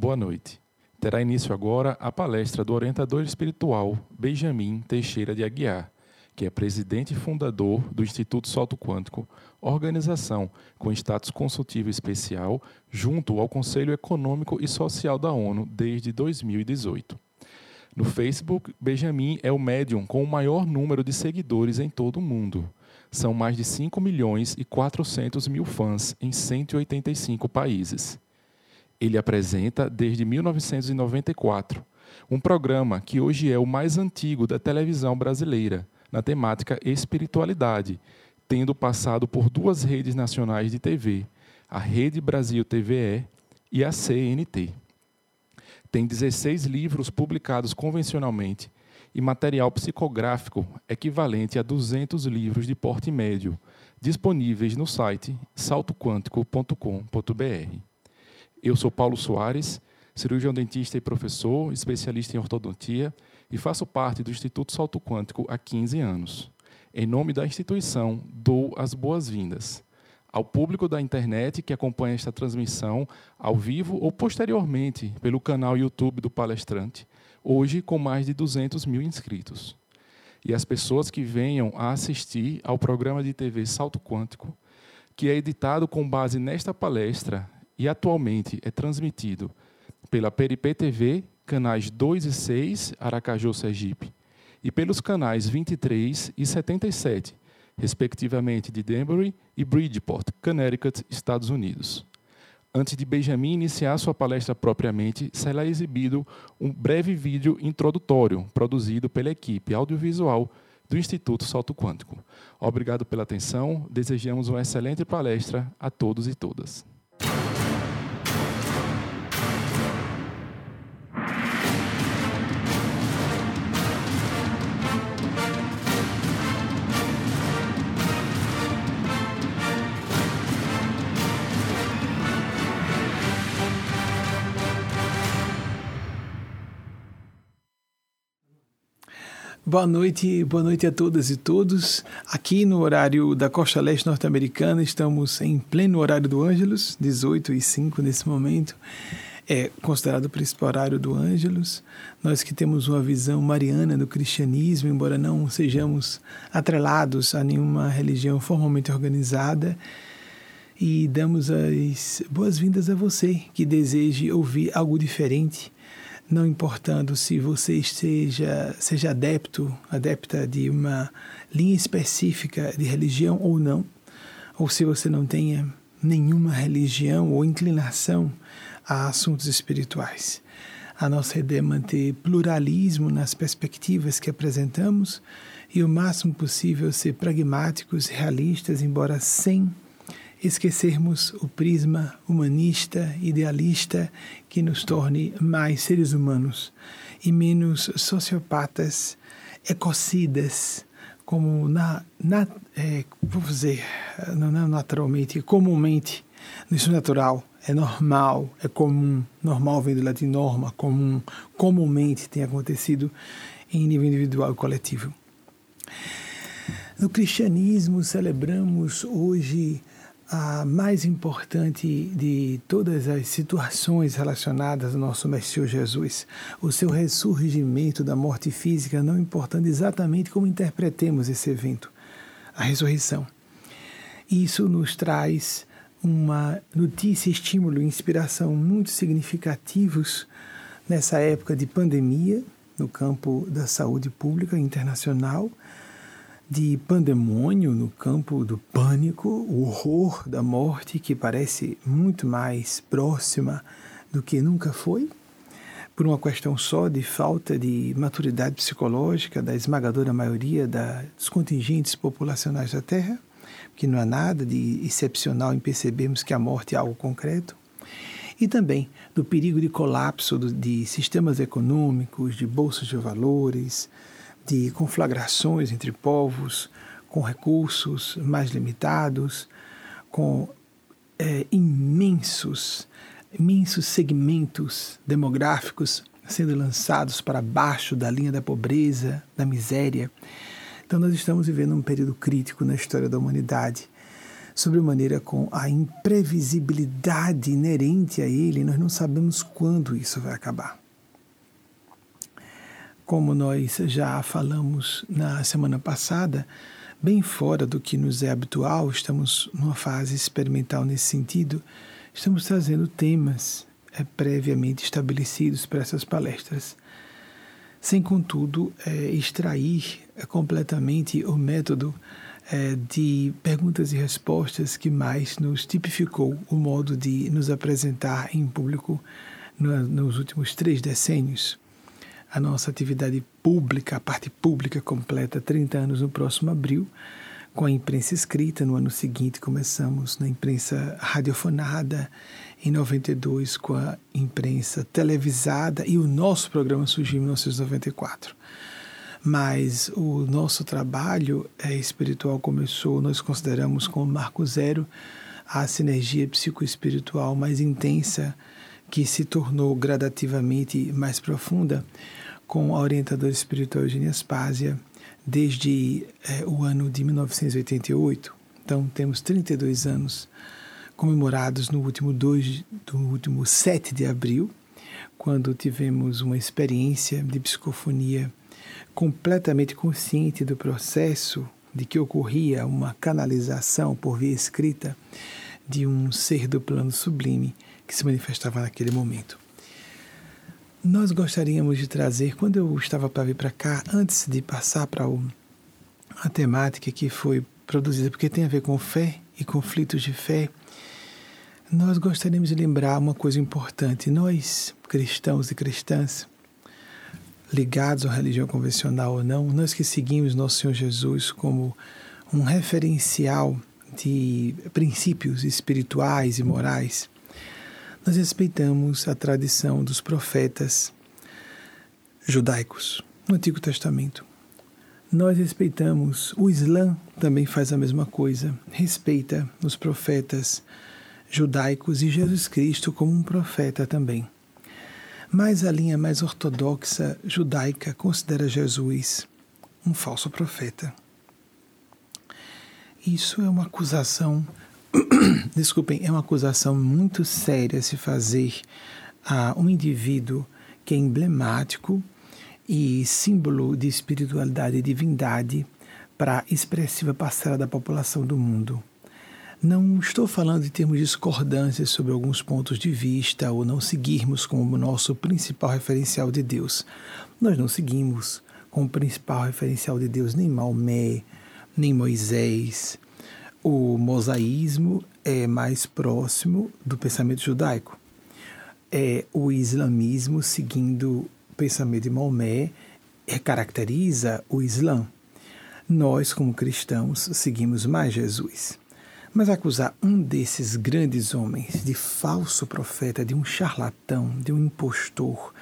Boa noite. Terá início agora a palestra do orientador espiritual Benjamin Teixeira de Aguiar, que é presidente e fundador do Instituto Salto Quântico, organização com status consultivo especial junto ao Conselho Econômico e Social da ONU desde 2018. No Facebook, Benjamin é o médium com o maior número de seguidores em todo o mundo. São mais de 5 milhões e 400 mil fãs em 185 países. Ele apresenta, desde 1994, um programa que hoje é o mais antigo da televisão brasileira, na temática espiritualidade, tendo passado por duas redes nacionais de TV, a Rede Brasil TVE e a CNT. Tem 16 livros publicados convencionalmente e material psicográfico equivalente a 200 livros de porte médio, disponíveis no site saltoquântico.com.br. Eu sou Paulo Soares, cirurgião dentista e professor, especialista em ortodontia e faço parte do Instituto Salto Quântico há 15 anos. Em nome da instituição, dou as boas-vindas ao público da internet que acompanha esta transmissão ao vivo ou posteriormente pelo canal YouTube do palestrante, hoje com mais de 200 mil inscritos. E as pessoas que venham a assistir ao programa de TV Salto Quântico, que é editado com base nesta palestra e atualmente é transmitido pela Peripê TV, canais 2 e 6, Aracaju, Sergipe, e pelos canais 23 e 77, respectivamente de Danbury e Bridgeport, Connecticut, Estados Unidos. Antes de Benjamin iniciar sua palestra propriamente, será exibido um breve vídeo introdutório produzido pela equipe audiovisual do Instituto Salto Quântico. Obrigado pela atenção, desejamos uma excelente palestra a todos e todas. Boa noite, boa noite a todas e todos. Aqui no horário da Costa Leste norte-americana, estamos em pleno horário do Ângelus, 18 e 5 nesse momento. É considerado o principal horário do Ângelus. Nós que temos uma visão mariana do cristianismo, embora não sejamos atrelados a nenhuma religião formalmente organizada, e damos as boas-vindas a você que deseje ouvir algo diferente não importando se você esteja, seja adepto, adepta de uma linha específica de religião ou não, ou se você não tenha nenhuma religião ou inclinação a assuntos espirituais. A nossa ideia é manter pluralismo nas perspectivas que apresentamos e o máximo possível ser pragmáticos, realistas, embora sem esquecermos o prisma humanista, idealista, que nos torne mais seres humanos e menos sociopatas, ecocidas, como na, na é, vou dizer, não, não naturalmente, comumente, isso é natural, é normal, é comum, normal vem do latim norma, comum, comumente tem acontecido em nível individual e coletivo. No cristianismo celebramos hoje a mais importante de todas as situações relacionadas ao nosso Mestre Jesus, o seu ressurgimento da morte física, não importando exatamente como interpretemos esse evento, a ressurreição. Isso nos traz uma notícia, estímulo inspiração muito significativos nessa época de pandemia no campo da saúde pública internacional de pandemônio no campo do pânico, o horror da morte que parece muito mais próxima do que nunca foi, por uma questão só de falta de maturidade psicológica da esmagadora maioria da, dos contingentes populacionais da Terra, que não há nada de excepcional em percebermos que a morte é algo concreto, e também do perigo de colapso do, de sistemas econômicos, de bolsas de valores, de conflagrações entre povos com recursos mais limitados, com é, imensos, imensos segmentos demográficos sendo lançados para baixo da linha da pobreza, da miséria. Então, nós estamos vivendo um período crítico na história da humanidade. sobre maneira com a imprevisibilidade inerente a ele, nós não sabemos quando isso vai acabar. Como nós já falamos na semana passada, bem fora do que nos é habitual, estamos numa fase experimental nesse sentido, estamos trazendo temas é, previamente estabelecidos para essas palestras, sem, contudo, é, extrair é, completamente o método é, de perguntas e respostas que mais nos tipificou o modo de nos apresentar em público no, nos últimos três decênios a nossa atividade pública, a parte pública completa 30 anos no próximo abril, com a imprensa escrita. No ano seguinte, começamos na imprensa radiofonada, em 92, com a imprensa televisada, e o nosso programa surgiu em 1994. Mas o nosso trabalho é, espiritual começou, nós consideramos como marco zero a sinergia psicoespiritual mais intensa que se tornou gradativamente mais profunda com a orientadora espiritual Eugênia Spásia desde é, o ano de 1988. Então, temos 32 anos comemorados no último, 2, no último 7 de abril, quando tivemos uma experiência de psicofonia completamente consciente do processo de que ocorria uma canalização por via escrita de um ser do plano sublime que se manifestava naquele momento. Nós gostaríamos de trazer, quando eu estava para vir para cá, antes de passar para a temática que foi produzida, porque tem a ver com fé e conflitos de fé, nós gostaríamos de lembrar uma coisa importante. Nós, cristãos e cristãs, ligados à religião convencional ou não, nós que seguimos nosso Senhor Jesus como um referencial de princípios espirituais e morais, nós respeitamos a tradição dos profetas judaicos no Antigo Testamento. Nós respeitamos, o Islã também faz a mesma coisa, respeita os profetas judaicos e Jesus Cristo como um profeta também. Mas a linha mais ortodoxa judaica considera Jesus um falso profeta. Isso é uma acusação desculpem, é uma acusação muito séria se fazer a um indivíduo que é emblemático e símbolo de espiritualidade e divindade para a expressiva parcela da população do mundo. Não estou falando de termos discordâncias sobre alguns pontos de vista ou não seguirmos como nosso principal referencial de Deus. Nós não seguimos como principal referencial de Deus nem Maomé, nem Moisés, o mosaísmo é mais próximo do pensamento judaico. É o islamismo, seguindo o pensamento de Maomé, é, caracteriza o Islã. Nós, como cristãos, seguimos mais Jesus. Mas acusar um desses grandes homens de falso profeta, de um charlatão, de um impostor,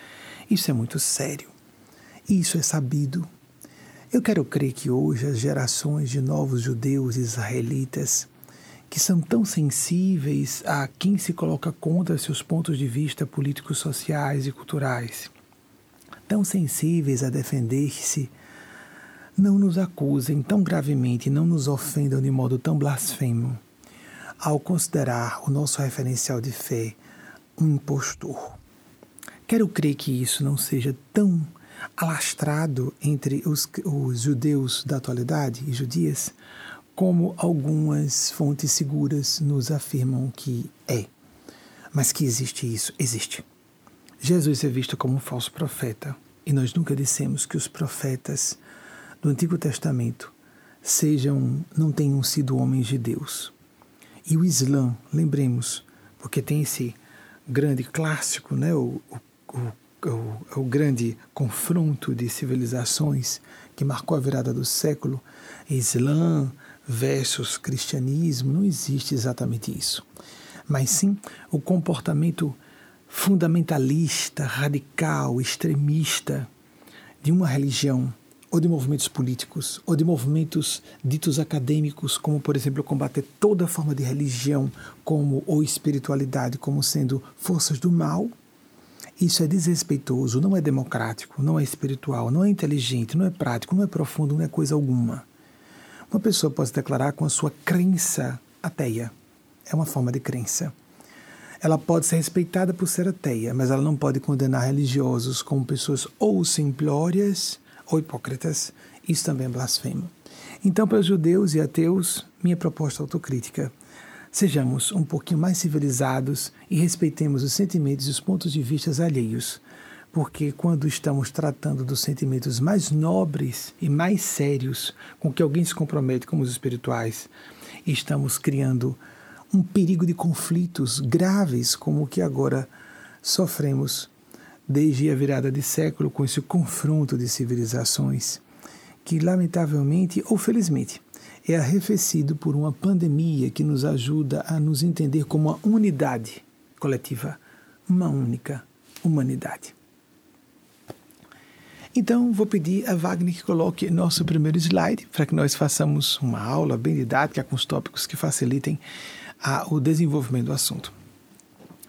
isso é muito sério. Isso é sabido eu quero crer que hoje as gerações de novos judeus israelitas, que são tão sensíveis a quem se coloca contra seus pontos de vista políticos, sociais e culturais, tão sensíveis a defender-se, não nos acusem tão gravemente, não nos ofendam de modo tão blasfemo, ao considerar o nosso referencial de fé um impostor. Quero crer que isso não seja tão alastrado entre os, os judeus da atualidade e judias, como algumas fontes seguras nos afirmam que é. Mas que existe isso? Existe. Jesus é visto como um falso profeta, e nós nunca dissemos que os profetas do Antigo Testamento sejam não tenham sido homens de Deus. E o Islã, lembremos, porque tem esse grande clássico, né, o, o, o o, o grande confronto de civilizações que marcou a virada do século, Islã versus cristianismo, não existe exatamente isso. Mas sim o comportamento fundamentalista, radical, extremista de uma religião ou de movimentos políticos, ou de movimentos ditos acadêmicos, como, por exemplo, combater toda forma de religião como ou espiritualidade como sendo forças do mal, isso é desrespeitoso, não é democrático, não é espiritual, não é inteligente, não é prático, não é profundo, não é coisa alguma. Uma pessoa pode declarar com a sua crença ateia. É uma forma de crença. Ela pode ser respeitada por ser ateia, mas ela não pode condenar religiosos como pessoas ou simplórias ou hipócritas. Isso também é blasfemo. Então, para os judeus e ateus, minha proposta autocrítica. Sejamos um pouquinho mais civilizados e respeitemos os sentimentos e os pontos de vista alheios, porque quando estamos tratando dos sentimentos mais nobres e mais sérios com que alguém se compromete, como os espirituais, estamos criando um perigo de conflitos graves como o que agora sofremos desde a virada de século com esse confronto de civilizações que lamentavelmente ou felizmente é arrefecido por uma pandemia que nos ajuda a nos entender como uma unidade coletiva, uma única humanidade. Então, vou pedir a Wagner que coloque nosso primeiro slide para que nós façamos uma aula bem didática com os tópicos que facilitem a, o desenvolvimento do assunto.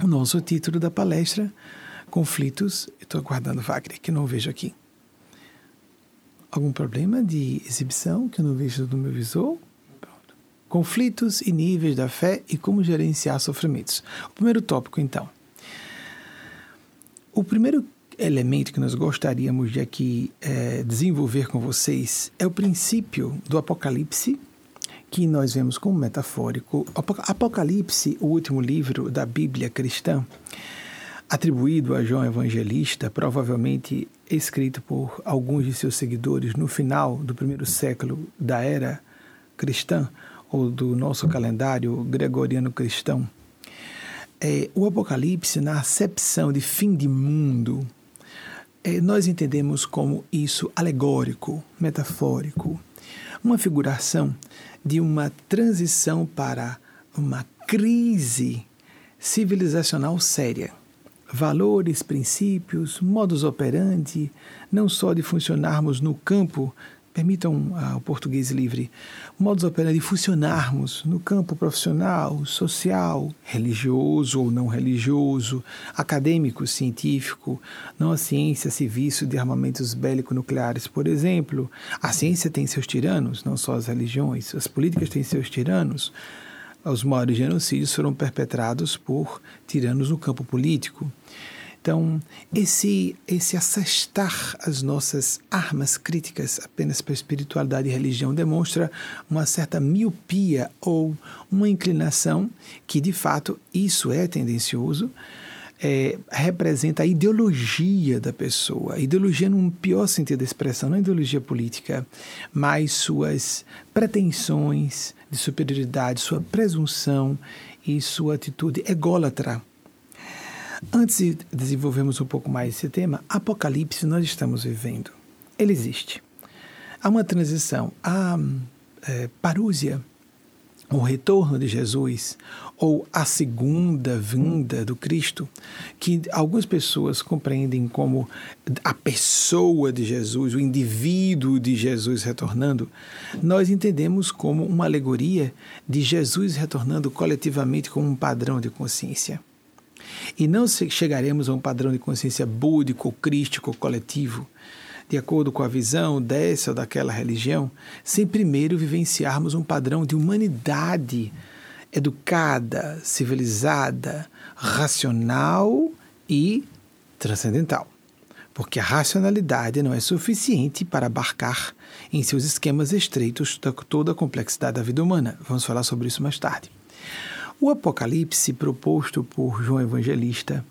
O nosso título da palestra, Conflitos. Estou aguardando Wagner, que não vejo aqui. Algum problema de exibição que eu não vejo no meu visor? Pronto. Conflitos e níveis da fé e como gerenciar sofrimentos. O primeiro tópico, então. O primeiro elemento que nós gostaríamos de aqui é, desenvolver com vocês é o princípio do Apocalipse, que nós vemos como metafórico. Apocalipse, o último livro da Bíblia cristã, atribuído a João Evangelista, provavelmente escrito por alguns de seus seguidores no final do primeiro século da era cristã, ou do nosso calendário gregoriano cristão. É, o Apocalipse, na acepção de fim de mundo, é, nós entendemos como isso alegórico, metafórico, uma figuração de uma transição para uma crise civilizacional séria valores, princípios, modus operandi, não só de funcionarmos no campo, permitam ah, o português livre, modus operandi de funcionarmos no campo profissional, social, religioso ou não religioso, acadêmico, científico, não a ciência serviço de armamentos bélico-nucleares, por exemplo. A ciência tem seus tiranos, não só as religiões, as políticas têm seus tiranos os maiores genocídios foram perpetrados por tiranos no campo político. Então, esse, esse assestar as nossas armas críticas apenas para espiritualidade e religião demonstra uma certa miopia ou uma inclinação que, de fato, isso é tendencioso, é, representa a ideologia da pessoa. A ideologia, num pior sentido da expressão, não a ideologia política, mas suas pretensões de superioridade, sua presunção e sua atitude ególatra. Antes de desenvolvermos um pouco mais esse tema, Apocalipse nós estamos vivendo. Ele existe. Há uma transição. Há é, parúzia o retorno de Jesus ou a segunda vinda do Cristo, que algumas pessoas compreendem como a pessoa de Jesus, o indivíduo de Jesus retornando, nós entendemos como uma alegoria de Jesus retornando coletivamente como um padrão de consciência. E não chegaremos a um padrão de consciência búdico, crístico, coletivo, de acordo com a visão dessa ou daquela religião, sem primeiro vivenciarmos um padrão de humanidade educada, civilizada, racional e transcendental. Porque a racionalidade não é suficiente para abarcar em seus esquemas estreitos toda a complexidade da vida humana. Vamos falar sobre isso mais tarde. O Apocalipse, proposto por João Evangelista,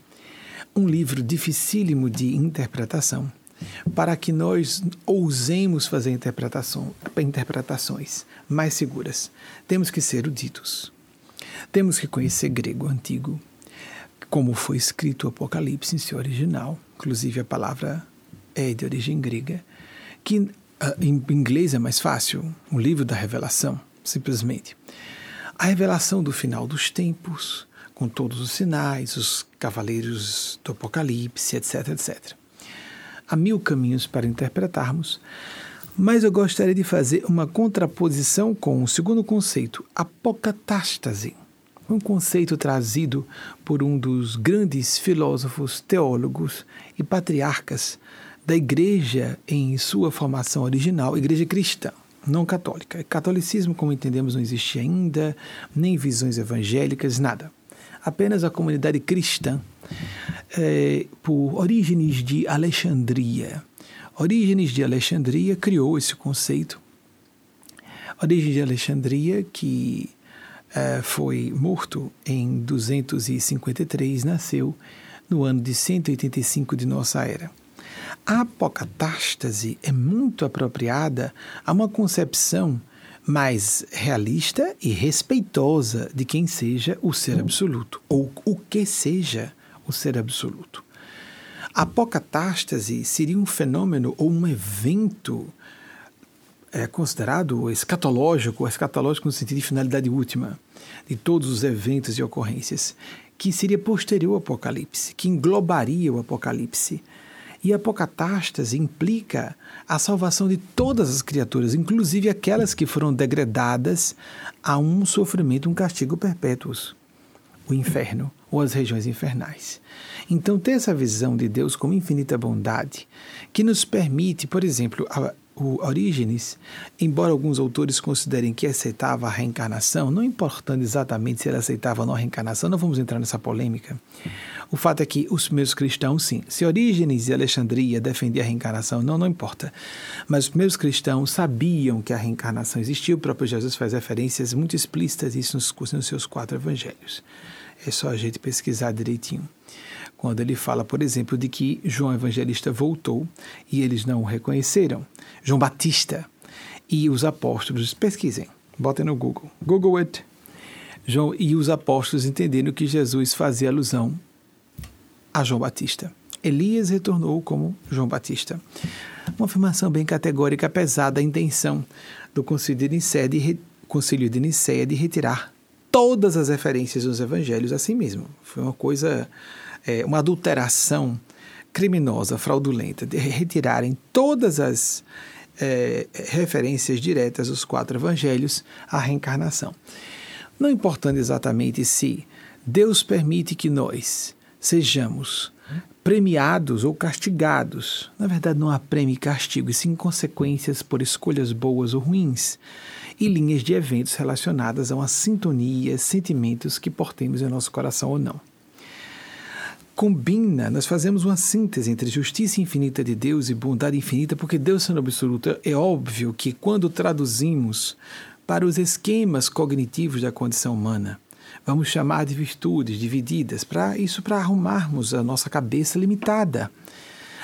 um livro dificílimo de interpretação, para que nós ousemos fazer interpretação, interpretações mais seguras. Temos que ser eruditos. Temos que conhecer grego antigo, como foi escrito o Apocalipse em seu original, inclusive a palavra é de origem grega, que uh, em inglês é mais fácil, o livro da revelação, simplesmente. A revelação do final dos tempos, com todos os sinais, os cavaleiros do Apocalipse, etc, etc. Há mil caminhos para interpretarmos, mas eu gostaria de fazer uma contraposição com o segundo conceito, apocatástase, um conceito trazido por um dos grandes filósofos, teólogos e patriarcas da igreja em sua formação original, igreja cristã. não católica. Catolicismo, como entendemos, não existe ainda, nem visões evangélicas, nada. Apenas a comunidade cristã, é, por Orígenes de Alexandria. Orígenes de Alexandria criou esse conceito. Orígenes de Alexandria, que é, foi morto em 253, nasceu no ano de 185 de nossa era. A apocatástase é muito apropriada a uma concepção mais realista e respeitosa de quem seja o ser absoluto, ou o que seja o ser absoluto. A apocatástase seria um fenômeno ou um evento é, considerado escatológico, escatológico no sentido de finalidade última, de todos os eventos e ocorrências, que seria posterior ao Apocalipse, que englobaria o Apocalipse. E a apocatástase implica a salvação de todas as criaturas, inclusive aquelas que foram degradadas a um sofrimento, um castigo perpétuos, o inferno ou as regiões infernais. Então, ter essa visão de Deus como infinita bondade, que nos permite, por exemplo, a, o Orígenes, embora alguns autores considerem que aceitava a reencarnação, não importando exatamente se ele aceitava ou não a reencarnação, não vamos entrar nessa polêmica. O fato é que os primeiros cristãos, sim. Se Orígenes e Alexandria defendiam a reencarnação, não, não importa. Mas os primeiros cristãos sabiam que a reencarnação existia. O próprio Jesus faz referências muito explícitas isso nos, nos seus quatro evangelhos. É só a gente pesquisar direitinho. Quando ele fala, por exemplo, de que João Evangelista voltou e eles não o reconheceram. João Batista e os apóstolos, pesquisem, botem no Google. Google it. João e os apóstolos entenderam que Jesus fazia alusão a João Batista. Elias retornou como João Batista. Uma afirmação bem categórica, apesar da intenção do Concílio de Nicéia de, Concílio de, Nicéia de retirar todas as referências dos evangelhos a si mesmo. Foi uma coisa, é, uma adulteração criminosa, fraudulenta, de retirarem todas as é, referências diretas dos quatro evangelhos à reencarnação. Não importando exatamente se Deus permite que nós sejamos premiados ou castigados. Na verdade, não há prêmio e castigo, e sim consequências por escolhas boas ou ruins e linhas de eventos relacionadas a uma sintonia, sentimentos que portemos em nosso coração ou não. Combina, nós fazemos uma síntese entre justiça infinita de Deus e bondade infinita, porque Deus sendo absoluto, é óbvio que quando traduzimos para os esquemas cognitivos da condição humana, vamos chamar de virtudes divididas, para isso para arrumarmos a nossa cabeça limitada.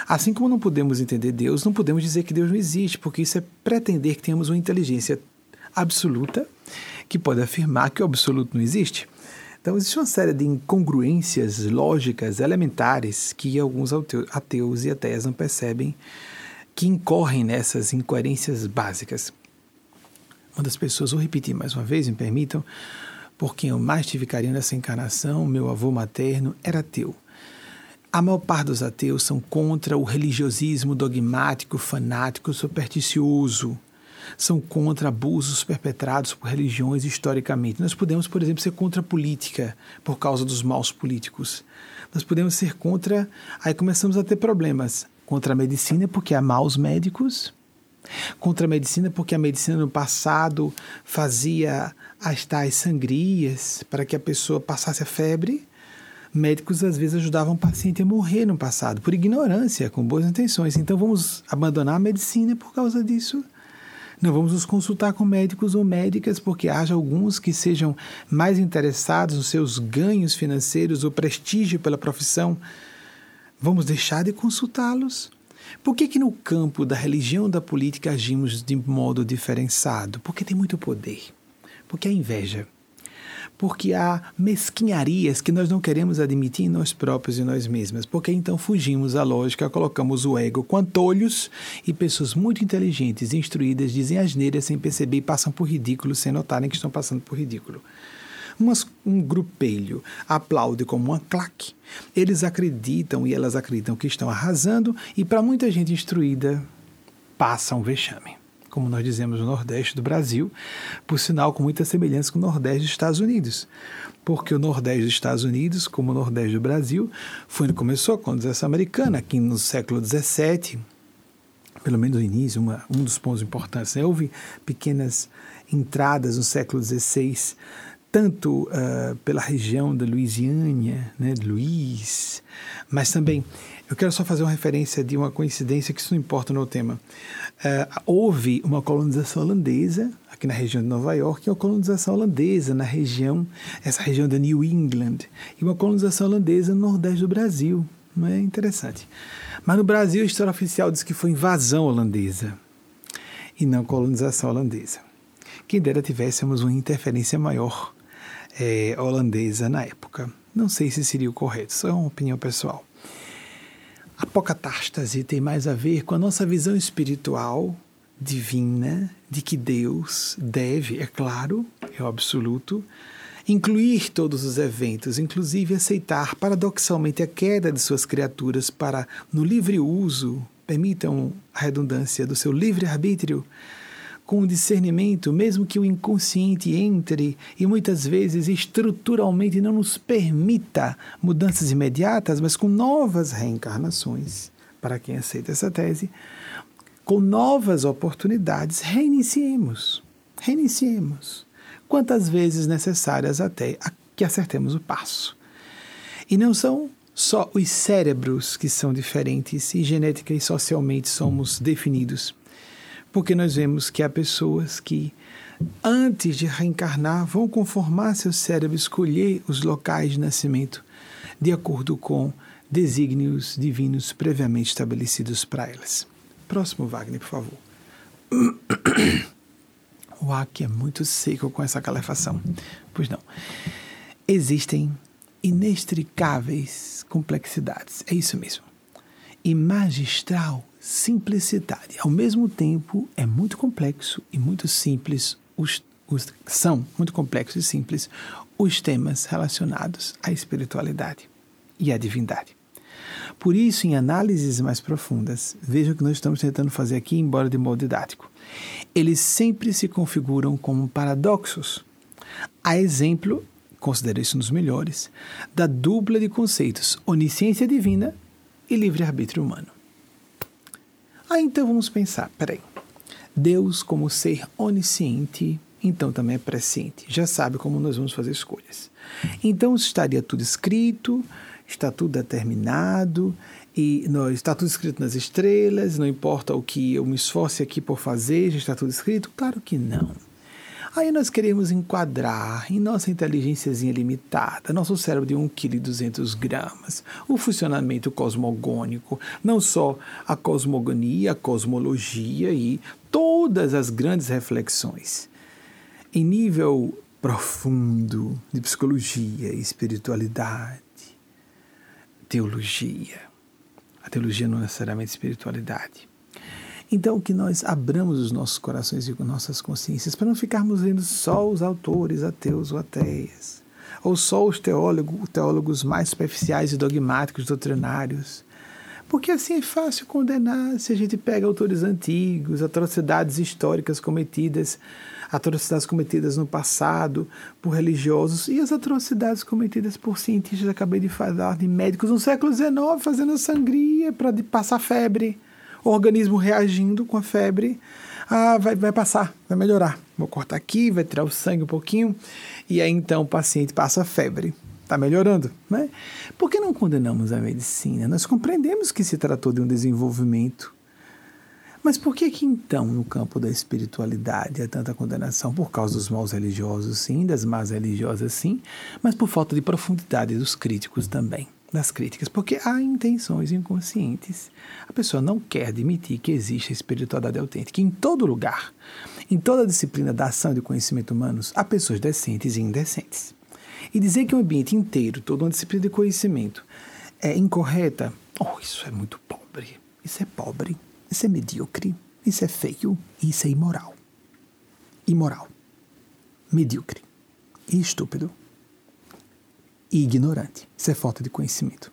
Assim como não podemos entender Deus, não podemos dizer que Deus não existe, porque isso é pretender que tenhamos uma inteligência absoluta que pode afirmar que o absoluto não existe. Então, existe uma série de incongruências lógicas elementares que alguns ateus e ateias não percebem que incorrem nessas incoerências básicas. Uma das pessoas, vou repetir mais uma vez, me permitam, por quem eu mais tive carinho nessa encarnação, meu avô materno, era ateu. A maior parte dos ateus são contra o religiosismo dogmático, fanático, supersticioso. São contra abusos perpetrados por religiões historicamente. Nós podemos, por exemplo, ser contra a política por causa dos maus políticos. Nós podemos ser contra. Aí começamos a ter problemas. Contra a medicina, porque há maus médicos. Contra a medicina, porque a medicina no passado fazia as tais sangrias para que a pessoa passasse a febre. Médicos às vezes ajudavam o paciente a morrer no passado, por ignorância, com boas intenções. Então vamos abandonar a medicina por causa disso? Não vamos nos consultar com médicos ou médicas, porque haja alguns que sejam mais interessados nos seus ganhos financeiros ou prestígio pela profissão. Vamos deixar de consultá-los? Por que, que no campo da religião da política agimos de modo diferenciado? Porque tem muito poder porque há inveja, porque há mesquinharias que nós não queremos admitir em nós próprios e nós mesmas, porque então fugimos da lógica, colocamos o ego com antolhos e pessoas muito inteligentes, instruídas, dizem asneiras sem perceber e passam por ridículo sem notarem que estão passando por ridículo. Um grupelho aplaude como uma claque. Eles acreditam e elas acreditam que estão arrasando, e para muita gente instruída, passa um vexame como nós dizemos no Nordeste do Brasil, por sinal com muita semelhança com o Nordeste dos Estados Unidos. Porque o Nordeste dos Estados Unidos, como o Nordeste do Brasil, foi onde começou a colonização americana, aqui no século XVII, pelo menos no início, uma, um dos pontos importantes. Né? Houve pequenas entradas no século XVI, tanto uh, pela região da Louisiana, né, Luiz, mas também eu quero só fazer uma referência de uma coincidência que isso não importa no tema. Uh, houve uma colonização holandesa aqui na região de Nova York, e uma colonização holandesa na região, essa região da New England, e uma colonização holandesa no nordeste do Brasil. Não é interessante? Mas no Brasil a história oficial diz que foi invasão holandesa e não colonização holandesa. Quem dera tivéssemos uma interferência maior é, holandesa na época. Não sei se seria o correto, só é uma opinião pessoal. A pocatástase tem mais a ver com a nossa visão espiritual divina de que Deus deve, é claro, é o absoluto, incluir todos os eventos, inclusive aceitar paradoxalmente a queda de suas criaturas para, no livre uso, permitam a redundância do seu livre arbítrio, com discernimento, mesmo que o inconsciente entre e muitas vezes estruturalmente não nos permita mudanças imediatas, mas com novas reencarnações. Para quem aceita essa tese, com novas oportunidades, reiniciemos. Reiniciemos. Quantas vezes necessárias até que acertemos o passo. E não são só os cérebros que são diferentes e genética e socialmente somos definidos porque nós vemos que há pessoas que, antes de reencarnar, vão conformar seu cérebro, escolher os locais de nascimento de acordo com desígnios divinos previamente estabelecidos para elas. Próximo, Wagner, por favor. O ar aqui é muito seco com essa calefação. Pois não. Existem inextricáveis complexidades. É isso mesmo. E magistral simplicidade. Ao mesmo tempo, é muito complexo e muito simples os, os, são muito complexos e simples os temas relacionados à espiritualidade e à divindade. Por isso, em análises mais profundas, veja o que nós estamos tentando fazer aqui, embora de modo didático. Eles sempre se configuram como paradoxos. A exemplo, considero isso dos melhores, da dupla de conceitos onisciência divina e livre-arbítrio humano. Ah, então vamos pensar, peraí. Deus, como ser onisciente, então também é presciente, já sabe como nós vamos fazer escolhas. Então estaria tudo escrito, está tudo determinado, e nós, está tudo escrito nas estrelas, não importa o que eu me esforce aqui por fazer, já está tudo escrito? Claro que não. Aí nós queremos enquadrar em nossa inteligênciazinha limitada, nosso cérebro de 1,2 kg, o funcionamento cosmogônico, não só a cosmogonia, a cosmologia e todas as grandes reflexões. Em nível profundo de psicologia, espiritualidade, teologia. A teologia não é necessariamente espiritualidade. Então, que nós abramos os nossos corações e nossas consciências para não ficarmos lendo só os autores ateus ou ateias, ou só os teólogos, teólogos mais superficiais e dogmáticos, doutrinários. Porque assim é fácil condenar se a gente pega autores antigos, atrocidades históricas cometidas, atrocidades cometidas no passado por religiosos e as atrocidades cometidas por cientistas, acabei de falar, de médicos no século XIX fazendo sangria para passar febre o organismo reagindo com a febre, ah, vai, vai passar, vai melhorar. Vou cortar aqui, vai tirar o sangue um pouquinho, e aí então o paciente passa a febre. Está melhorando, né? Por que não condenamos a medicina? Nós compreendemos que se tratou de um desenvolvimento. Mas por que que então, no campo da espiritualidade, há tanta condenação? Por causa dos maus religiosos, sim, das más religiosas, sim, mas por falta de profundidade dos críticos também das críticas, porque há intenções inconscientes. A pessoa não quer admitir que existe a espiritualidade autêntica. Em todo lugar, em toda disciplina da ação e do conhecimento humanos, há pessoas decentes e indecentes. E dizer que o ambiente inteiro, toda uma disciplina de conhecimento, é incorreta, oh, isso é muito pobre. Isso é pobre, isso é medíocre, isso é feio, isso é imoral. Imoral, medíocre e estúpido e ignorante. Isso é falta de conhecimento.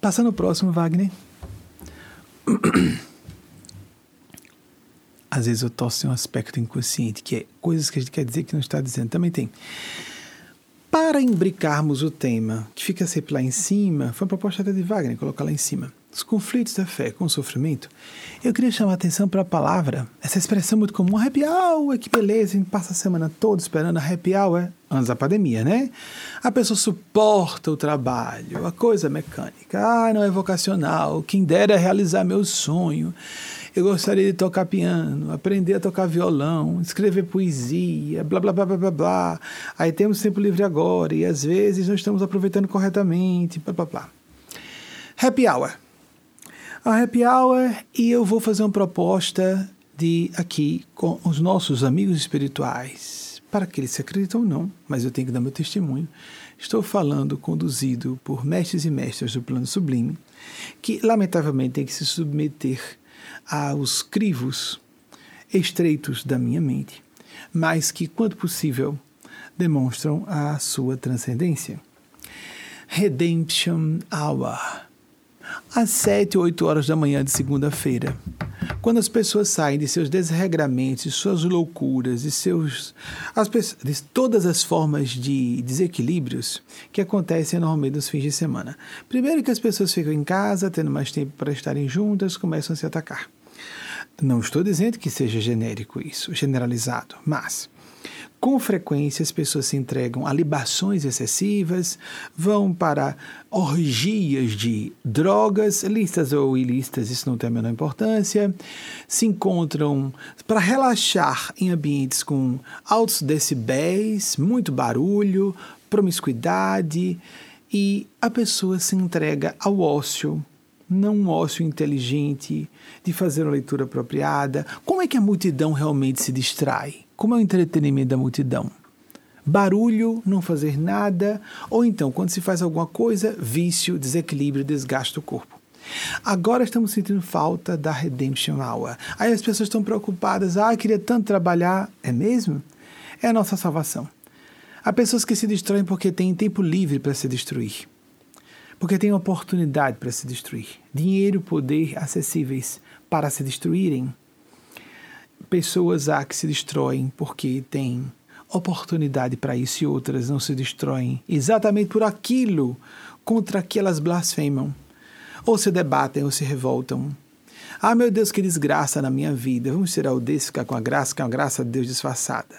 Passando ao próximo, Wagner. Às vezes eu tosso em um aspecto inconsciente, que é coisas que a gente quer dizer que não está dizendo. Também tem. Para imbricarmos o tema, que fica sempre lá em cima, foi uma proposta até de Wagner, colocar lá em cima. Os conflitos da fé com o sofrimento, eu queria chamar a atenção para a palavra, essa expressão muito comum, happy hour, que beleza, a gente passa a semana toda esperando a happy hour, antes da pandemia, né? A pessoa suporta o trabalho, a coisa mecânica, ah, não é vocacional, quem dera realizar meu sonho. Eu gostaria de tocar piano, aprender a tocar violão, escrever poesia, blá blá blá blá blá blá. Aí temos tempo livre agora e às vezes não estamos aproveitando corretamente, blá blá blá. Happy hour a happy hour e eu vou fazer uma proposta de aqui com os nossos amigos espirituais, para que eles se acreditam ou não, mas eu tenho que dar meu testemunho. Estou falando conduzido por mestres e mestras do plano sublime, que lamentavelmente têm que se submeter aos crivos estreitos da minha mente, mas que, quanto possível, demonstram a sua transcendência. Redemption Hour às sete ou oito horas da manhã de segunda-feira, quando as pessoas saem de seus desregramentos, suas loucuras e seus as, de todas as formas de desequilíbrios que acontecem normalmente nos fins de semana. Primeiro que as pessoas ficam em casa, tendo mais tempo para estarem juntas, começam a se atacar. Não estou dizendo que seja genérico isso, generalizado, mas com frequência, as pessoas se entregam a libações excessivas, vão para orgias de drogas, listas ou ilícitas, isso não tem a menor importância, se encontram para relaxar em ambientes com altos decibéis, muito barulho, promiscuidade, e a pessoa se entrega ao ócio, não um ócio inteligente, de fazer uma leitura apropriada. Como é que a multidão realmente se distrai? Como é o entretenimento da multidão? Barulho, não fazer nada, ou então, quando se faz alguma coisa, vício, desequilíbrio, desgaste do corpo. Agora estamos sentindo falta da Redemption Hour. Aí as pessoas estão preocupadas, ah, queria tanto trabalhar. É mesmo? É a nossa salvação. Há pessoas que se destroem porque têm tempo livre para se destruir. Porque têm oportunidade para se destruir. Dinheiro, poder acessíveis para se destruírem pessoas há que se destroem porque têm oportunidade para isso e outras não se destroem exatamente por aquilo contra que elas blasfemam, ou se debatem ou se revoltam. Ah, meu Deus, que desgraça na minha vida. Vamos tirar o desse ficar com a graça, que é uma graça de Deus disfarçada.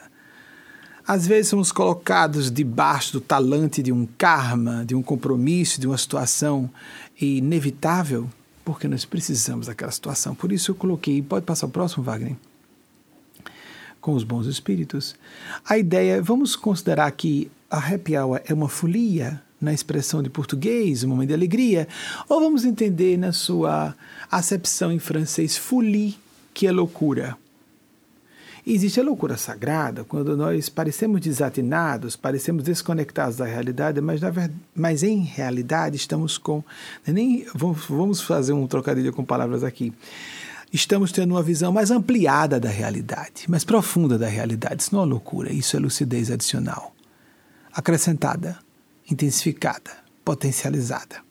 Às vezes somos colocados debaixo do talante de um karma, de um compromisso, de uma situação inevitável, porque nós precisamos daquela situação. Por isso eu coloquei. Pode passar o próximo, Wagner? Com os bons espíritos. A ideia, vamos considerar que a happy hour é uma folia, na expressão de português, um momento de alegria, ou vamos entender na sua acepção em francês folie, que é loucura. Existe a loucura sagrada, quando nós parecemos desatinados, parecemos desconectados da realidade, mas, na verdade, mas em realidade estamos com. Nem, vamos fazer um trocadilho com palavras aqui estamos tendo uma visão mais ampliada da realidade, mais profunda da realidade. Isso não é loucura, isso é lucidez adicional. Acrescentada, intensificada, potencializada.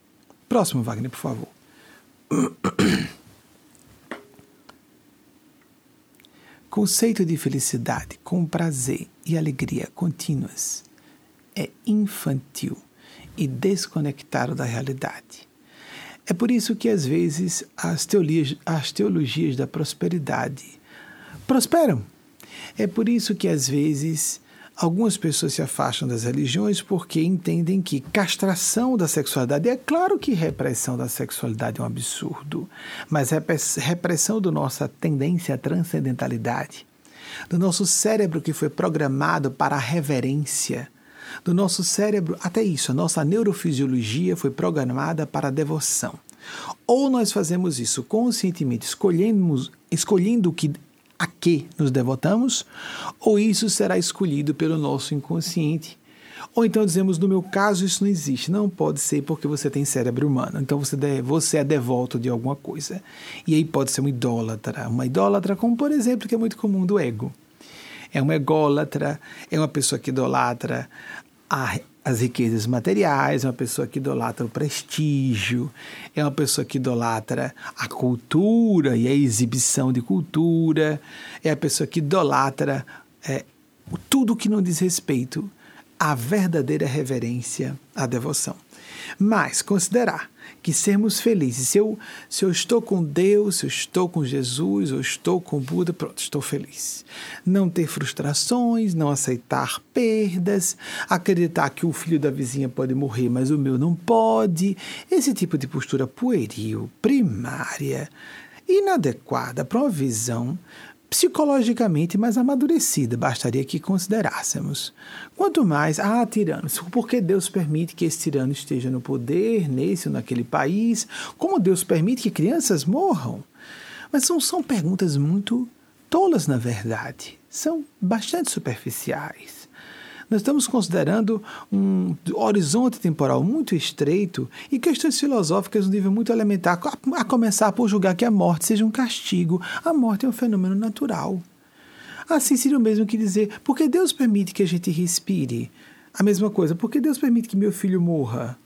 Próximo, Wagner, por favor. Conceito de felicidade com prazer e alegria contínuas é infantil e desconectado da realidade é por isso que, às vezes, as teologias, as teologias da prosperidade prosperam. É por isso que, às vezes, algumas pessoas se afastam das religiões porque entendem que castração da sexualidade, é claro que repressão da sexualidade é um absurdo, mas repressão da nossa tendência à transcendentalidade, do nosso cérebro que foi programado para a reverência, do nosso cérebro, até isso, a nossa neurofisiologia foi programada para a devoção. Ou nós fazemos isso conscientemente, escolhemos, escolhendo que a que nos devotamos, ou isso será escolhido pelo nosso inconsciente. Ou então dizemos, no meu caso, isso não existe. Não pode ser porque você tem cérebro humano. Então você, você é devoto de alguma coisa. E aí pode ser um idólatra. Uma idólatra, como por exemplo, que é muito comum do ego. É um ególatra, é uma pessoa que idolatra a, as riquezas materiais, é uma pessoa que idolatra o prestígio, é uma pessoa que idolatra a cultura e a exibição de cultura, é a pessoa que idolatra é, tudo que não diz respeito à verdadeira reverência, à devoção. Mas considerar que sermos felizes. Se eu, se eu estou com Deus, se eu estou com Jesus, ou estou com Buda, pronto, estou feliz. Não ter frustrações, não aceitar perdas, acreditar que o filho da vizinha pode morrer, mas o meu não pode. Esse tipo de postura pueril, primária, inadequada para uma visão psicologicamente mais amadurecida, bastaria que considerássemos. Quanto mais, ah, tiranos, porque Deus permite que esse tirano esteja no poder, nesse ou naquele país? Como Deus permite que crianças morram? Mas são, são perguntas muito tolas, na verdade. São bastante superficiais. Nós estamos considerando um horizonte temporal muito estreito e questões filosóficas no nível muito elementar, a começar por julgar que a morte seja um castigo. A morte é um fenômeno natural. Assim seria o mesmo que dizer, porque Deus permite que a gente respire? A mesma coisa, porque Deus permite que meu filho morra?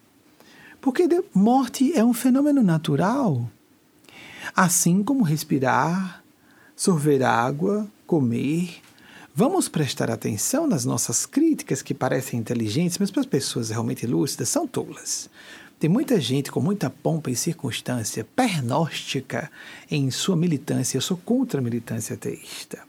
Porque morte é um fenômeno natural. Assim como respirar, sorver água, comer, Vamos prestar atenção nas nossas críticas que parecem inteligentes, mas para as pessoas realmente lúcidas são tolas. Tem muita gente com muita pompa e circunstância pernóstica em sua militância. Eu sou contra a militância ateísta.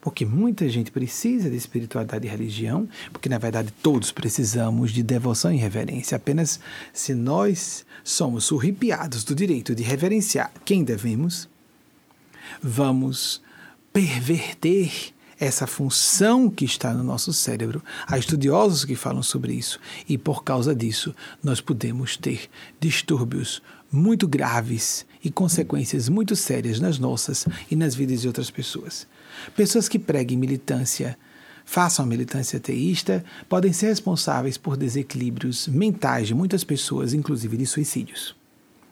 Porque muita gente precisa de espiritualidade e religião, porque na verdade todos precisamos de devoção e reverência. Apenas se nós somos surripiados do direito de reverenciar quem devemos, vamos perverter essa função que está no nosso cérebro. Há estudiosos que falam sobre isso e por causa disso nós podemos ter distúrbios muito graves e consequências muito sérias nas nossas e nas vidas de outras pessoas. Pessoas que preguem militância, façam a militância ateísta, podem ser responsáveis por desequilíbrios mentais de muitas pessoas, inclusive de suicídios.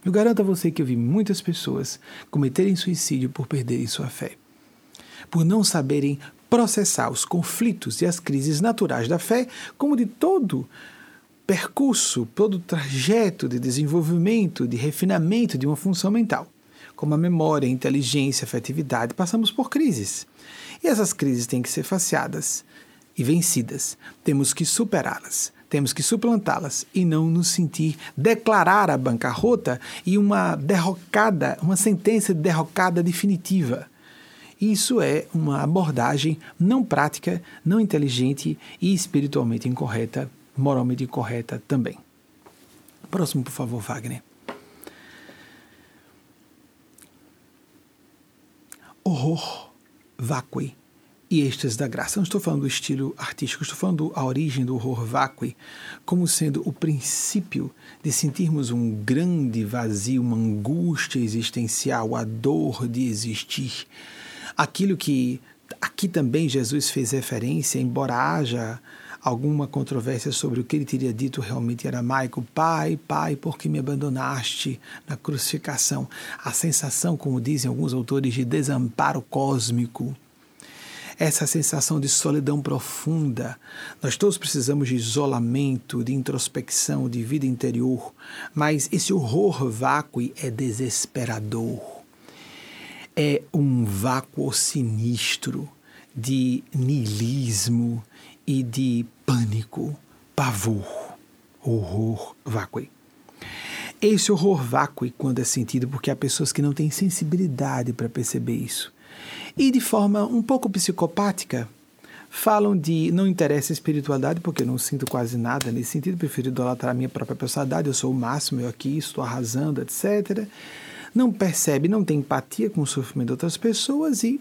Eu garanto a você que eu vi muitas pessoas cometerem suicídio por perderem sua fé por não saberem processar os conflitos e as crises naturais da fé, como de todo percurso, todo trajeto de desenvolvimento, de refinamento de uma função mental. Como a memória, a inteligência, a afetividade, passamos por crises. E essas crises têm que ser faceadas e vencidas. Temos que superá-las. Temos que suplantá-las e não nos sentir declarar a bancarrota e uma derrocada, uma sentença de derrocada definitiva. Isso é uma abordagem não prática, não inteligente e espiritualmente incorreta, moralmente incorreta também. Próximo, por favor, Wagner. Horror, vacui e êxtase da graça. Não estou falando do estilo artístico, estou falando a origem do horror vacui como sendo o princípio de sentirmos um grande vazio, uma angústia existencial, a dor de existir aquilo que aqui também Jesus fez referência, embora haja alguma controvérsia sobre o que ele teria dito realmente aramaico, Pai, Pai, por que me abandonaste na crucificação? A sensação, como dizem alguns autores, de desamparo cósmico. Essa sensação de solidão profunda. Nós todos precisamos de isolamento, de introspecção, de vida interior, mas esse horror vácuo é desesperador é um vácuo sinistro de niilismo e de pânico, pavor, horror vácuo. Esse horror vácuo, quando é sentido, porque há pessoas que não têm sensibilidade para perceber isso. E de forma um pouco psicopática, falam de não interessa a espiritualidade, porque eu não sinto quase nada nesse sentido, prefiro idolatrar a minha própria personalidade, eu sou o máximo, eu aqui estou arrasando, etc não percebe, não tem empatia com o sofrimento de outras pessoas e,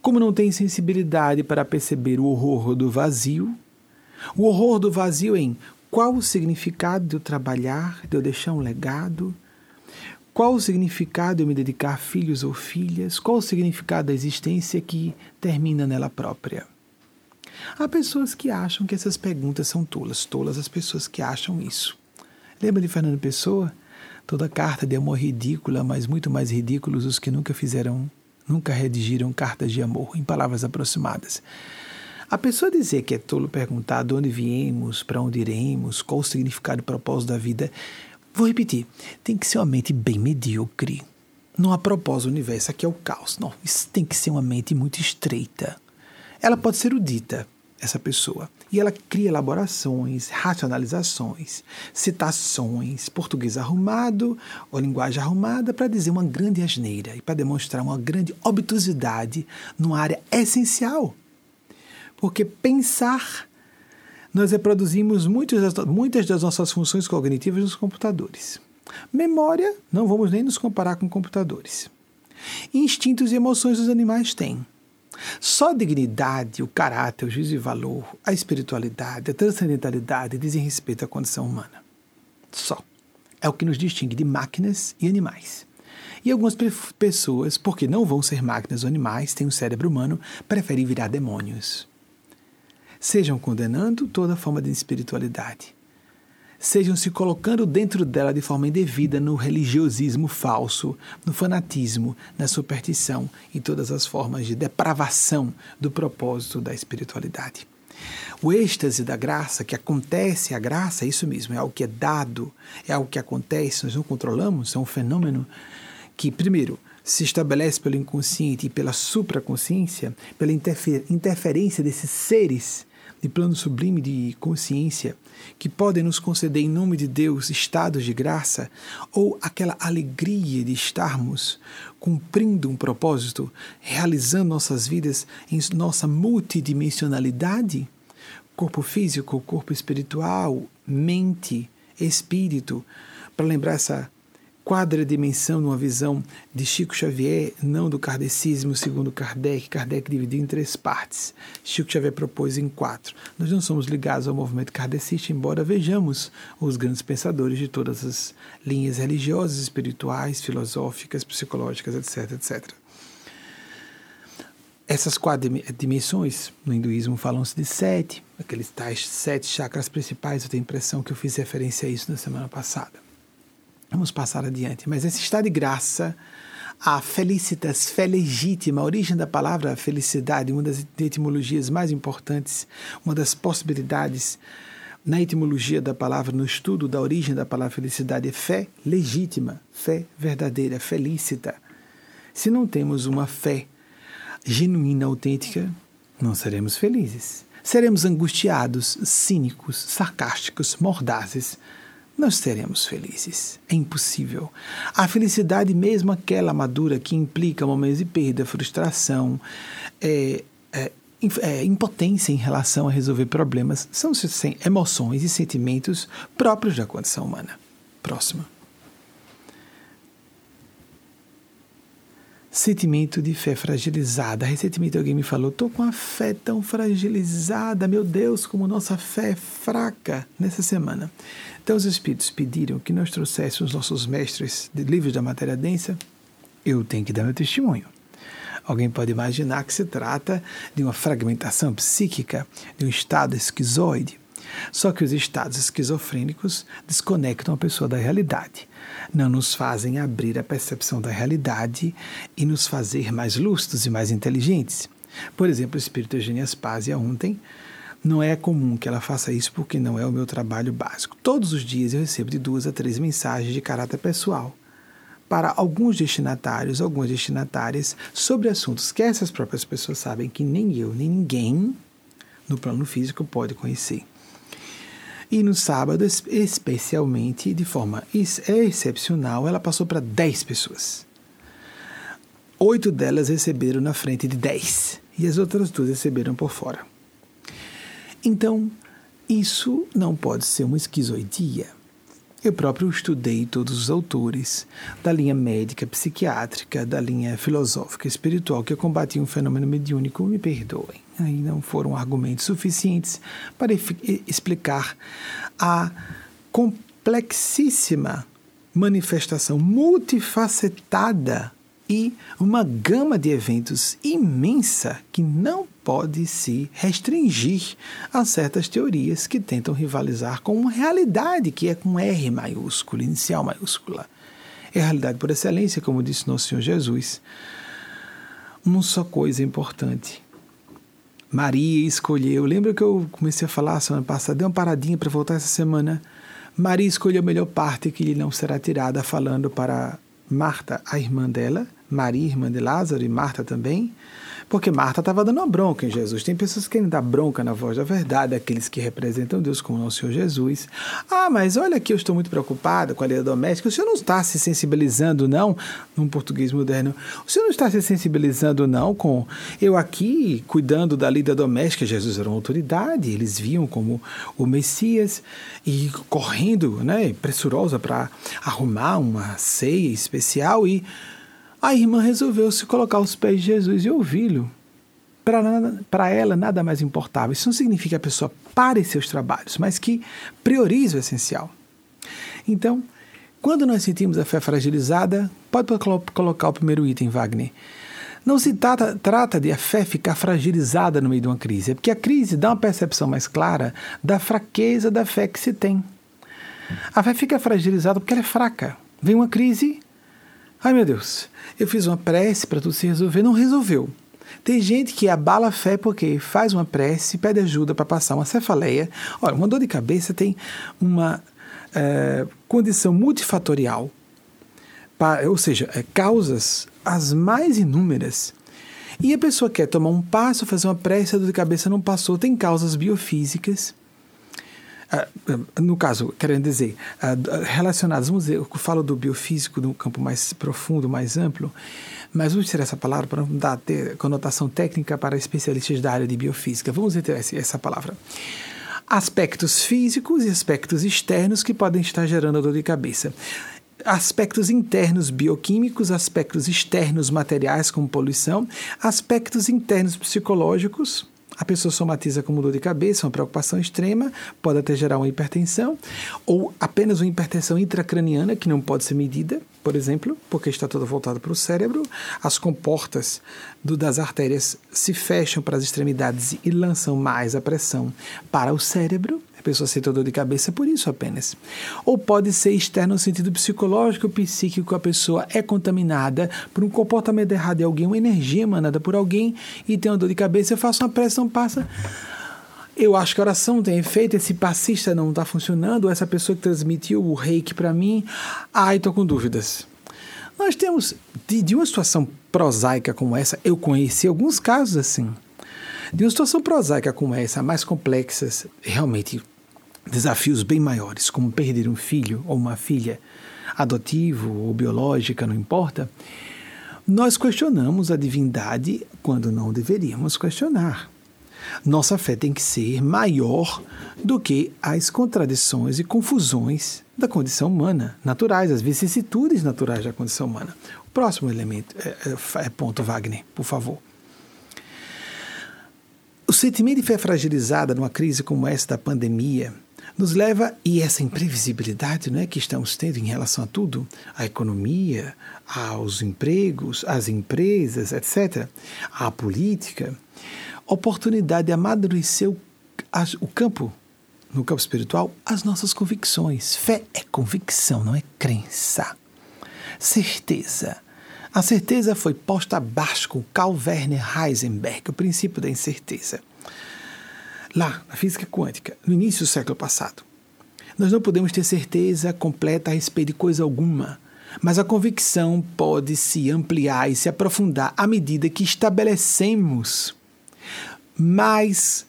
como não tem sensibilidade para perceber o horror do vazio, o horror do vazio em qual o significado de eu trabalhar, de eu deixar um legado, qual o significado de eu me dedicar a filhos ou filhas, qual o significado da existência que termina nela própria. Há pessoas que acham que essas perguntas são tolas, tolas as pessoas que acham isso. Lembra de Fernando Pessoa? Toda carta de amor ridícula, mas muito mais ridículos os que nunca fizeram, nunca redigiram cartas de amor, em palavras aproximadas. A pessoa dizer que é tolo perguntar de onde viemos, para onde iremos, qual o significado e propósito da vida, vou repetir, tem que ser uma mente bem medíocre. Não há propósito universo, aqui é o caos. Não, isso tem que ser uma mente muito estreita. Ela pode ser udita, essa pessoa. E ela cria elaborações, racionalizações, citações, português arrumado ou linguagem arrumada para dizer uma grande asneira e para demonstrar uma grande obtusidade numa área essencial. Porque pensar, nós reproduzimos muitas das, muitas das nossas funções cognitivas nos computadores. Memória, não vamos nem nos comparar com computadores. Instintos e emoções os animais têm. Só a dignidade, o caráter, o juízo de valor, a espiritualidade, a transcendentalidade dizem respeito à condição humana. Só. É o que nos distingue de máquinas e animais. E algumas pessoas, porque não vão ser máquinas ou animais, têm um cérebro humano, preferem virar demônios. Sejam condenando toda forma de espiritualidade sejam se colocando dentro dela de forma indevida no religiosismo falso, no fanatismo, na superstição e todas as formas de depravação do propósito da espiritualidade. O êxtase da graça, que acontece a graça, é isso mesmo, é algo que é dado, é algo que acontece, nós não controlamos, é um fenômeno que, primeiro, se estabelece pelo inconsciente e pela supraconsciência, pela interfer interferência desses seres de plano sublime de consciência que podem nos conceder em nome de Deus estados de graça ou aquela alegria de estarmos cumprindo um propósito, realizando nossas vidas em nossa multidimensionalidade, corpo físico, corpo espiritual, mente, espírito, para lembrar essa quadra-dimensão numa visão de Chico Xavier, não do kardecismo segundo Kardec. Kardec dividiu em três partes. Chico Xavier propôs em quatro. Nós não somos ligados ao movimento kardecista, embora vejamos os grandes pensadores de todas as linhas religiosas, espirituais, filosóficas, psicológicas, etc, etc. Essas quatro dimensões, no hinduísmo falam-se de sete, aqueles tais sete chakras principais, eu tenho a impressão que eu fiz referência a isso na semana passada. Vamos passar adiante. Mas esse estado de graça, a felicitas, fé legítima, a origem da palavra felicidade, uma das etimologias mais importantes, uma das possibilidades na etimologia da palavra, no estudo da origem da palavra felicidade, é fé legítima, fé verdadeira, felicita. Se não temos uma fé genuína, autêntica, não seremos felizes. Seremos angustiados, cínicos, sarcásticos, mordazes nós seremos felizes. É impossível. A felicidade, mesmo aquela madura que implica momentos de perda, frustração, é, é, é, impotência em relação a resolver problemas, são emoções e sentimentos próprios da condição humana. Próxima. Sentimento de fé fragilizada. Recentemente alguém me falou: estou com a fé tão fragilizada, meu Deus, como nossa fé é fraca nessa semana. Então os Espíritos pediram que nós trouxéssemos nossos mestres de livros da matéria densa. Eu tenho que dar meu testemunho. Alguém pode imaginar que se trata de uma fragmentação psíquica, de um estado esquizoide. Só que os estados esquizofrênicos desconectam a pessoa da realidade não nos fazem abrir a percepção da realidade e nos fazer mais lustros e mais inteligentes. Por exemplo, o espírito Eugênia Aspásia ontem não é comum que ela faça isso porque não é o meu trabalho básico. Todos os dias eu recebo de duas a três mensagens de caráter pessoal para alguns destinatários, algumas destinatárias, sobre assuntos que essas próprias pessoas sabem que nem eu, nem ninguém no plano físico pode conhecer. E no sábado, especialmente, de forma excepcional, ela passou para 10 pessoas. Oito delas receberam na frente de 10 e as outras duas receberam por fora. Então, isso não pode ser uma esquizoidia. Eu próprio estudei todos os autores da linha médica, psiquiátrica, da linha filosófica, espiritual que combatiam o fenômeno mediúnico, me perdoem. Aí não foram argumentos suficientes para explicar a complexíssima manifestação multifacetada e uma gama de eventos imensa que não pode se restringir a certas teorias que tentam rivalizar com uma realidade que é com R maiúsculo, inicial maiúscula. É a realidade por excelência, como disse nosso Senhor Jesus. Uma só coisa importante. Maria escolheu. Lembra que eu comecei a falar semana passada? Deu uma paradinha para voltar essa semana. Maria escolheu a melhor parte que lhe não será tirada, falando para Marta, a irmã dela, Maria, irmã de Lázaro, e Marta também, Porque Marta estava dando uma bronca em Jesus. Tem pessoas que querem dar bronca na voz da verdade, aqueles que representam Deus como nosso Senhor Jesus. Ah, mas olha aqui, eu estou muito preocupada com a lei doméstica. O senhor não está se sensibilizando, não, num português moderno. O senhor não está se sensibilizando, não, com eu aqui cuidando da lida doméstica. Jesus era uma autoridade, eles viam como o Messias e correndo, né, pressurosa para arrumar uma ceia especial e a irmã resolveu se colocar aos pés de Jesus e ouvi-lo. Para ela, nada mais importava. Isso não significa que a pessoa pare seus trabalhos, mas que priorize o essencial. Então, quando nós sentimos a fé fragilizada, pode colocar o primeiro item, Wagner. Não se trata, trata de a fé ficar fragilizada no meio de uma crise, é porque a crise dá uma percepção mais clara da fraqueza da fé que se tem. A fé fica fragilizada porque ela é fraca. Vem uma crise, ai meu Deus, eu fiz uma prece para tudo se resolver, não resolveu. Tem gente que abala a fé porque faz uma prece, pede ajuda para passar uma cefaleia. Olha, uma dor de cabeça tem uma é, condição multifatorial, ou seja, é, causas as mais inúmeras. E a pessoa quer tomar um passo, fazer uma prece, a dor de cabeça não passou, tem causas biofísicas no caso, querendo dizer, ah, relacionados, vamos dizer, eu falo do biofísico no campo mais profundo, mais amplo, mas vamos tirar essa palavra para não dar conotação técnica para especialistas da área de biofísica. Vamos ter essa palavra. Aspectos físicos e aspectos externos que podem estar gerando dor de cabeça aspectos internos bioquímicos, aspectos externos materiais, como poluição, aspectos internos psicológicos, a pessoa somatiza como dor de cabeça, uma preocupação extrema, pode até gerar uma hipertensão, ou apenas uma hipertensão intracraniana, que não pode ser medida, por exemplo, porque está toda voltada para o cérebro. As comportas do, das artérias se fecham para as extremidades e lançam mais a pressão para o cérebro pessoa sente dor de cabeça por isso apenas. Ou pode ser externo no sentido psicológico, psíquico, a pessoa é contaminada por um comportamento errado de alguém, uma energia emanada por alguém e tem uma dor de cabeça, eu faço uma pressão, passa. Eu acho que a oração tem efeito, esse passista não está funcionando, essa pessoa que transmitiu o reiki para mim, ai, estou com dúvidas. Nós temos, de, de uma situação prosaica como essa, eu conheci alguns casos assim. De uma situação prosaica como essa, mais complexas, realmente desafios bem maiores, como perder um filho ou uma filha, adotivo ou biológica, não importa, nós questionamos a divindade quando não deveríamos questionar. Nossa fé tem que ser maior do que as contradições e confusões da condição humana, naturais, as vicissitudes naturais da condição humana. O próximo elemento é, é, é ponto Wagner, por favor. O sentimento de fé fragilizada numa crise como essa da pandemia nos leva, e essa imprevisibilidade não é, que estamos tendo em relação a tudo, à economia, aos empregos, às empresas, etc., à política, oportunidade de amadurecer o, o campo, no campo espiritual, as nossas convicções. Fé é convicção, não é crença. Certeza. A certeza foi posta abaixo com Carl Werner Heisenberg, o princípio da incerteza lá na física quântica, no início do século passado. Nós não podemos ter certeza completa a respeito de coisa alguma, mas a convicção pode se ampliar e se aprofundar à medida que estabelecemos mais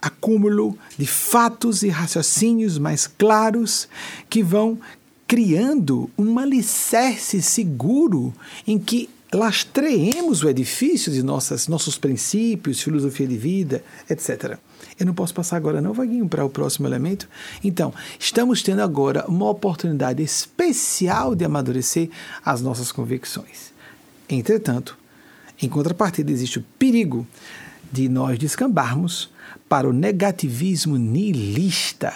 acúmulo de fatos e raciocínios mais claros que vão criando um alicerce seguro em que lastreemos o edifício de nossas, nossos princípios, filosofia de vida, etc. Eu não posso passar agora, não, Vaguinho, para o próximo elemento. Então, estamos tendo agora uma oportunidade especial de amadurecer as nossas convicções. Entretanto, em contrapartida, existe o perigo de nós descambarmos para o negativismo nihilista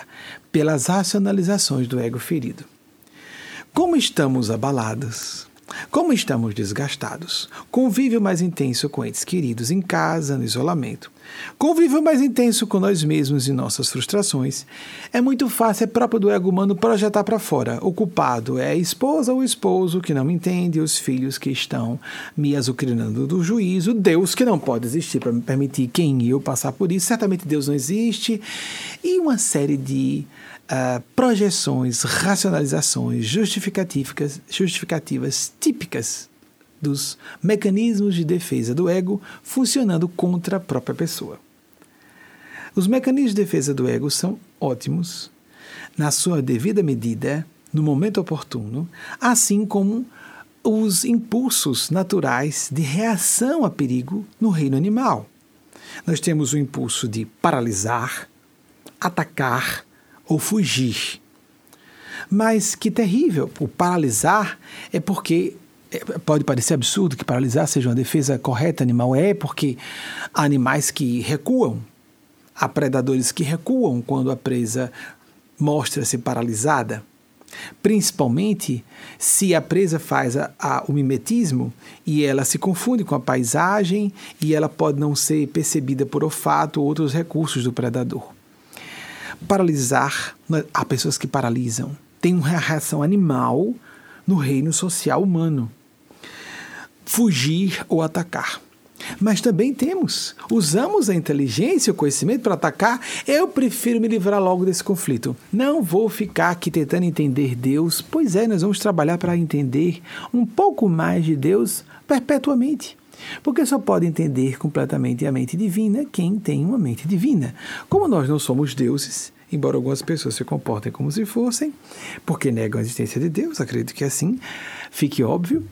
pelas racionalizações do ego ferido. Como estamos abalados, como estamos desgastados, convívio mais intenso com entes queridos em casa, no isolamento, convívio mais intenso com nós mesmos e nossas frustrações, é muito fácil, é próprio do ego humano projetar para fora. O culpado é a esposa ou o esposo que não me entende, os filhos que estão me azucrinando do juízo, Deus que não pode existir para me permitir quem eu passar por isso, certamente Deus não existe, e uma série de uh, projeções, racionalizações justificativas, justificativas típicas dos mecanismos de defesa do ego funcionando contra a própria pessoa. Os mecanismos de defesa do ego são ótimos, na sua devida medida, no momento oportuno, assim como os impulsos naturais de reação a perigo no reino animal. Nós temos o impulso de paralisar, atacar ou fugir. Mas que terrível! O paralisar é porque é, pode parecer absurdo que paralisar seja uma defesa correta animal é porque há animais que recuam, há predadores que recuam quando a presa mostra-se paralisada. Principalmente se a presa faz a, a, o mimetismo e ela se confunde com a paisagem e ela pode não ser percebida por olfato ou outros recursos do predador. Paralisar, há pessoas que paralisam, tem uma reação animal no reino social humano. Fugir ou atacar. Mas também temos, usamos a inteligência e o conhecimento para atacar. Eu prefiro me livrar logo desse conflito. Não vou ficar aqui tentando entender Deus. Pois é, nós vamos trabalhar para entender um pouco mais de Deus perpetuamente. Porque só pode entender completamente a mente divina quem tem uma mente divina. Como nós não somos deuses, embora algumas pessoas se comportem como se fossem, porque negam a existência de Deus, acredito que é assim, fique óbvio.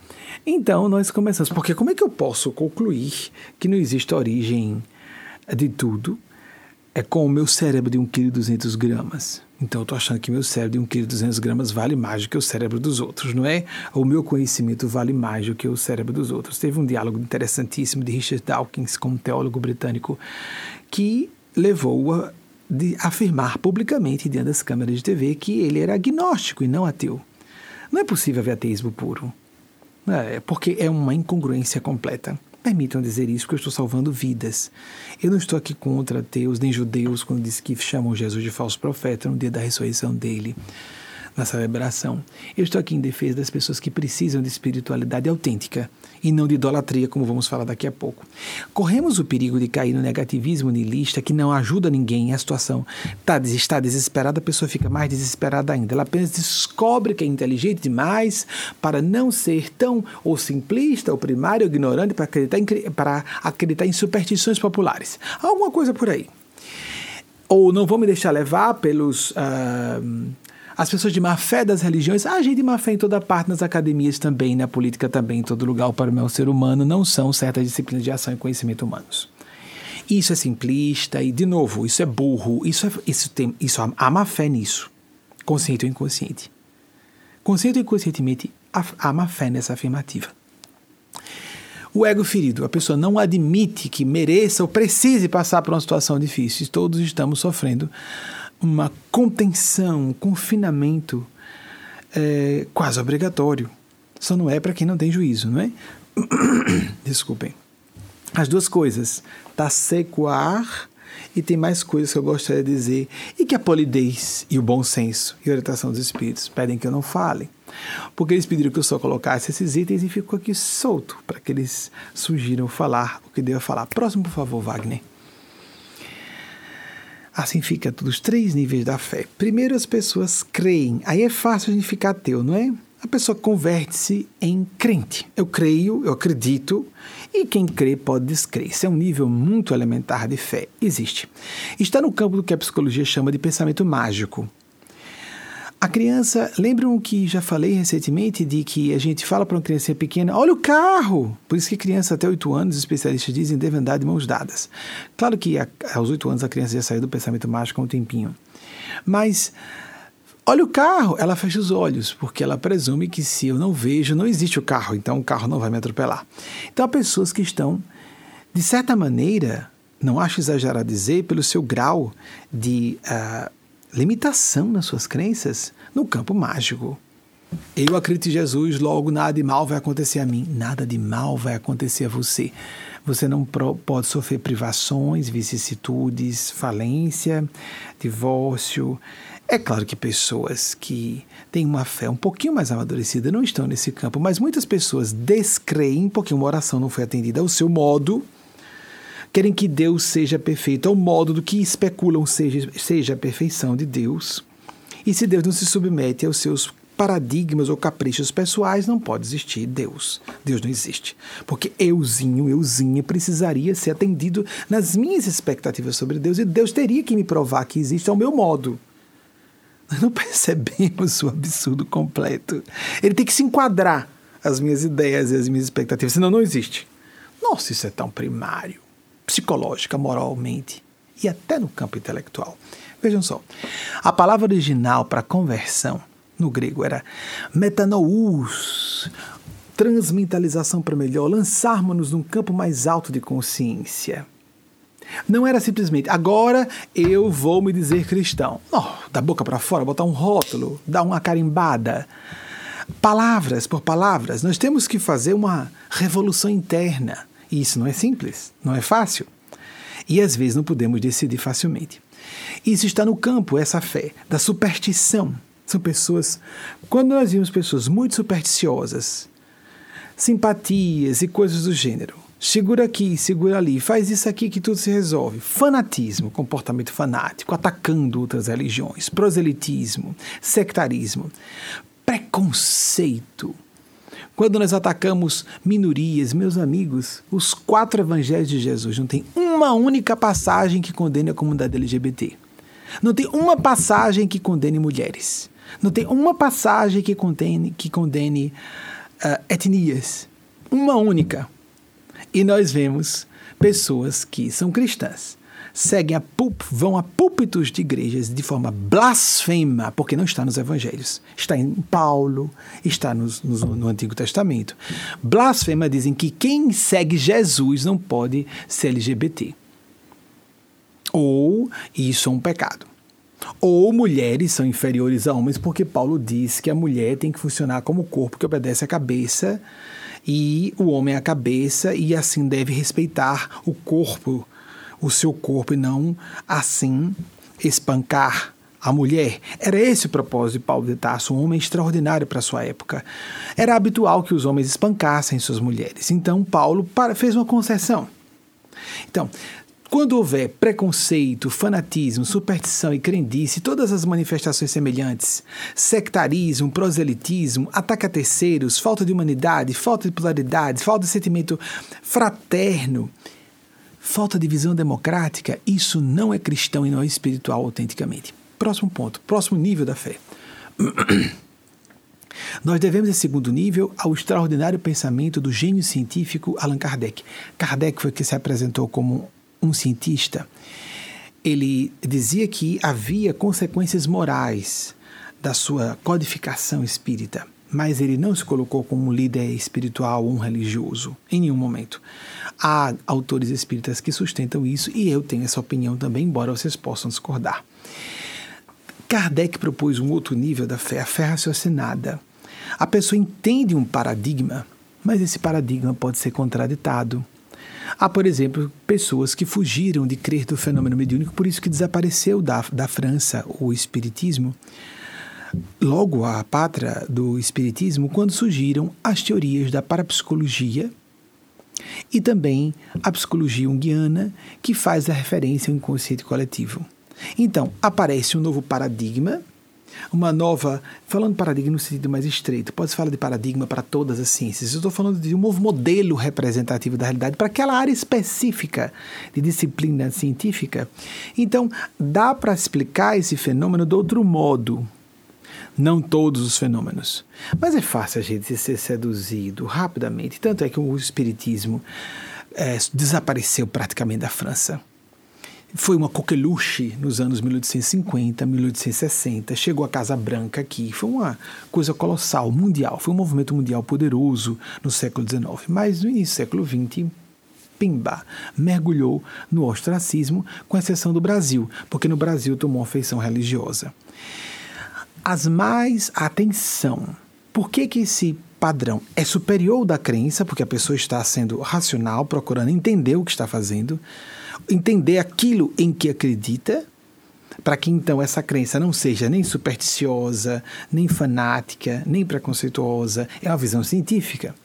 Então nós começamos, porque como é que eu posso concluir que não existe origem de tudo é com o meu cérebro de 1,2 kg gramas? Então eu estou achando que meu cérebro de 1,2 kg gramas vale mais do que o cérebro dos outros, não é? O meu conhecimento vale mais do que o cérebro dos outros. Teve um diálogo interessantíssimo de Richard Dawkins com um teólogo britânico que levou a de afirmar publicamente diante das câmeras de TV que ele era agnóstico e não ateu. Não é possível haver ateísmo puro. É, porque é uma incongruência completa. Permitam dizer isso, que eu estou salvando vidas. Eu não estou aqui contra ateus nem judeus quando diz que chamam Jesus de falso profeta no dia da ressurreição dele na celebração. Eu estou aqui em defesa das pessoas que precisam de espiritualidade autêntica e não de idolatria, como vamos falar daqui a pouco. Corremos o perigo de cair no negativismo niilista que não ajuda ninguém. A situação tá, está desesperada, a pessoa fica mais desesperada ainda. Ela apenas descobre que é inteligente demais para não ser tão ou simplista, ou primário, ou ignorante, para acreditar em, para acreditar em superstições populares. Alguma coisa por aí ou não vou me deixar levar pelos uh, as pessoas de má fé das religiões, a gente de má fé em toda parte, nas academias também, na política também, em todo lugar, para o meu ser humano, não são certas disciplinas de ação e conhecimento humanos. Isso é simplista e, de novo, isso é burro, isso, é, isso tem, isso há, má fé nisso, consciente ou inconsciente. Consciente ou inconscientemente, há má fé nessa afirmativa. O ego ferido, a pessoa não admite que mereça ou precise passar por uma situação difícil. Todos estamos sofrendo uma contenção, um confinamento é, quase obrigatório. Só não é para quem não tem juízo, não é? Desculpem. As duas coisas. Tá seco ar e tem mais coisas que eu gostaria de dizer e que a polidez e o bom senso e a orientação dos espíritos pedem que eu não fale. Porque eles pediram que eu só colocasse esses itens e ficou aqui solto para que eles sugiram falar o que devo falar. Próximo, por favor, Wagner. Assim fica dos três níveis da fé. Primeiro as pessoas creem, aí é fácil a gente ficar ateu, não é? A pessoa converte-se em crente. Eu creio, eu acredito, e quem crê pode descrer. Isso é um nível muito elementar de fé. Existe. Está no campo do que a psicologia chama de pensamento mágico. A criança, lembram que já falei recentemente de que a gente fala para uma criança pequena: olha o carro! Por isso que criança até 8 anos, os especialistas dizem, devem andar de mãos dadas. Claro que aos 8 anos a criança já saiu do pensamento mágico há um tempinho. Mas, olha o carro! Ela fecha os olhos, porque ela presume que se eu não vejo, não existe o carro, então o carro não vai me atropelar. Então há pessoas que estão, de certa maneira, não acho exagerado dizer, pelo seu grau de. Uh, limitação nas suas crenças no campo mágico. Eu acredito em Jesus, logo nada de mal vai acontecer a mim. Nada de mal vai acontecer a você. Você não pode sofrer privações, vicissitudes, falência, divórcio. É claro que pessoas que têm uma fé um pouquinho mais amadurecida não estão nesse campo, mas muitas pessoas descreem porque uma oração não foi atendida ao seu modo querem que Deus seja perfeito, ao modo do que especulam seja, seja a perfeição de Deus. E se Deus não se submete aos seus paradigmas ou caprichos pessoais, não pode existir Deus. Deus não existe. Porque euzinho, euzinha, precisaria ser atendido nas minhas expectativas sobre Deus e Deus teria que me provar que existe ao meu modo. Nós não percebemos o absurdo completo. Ele tem que se enquadrar as minhas ideias e as minhas expectativas, senão não existe. Nossa, isso é tão primário, psicológica, moralmente e até no campo intelectual. Vejam só, a palavra original para conversão no grego era metanous, transmentalização para melhor, lançarmos-nos num campo mais alto de consciência. Não era simplesmente, agora eu vou me dizer cristão. Oh, da boca para fora, botar um rótulo, dar uma carimbada. Palavras por palavras, nós temos que fazer uma revolução interna. E isso não é simples, não é fácil. E às vezes não podemos decidir facilmente. Isso está no campo, essa fé, da superstição. São pessoas. Quando nós vimos pessoas muito supersticiosas, simpatias e coisas do gênero, segura aqui, segura ali, faz isso aqui que tudo se resolve. Fanatismo, comportamento fanático, atacando outras religiões, proselitismo, sectarismo, preconceito. Quando nós atacamos minorias, meus amigos, os quatro evangelhos de Jesus não tem uma única passagem que condene a comunidade LGBT. Não tem uma passagem que condene mulheres. Não tem uma passagem que condene, que condene uh, etnias. Uma única. E nós vemos pessoas que são cristãs seguem a vão a púlpitos de igrejas de forma blasfema, porque não está nos evangelhos. Está em Paulo, está nos, nos, no Antigo Testamento. Blasfema dizem que quem segue Jesus não pode ser LGBT. Ou isso é um pecado. Ou mulheres são inferiores a homens, porque Paulo diz que a mulher tem que funcionar como o corpo que obedece à cabeça e o homem a cabeça e assim deve respeitar o corpo o seu corpo e não assim espancar a mulher. Era esse o propósito de Paulo de Tarso, um homem extraordinário para sua época. Era habitual que os homens espancassem suas mulheres. Então Paulo fez uma concessão. Então, quando houver preconceito, fanatismo, superstição e crendice, todas as manifestações semelhantes, sectarismo, proselitismo, ataque a terceiros, falta de humanidade, falta de polaridade, falta de sentimento fraterno, Falta de visão democrática, isso não é cristão e não é espiritual autenticamente. Próximo ponto, próximo nível da fé. Nós devemos esse segundo nível ao extraordinário pensamento do gênio científico Allan Kardec. Kardec foi que se apresentou como um cientista. Ele dizia que havia consequências morais da sua codificação espírita, mas ele não se colocou como um líder espiritual ou um religioso em nenhum momento. Há autores espíritas que sustentam isso e eu tenho essa opinião também, embora vocês possam discordar. Kardec propôs um outro nível da fé, a fé raciocinada. A pessoa entende um paradigma, mas esse paradigma pode ser contraditado. Há, por exemplo, pessoas que fugiram de crer do fenômeno mediúnico, por isso que desapareceu da, da França o espiritismo. Logo, a pátria do espiritismo, quando surgiram as teorias da parapsicologia e também a psicologia junguiana, que faz a referência ao inconsciente coletivo. Então, aparece um novo paradigma, uma nova. Falando paradigma no sentido mais estreito, pode falar de paradigma para todas as ciências. Eu estou falando de um novo modelo representativo da realidade para aquela área específica de disciplina científica. Então, dá para explicar esse fenômeno de outro modo não todos os fenômenos. Mas é fácil a gente ser seduzido rapidamente. Tanto é que o Espiritismo é, desapareceu praticamente da França. Foi uma coqueluche nos anos 1850, 1860. Chegou à Casa Branca aqui. Foi uma coisa colossal, mundial. Foi um movimento mundial poderoso no século XIX. Mas no início do século XX, pimba, mergulhou no ostracismo, com exceção do Brasil, porque no Brasil tomou uma feição religiosa as mais atenção. Por que, que esse padrão é superior da crença, porque a pessoa está sendo racional, procurando entender o que está fazendo, entender aquilo em que acredita, para que então essa crença não seja nem supersticiosa, nem fanática, nem preconceituosa, é uma visão científica.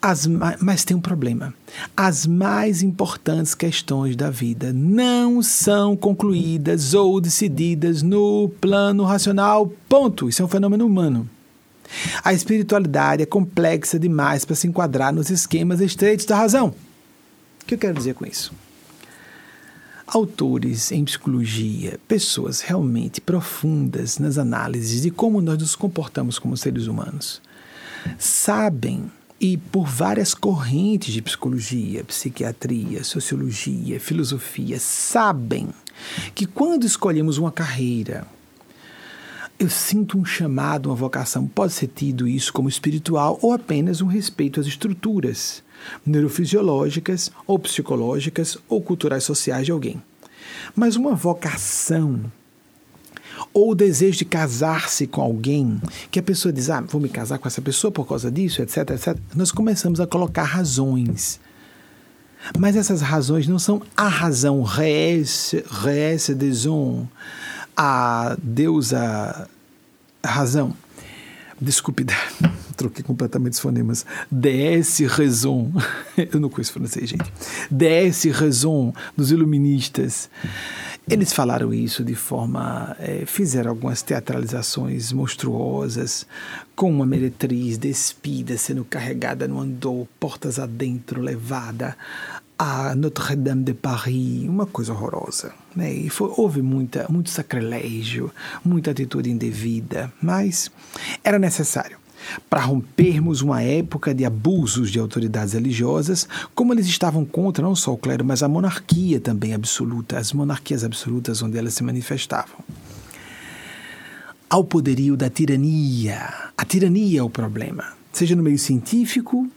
As, mas tem um problema. As mais importantes questões da vida não são concluídas ou decididas no plano racional. Ponto. Isso é um fenômeno humano. A espiritualidade é complexa demais para se enquadrar nos esquemas estreitos da razão. O que eu quero dizer com isso? Autores em psicologia, pessoas realmente profundas nas análises de como nós nos comportamos como seres humanos, sabem e por várias correntes de psicologia, psiquiatria, sociologia, filosofia, sabem que quando escolhemos uma carreira, eu sinto um chamado, uma vocação. Pode ser tido isso como espiritual ou apenas um respeito às estruturas neurofisiológicas ou psicológicas ou culturais sociais de alguém. Mas uma vocação ou o desejo de casar-se com alguém, que a pessoa diz, ah, vou me casar com essa pessoa por causa disso, etc, etc. Nós começamos a colocar razões. Mas essas razões não são a razão res, res deson, a deusa razão. Desculpe, troquei completamente os fonemas. DS raison. Eu não conheço francês, gente. DS raison dos iluministas. Eles falaram isso de forma. É, fizeram algumas teatralizações monstruosas, com uma meretriz despida sendo carregada no andor, portas adentro, levada a Notre-Dame de Paris, uma coisa horrorosa. Né? E foi, houve muita, muito sacrilégio, muita atitude indevida, mas era necessário para rompermos uma época de abusos de autoridades religiosas, como eles estavam contra não só o clero, mas a monarquia também absoluta, as monarquias absolutas onde elas se manifestavam. Ao poderio da tirania. A tirania é o problema, seja no meio científico,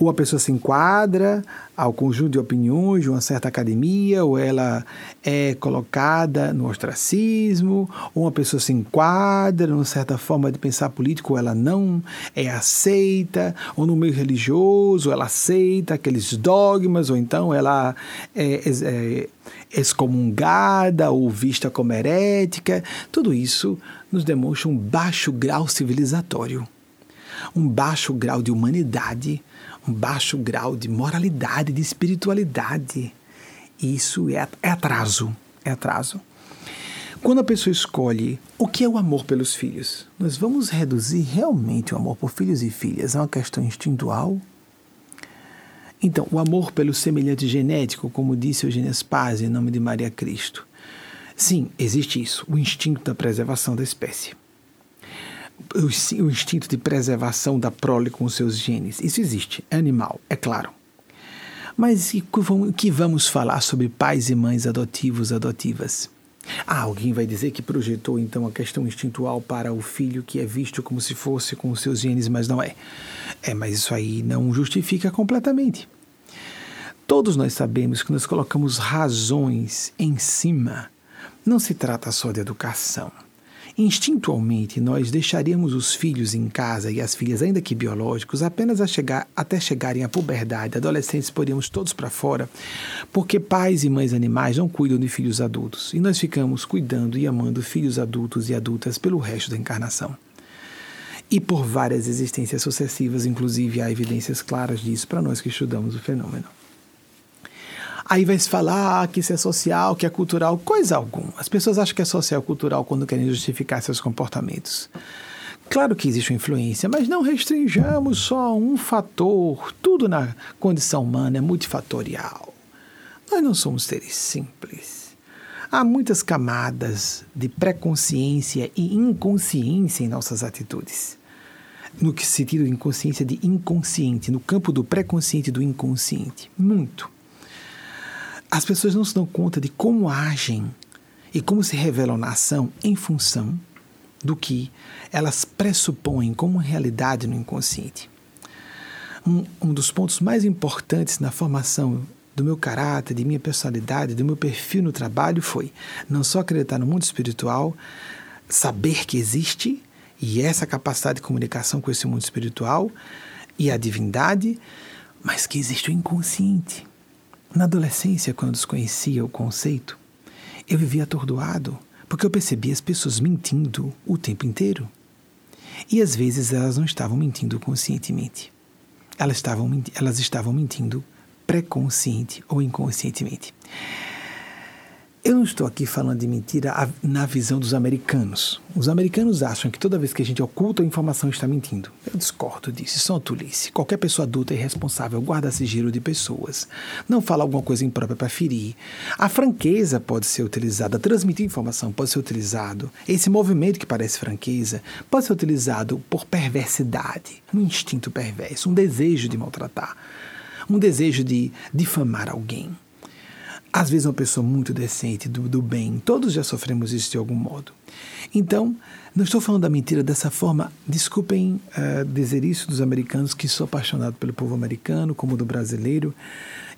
ou a pessoa se enquadra ao conjunto de opiniões de uma certa academia, ou ela é colocada no ostracismo, ou uma pessoa se enquadra numa certa forma de pensar político, ou ela não é aceita, ou no meio religioso, ela aceita aqueles dogmas, ou então ela é, é, é excomungada ou vista como herética. Tudo isso nos demonstra um baixo grau civilizatório, um baixo grau de humanidade um baixo grau de moralidade, de espiritualidade. Isso é, é atraso, é atraso. Quando a pessoa escolhe o que é o amor pelos filhos, nós vamos reduzir realmente o amor por filhos e filhas a uma questão instintual? Então, o amor pelo semelhante genético, como disse Eugênia Spaz em nome de Maria Cristo. Sim, existe isso, o instinto da preservação da espécie o, instinto de preservação da prole com seus genes. Isso existe, é animal, é claro. Mas o que vamos falar sobre pais e mães adotivos, adotivas? Ah, alguém vai dizer que projetou então a questão instintual para o filho que é visto como se fosse com os seus genes, mas não é. É, mas isso aí não justifica completamente. Todos nós sabemos que nós colocamos razões em cima. Não se trata só de educação. Instintualmente, nós deixaríamos os filhos em casa e as filhas, ainda que biológicos, apenas chegar, até chegarem à puberdade. Adolescentes poríamos todos para fora, porque pais e mães animais não cuidam de filhos adultos. E nós ficamos cuidando e amando filhos adultos e adultas pelo resto da encarnação. E por várias existências sucessivas, inclusive há evidências claras disso para nós que estudamos o fenômeno. Aí vai se falar que isso é social, que é cultural, coisa alguma. As pessoas acham que é social cultural quando querem justificar seus comportamentos. Claro que existe uma influência, mas não restringamos só a um fator. Tudo na condição humana é multifatorial. Nós não somos seres simples. Há muitas camadas de pré-consciência e inconsciência em nossas atitudes. No sentido de inconsciência de inconsciente, no campo do pré-consciente e do inconsciente. Muito. As pessoas não se dão conta de como agem e como se revelam na ação em função do que elas pressupõem como realidade no inconsciente. Um, um dos pontos mais importantes na formação do meu caráter, de minha personalidade, do meu perfil no trabalho foi não só acreditar no mundo espiritual, saber que existe e essa capacidade de comunicação com esse mundo espiritual e a divindade, mas que existe o inconsciente. Na adolescência, quando desconhecia o conceito, eu vivia atordoado, porque eu percebia as pessoas mentindo o tempo inteiro. E às vezes elas não estavam mentindo conscientemente. Elas estavam, elas estavam mentindo pré-consciente ou inconscientemente. Eu não estou aqui falando de mentira na visão dos americanos. Os americanos acham que toda vez que a gente oculta a informação está mentindo. Eu discordo disso, isso é uma tolice. Qualquer pessoa adulta e responsável guarda sigilo de pessoas. Não fala alguma coisa imprópria para ferir. A franqueza pode ser utilizada, transmitir informação pode ser utilizado. Esse movimento que parece franqueza pode ser utilizado por perversidade, um instinto perverso, um desejo de maltratar, um desejo de difamar alguém. Às vezes, uma pessoa muito decente, do, do bem, todos já sofremos isso de algum modo. Então, não estou falando da mentira dessa forma. Desculpem uh, dizer isso dos americanos, que sou apaixonado pelo povo americano, como do brasileiro,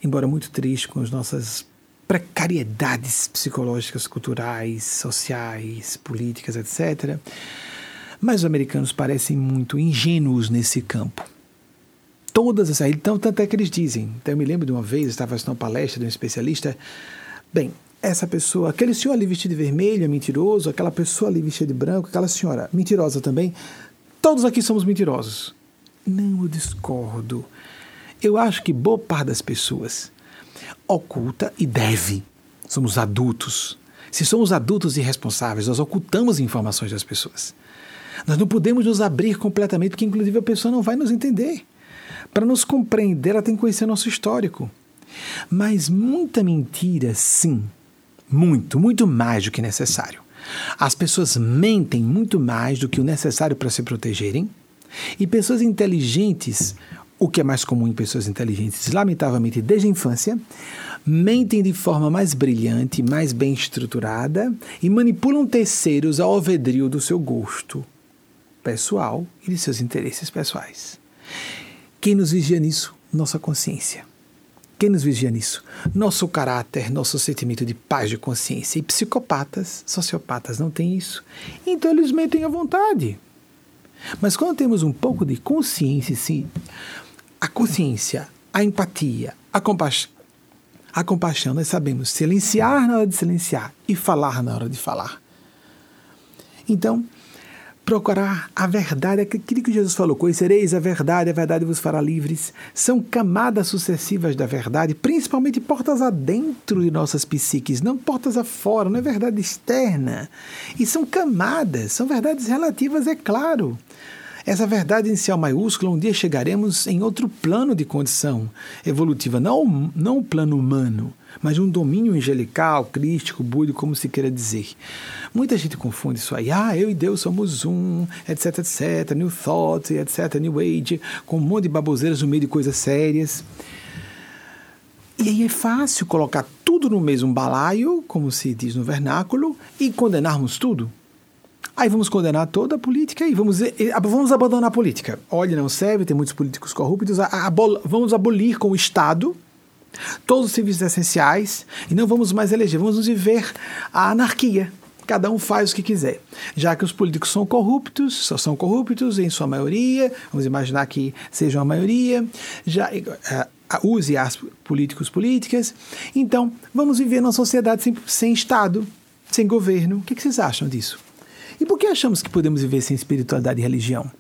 embora muito triste com as nossas precariedades psicológicas, culturais, sociais, políticas, etc. Mas os americanos parecem muito ingênuos nesse campo todas essas. Então, tanto é que eles dizem. Então, eu me lembro de uma vez, estava assistindo uma palestra de um especialista. Bem, essa pessoa, aquele senhor ali vestido de vermelho é mentiroso, aquela pessoa ali vestida de branco, aquela senhora mentirosa também. Todos aqui somos mentirosos. Não, eu discordo. Eu acho que boa parte das pessoas oculta e deve. Somos adultos. Se somos adultos irresponsáveis, nós ocultamos informações das pessoas. Nós não podemos nos abrir completamente, porque inclusive a pessoa não vai nos entender. Para nos compreender, ela tem que conhecer nosso histórico. Mas muita mentira, sim. Muito, muito mais do que necessário. As pessoas mentem muito mais do que o necessário para se protegerem. E pessoas inteligentes, o que é mais comum em pessoas inteligentes, lamentavelmente desde a infância, mentem de forma mais brilhante, mais bem estruturada e manipulam terceiros ao alvedrio do seu gosto pessoal e de seus interesses pessoais. Quem nos vigia nisso? Nossa consciência. Quem nos vigia nisso? Nosso caráter, nosso sentimento de paz de consciência. E psicopatas, sociopatas não têm isso. Então eles mentem à vontade. Mas quando temos um pouco de consciência, sim, a consciência, a empatia, a compaixão, a compaixão, nós sabemos silenciar na hora de silenciar e falar na hora de falar. Então, procurar a verdade, aquilo que Jesus falou, conhecereis a verdade, a verdade vos fará livres. São camadas sucessivas da verdade, principalmente portas adentro de nossas psiques, não portas afora, não é verdade externa. E são camadas, são verdades relativas, é claro. Essa verdade inicial maiúscula, um dia chegaremos em outro plano de condição evolutiva, não, não o plano humano, mas um domínio angelical, crístico, búdico, como se queira dizer. Muita gente confunde isso aí. Ah, eu e Deus somos um, etc, etc, New Thought, etc, New Age, com um monte de baboseiras no meio de coisas sérias. E aí é fácil colocar tudo no mesmo balaio, como se diz no vernáculo, e condenarmos tudo. Aí vamos condenar toda a política e vamos, vamos abandonar a política. Olha, não serve, tem muitos políticos corruptos. Vamos abolir com o Estado todos os serviços essenciais e não vamos mais eleger, vamos viver a anarquia. Cada um faz o que quiser. Já que os políticos são corruptos, só são corruptos em sua maioria, vamos imaginar que sejam a maioria, já uh, use as políticos políticas. Então, vamos viver numa sociedade sem, sem Estado, sem governo. O que, que vocês acham disso? E por que achamos que podemos viver sem espiritualidade e religião?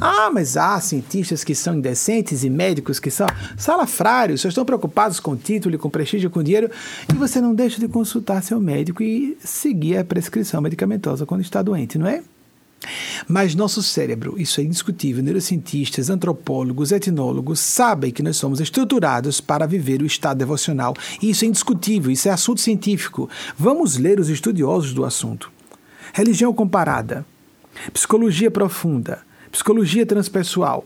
Ah, mas há cientistas que são indecentes e médicos que são salafrários, só estão preocupados com título, com prestígio, com dinheiro, e você não deixa de consultar seu médico e seguir a prescrição medicamentosa quando está doente, não é? Mas nosso cérebro, isso é indiscutível, neurocientistas, antropólogos, etnólogos sabem que nós somos estruturados para viver o estado devocional. Isso é indiscutível, isso é assunto científico. Vamos ler os estudiosos do assunto. Religião comparada, psicologia profunda, psicologia transpessoal.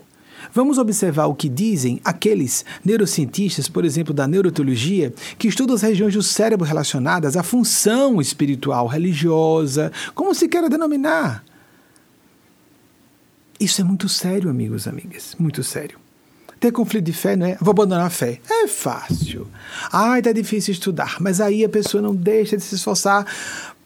Vamos observar o que dizem aqueles neurocientistas, por exemplo, da neuroteologia, que estudam as regiões do cérebro relacionadas à função espiritual, religiosa, como se queira denominar. Isso é muito sério, amigos e amigas, muito sério. Ter conflito de fé não é. Vou abandonar a fé. É fácil. Ai, tá difícil estudar. Mas aí a pessoa não deixa de se esforçar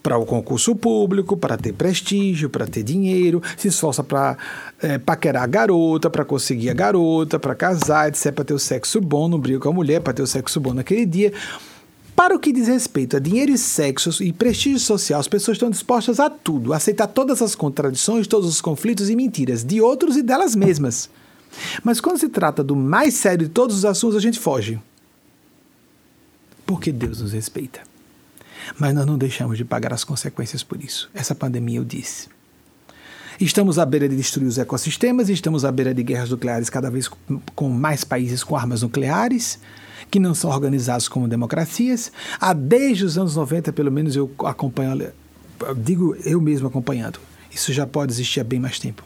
para o concurso público, para ter prestígio, para ter dinheiro, se esforça para é, paquerar a garota, para conseguir a garota, para casar, etc., para ter o sexo bom, não briga com a mulher, para ter o sexo bom naquele dia. Para o que diz respeito a dinheiro e sexo e prestígio social, as pessoas estão dispostas a tudo, a aceitar todas as contradições, todos os conflitos e mentiras de outros e delas mesmas. Mas quando se trata do mais sério de todos os assuntos, a gente foge. Porque Deus nos respeita. Mas nós não deixamos de pagar as consequências por isso. Essa pandemia eu disse. Estamos à beira de destruir os ecossistemas, estamos à beira de guerras nucleares cada vez com mais países com armas nucleares, que não são organizados como democracias. Há desde os anos 90, pelo menos eu acompanho, digo eu mesmo acompanhando. Isso já pode existir há bem mais tempo.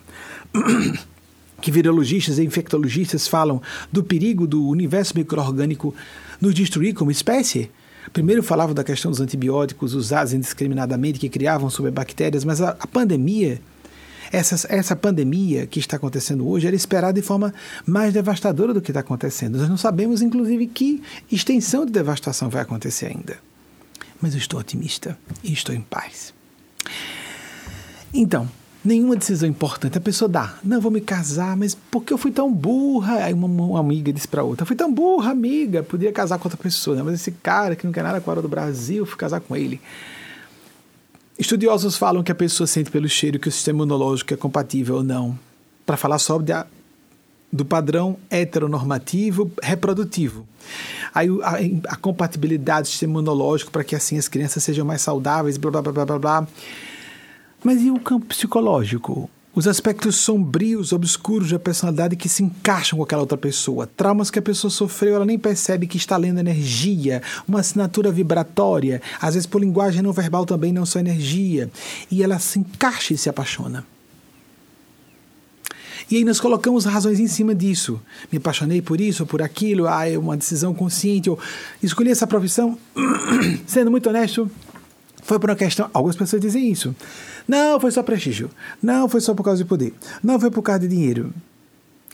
que virologistas e infectologistas falam do perigo do universo microorgânico nos destruir como espécie. Primeiro falavam da questão dos antibióticos usados indiscriminadamente que criavam sobre bactérias, mas a, a pandemia essa, essa pandemia que está acontecendo hoje era esperada de forma mais devastadora do que está acontecendo. Nós não sabemos, inclusive, que extensão de devastação vai acontecer ainda. Mas eu estou otimista e estou em paz. Então, nenhuma decisão importante a pessoa dá. Não, vou me casar, mas porque eu fui tão burra? Aí uma, uma amiga disse para outra: fui tão burra, amiga, podia casar com outra pessoa, né? mas esse cara que não quer nada com a hora do Brasil, fui casar com ele. Estudiosos falam que a pessoa sente pelo cheiro que o sistema imunológico é compatível ou não, para falar só de a, do padrão heteronormativo reprodutivo. Aí a, a compatibilidade do sistema imunológico para que assim as crianças sejam mais saudáveis, blá blá blá blá blá. Mas e o campo psicológico? Os aspectos sombrios, obscuros da personalidade que se encaixam com aquela outra pessoa. Traumas que a pessoa sofreu, ela nem percebe que está lendo energia, uma assinatura vibratória. Às vezes, por linguagem não verbal também, não só energia. E ela se encaixa e se apaixona. E aí nós colocamos razões em cima disso. Me apaixonei por isso por aquilo, ah, é uma decisão consciente, ou escolhi essa profissão, sendo muito honesto, foi por uma questão. Algumas pessoas dizem isso. Não, foi só prestígio. Não, foi só por causa de poder. Não, foi por causa de dinheiro.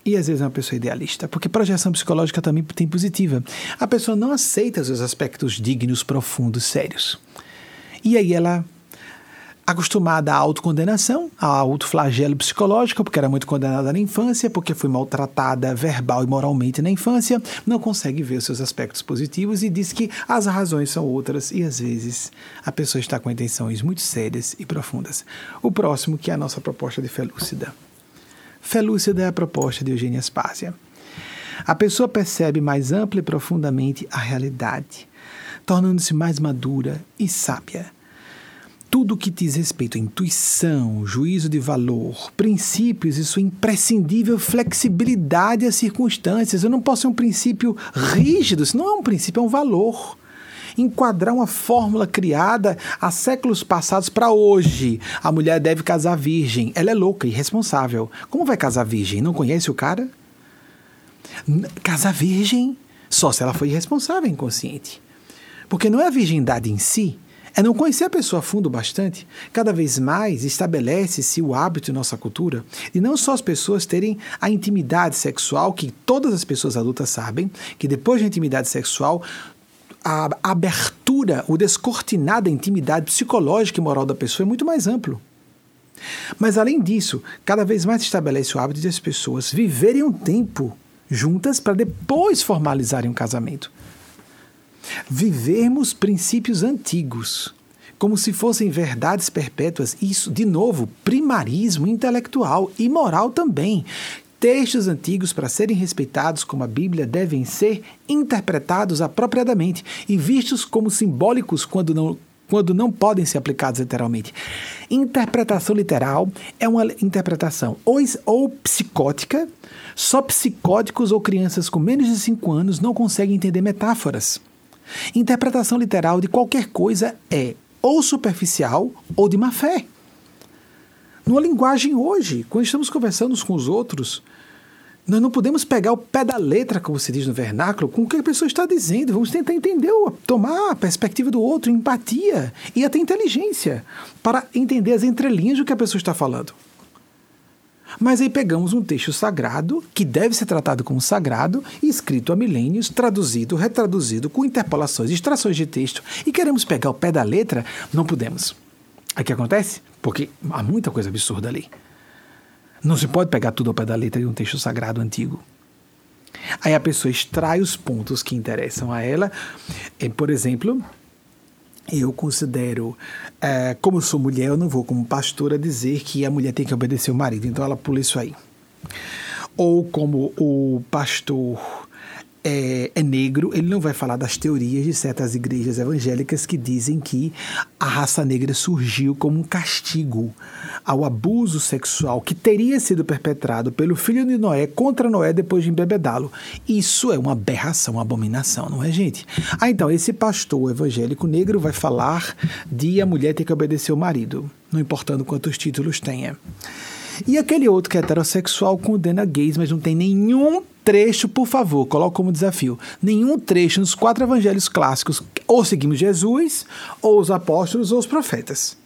E às vezes é uma pessoa idealista, porque projeção psicológica também tem positiva. A pessoa não aceita os aspectos dignos, profundos, sérios. E aí ela acostumada à autocondenação, ao autoflagelo psicológico, porque era muito condenada na infância, porque foi maltratada verbal e moralmente na infância, não consegue ver os seus aspectos positivos e diz que as razões são outras e às vezes a pessoa está com intenções muito sérias e profundas. O próximo, que é a nossa proposta de fé lúcida. Fé lúcida é a proposta de Eugênia Spásia. A pessoa percebe mais ampla e profundamente a realidade, tornando-se mais madura e sábia tudo que diz respeito à intuição, juízo de valor, princípios e sua imprescindível flexibilidade às circunstâncias. Eu não posso ser um princípio rígido, isso não é um princípio, é um valor. Enquadrar uma fórmula criada há séculos passados para hoje. A mulher deve casar virgem. Ela é louca, irresponsável. Como vai casar virgem? Não conhece o cara? Casar virgem? Só se ela foi irresponsável, inconsciente. Porque não é a virgindade em si, é não conhecer a pessoa a fundo bastante. Cada vez mais estabelece-se o hábito em nossa cultura de não só as pessoas terem a intimidade sexual, que todas as pessoas adultas sabem, que depois da intimidade sexual, a abertura, o descortinar da intimidade psicológica e moral da pessoa é muito mais amplo. Mas além disso, cada vez mais estabelece o hábito de as pessoas viverem um tempo juntas para depois formalizarem um casamento vivermos princípios antigos, como se fossem verdades perpétuas. Isso, de novo, primarismo intelectual e moral também. Textos antigos, para serem respeitados como a Bíblia, devem ser interpretados apropriadamente e vistos como simbólicos quando não, quando não podem ser aplicados literalmente. Interpretação literal é uma interpretação ou, ou psicótica, só psicóticos ou crianças com menos de 5 anos não conseguem entender metáforas. Interpretação literal de qualquer coisa é ou superficial ou de má fé. Numa linguagem hoje, quando estamos conversando uns com os outros, nós não podemos pegar o pé da letra, como se diz no vernáculo, com o que a pessoa está dizendo. Vamos tentar entender, tomar a perspectiva do outro, empatia e até inteligência, para entender as entrelinhas do que a pessoa está falando. Mas aí pegamos um texto sagrado, que deve ser tratado como sagrado, escrito há milênios, traduzido, retraduzido, com interpolações, extrações de texto, e queremos pegar o pé da letra, não podemos. Aí o que acontece? Porque há muita coisa absurda ali. Não se pode pegar tudo ao pé da letra de um texto sagrado antigo. Aí a pessoa extrai os pontos que interessam a ela. Por exemplo, eu considero, é, como sou mulher, eu não vou como pastora dizer que a mulher tem que obedecer o marido, então ela pula isso aí. Ou como o pastor é, é, negro, ele não vai falar das teorias de certas igrejas evangélicas que dizem que a raça negra surgiu como um castigo ao abuso sexual que teria sido perpetrado pelo filho de Noé contra Noé depois de embebedá-lo. Isso é uma aberração, uma abominação, não é, gente? Ah, então, esse pastor evangélico negro vai falar de a mulher ter que obedecer o marido, não importando quantos títulos tenha. E aquele outro que é heterossexual condena gays, mas não tem nenhum trecho, por favor, coloque como desafio. Nenhum trecho nos quatro evangelhos clássicos, ou seguimos Jesus, ou os apóstolos, ou os profetas.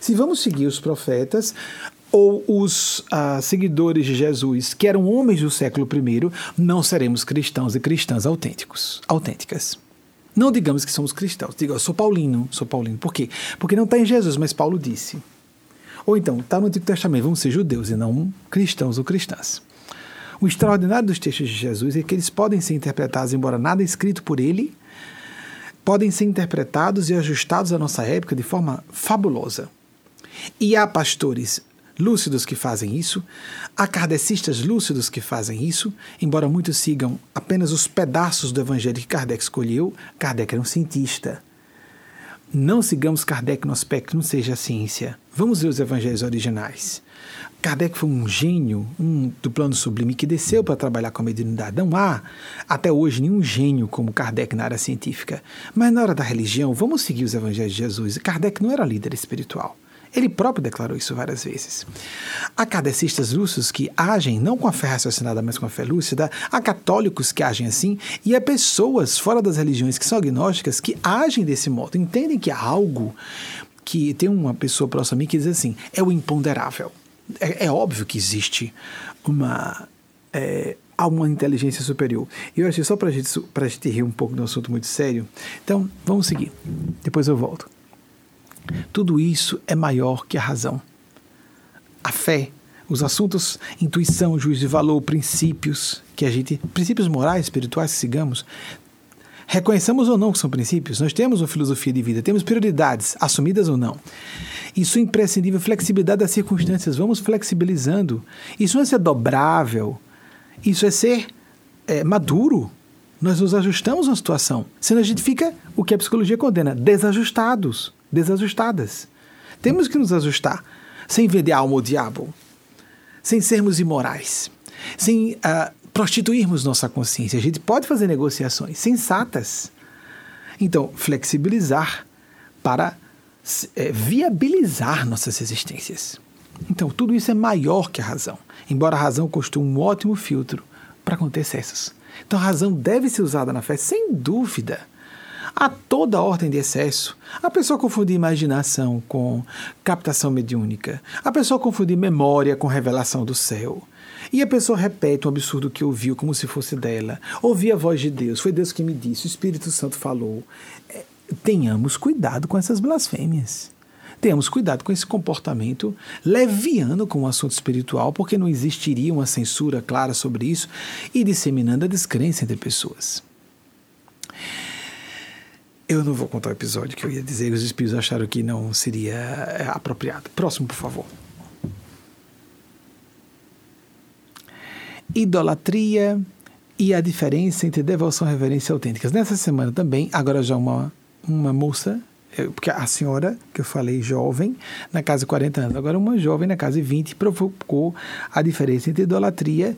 Se vamos seguir os profetas, ou os uh, seguidores de Jesus, que eram homens do século I, não seremos cristãos e cristãs autênticos, autênticas. Não digamos que somos cristãos. Diga, eu sou paulino, sou paulino. Por quê? Porque não está em Jesus, mas Paulo disse. Ou então, está no Antigo Testamento, vamos ser judeus e não cristãos ou cristãs. O extraordinário dos textos de Jesus é que eles podem ser interpretados, embora nada escrito por ele, podem ser interpretados e ajustados à nossa época de forma fabulosa. E há pastores lúcidos que fazem isso, há kardecistas lúcidos que fazem isso, embora muitos sigam apenas os pedaços do evangelho que Kardec escolheu, Kardec era um cientista. Não sigamos Kardec no aspecto não seja ciência. Vamos ver os evangelhos originais. Kardec foi um gênio um, do plano sublime que desceu para trabalhar com a mediunidade. Não há, até hoje, nenhum gênio como Kardec na área científica. Mas na hora da religião, vamos seguir os evangelhos de Jesus. Kardec não era líder espiritual. Ele próprio declarou isso várias vezes. Há kardecistas lúcidos que agem não com a fé raciocinada, mas com a fé lúcida. Há católicos que agem assim. E há pessoas fora das religiões que são agnósticas que agem desse modo. Entendem que há algo que tem uma pessoa próxima a mim que diz assim: é o imponderável. É, é óbvio que existe uma. É, há uma inteligência superior. E eu achei só para gente, a gente rir um pouco de um assunto muito sério. Então, vamos seguir. Depois eu volto. Tudo isso é maior que a razão. A fé, os assuntos, intuição, juízo de valor, princípios que a gente, princípios morais, espirituais sigamos, reconheçamos ou não que são princípios, nós temos uma filosofia de vida, temos prioridades, assumidas ou não. Isso é imprescindível, flexibilidade das circunstâncias, vamos flexibilizando. Isso não é ser dobrável, isso é ser é, maduro. Nós nos ajustamos à situação, senão a gente fica, o que a psicologia condena, desajustados desajustadas. Temos que nos ajustar, sem vender alma ao diabo, sem sermos imorais, sem uh, prostituirmos nossa consciência. A gente pode fazer negociações sensatas. Então, flexibilizar para é, viabilizar nossas existências. Então, tudo isso é maior que a razão, embora a razão constitua um ótimo filtro para conter excessos. Então, a razão deve ser usada na fé, sem dúvida a toda ordem de excesso. A pessoa confundir imaginação com captação mediúnica. A pessoa confundir memória com revelação do céu. E a pessoa repete um absurdo que ouviu como se fosse dela. Ouvi a voz de Deus, foi Deus que me disse, o Espírito Santo falou. É, tenhamos cuidado com essas blasfêmias. Tenhamos cuidado com esse comportamento leviano com o assunto espiritual, porque não existiria uma censura clara sobre isso e disseminando a descrença entre pessoas. Eu não vou contar o episódio que eu ia dizer, os espíritos acharam que não seria é, apropriado. Próximo, por favor. Idolatria e a diferença entre devoção e reverência autênticas. Nessa semana também, agora já uma, uma moça porque a senhora, que eu falei jovem, na casa de 40 anos, agora uma jovem na casa de 20, provocou a diferença entre idolatria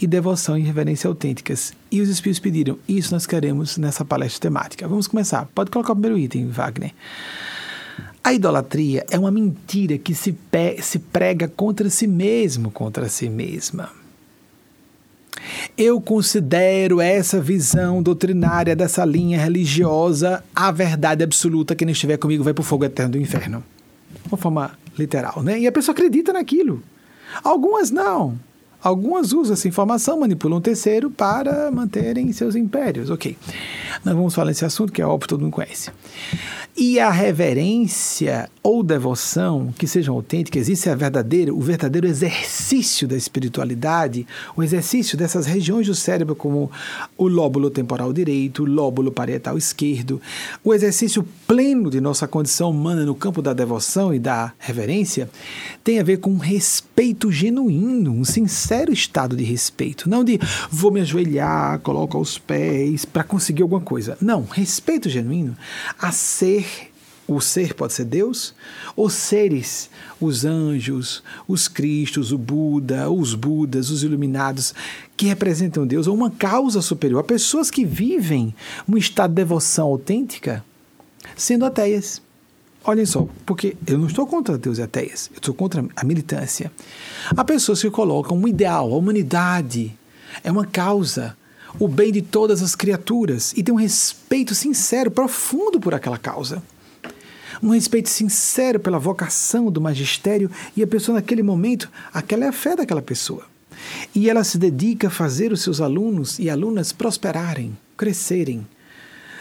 e devoção e reverência autênticas. E os espíritos pediram, isso nós queremos nessa palestra temática. Vamos começar. Pode colocar o primeiro item, Wagner. A idolatria é uma mentira que se, se prega contra si mesmo, contra si mesma. Eu considero essa visão doutrinária dessa linha religiosa a verdade absoluta. Quem não estiver comigo vai para o fogo eterno do inferno. Uma forma literal, né? E a pessoa acredita naquilo. Algumas não. Algumas usam essa informação, manipulam um terceiro para manterem seus impérios. Ok. Nós vamos falar desse assunto que é óbvio, todo mundo conhece. E a reverência ou devoção que sejam autênticas, isso é a verdadeira, o verdadeiro exercício da espiritualidade, o exercício dessas regiões do cérebro como o lóbulo temporal direito, o lóbulo parietal esquerdo, o exercício pleno de nossa condição humana no campo da devoção e da reverência, tem a ver com um respeito genuíno, um sincero estado de respeito, não de vou me ajoelhar, coloco aos pés para conseguir alguma coisa. Não, respeito genuíno a ser o ser pode ser Deus, ou seres, os anjos, os Cristos, o Buda, os Budas, os iluminados, que representam Deus, ou uma causa superior, a pessoas que vivem um estado de devoção autêntica, sendo ateias. Olhem só, porque eu não estou contra Deus e ateias, eu estou contra a militância. Há pessoas que colocam um ideal, a humanidade é uma causa, o bem de todas as criaturas, e tem um respeito sincero, profundo por aquela causa um respeito sincero pela vocação do magistério e a pessoa naquele momento, aquela é a fé daquela pessoa. E ela se dedica a fazer os seus alunos e alunas prosperarem, crescerem.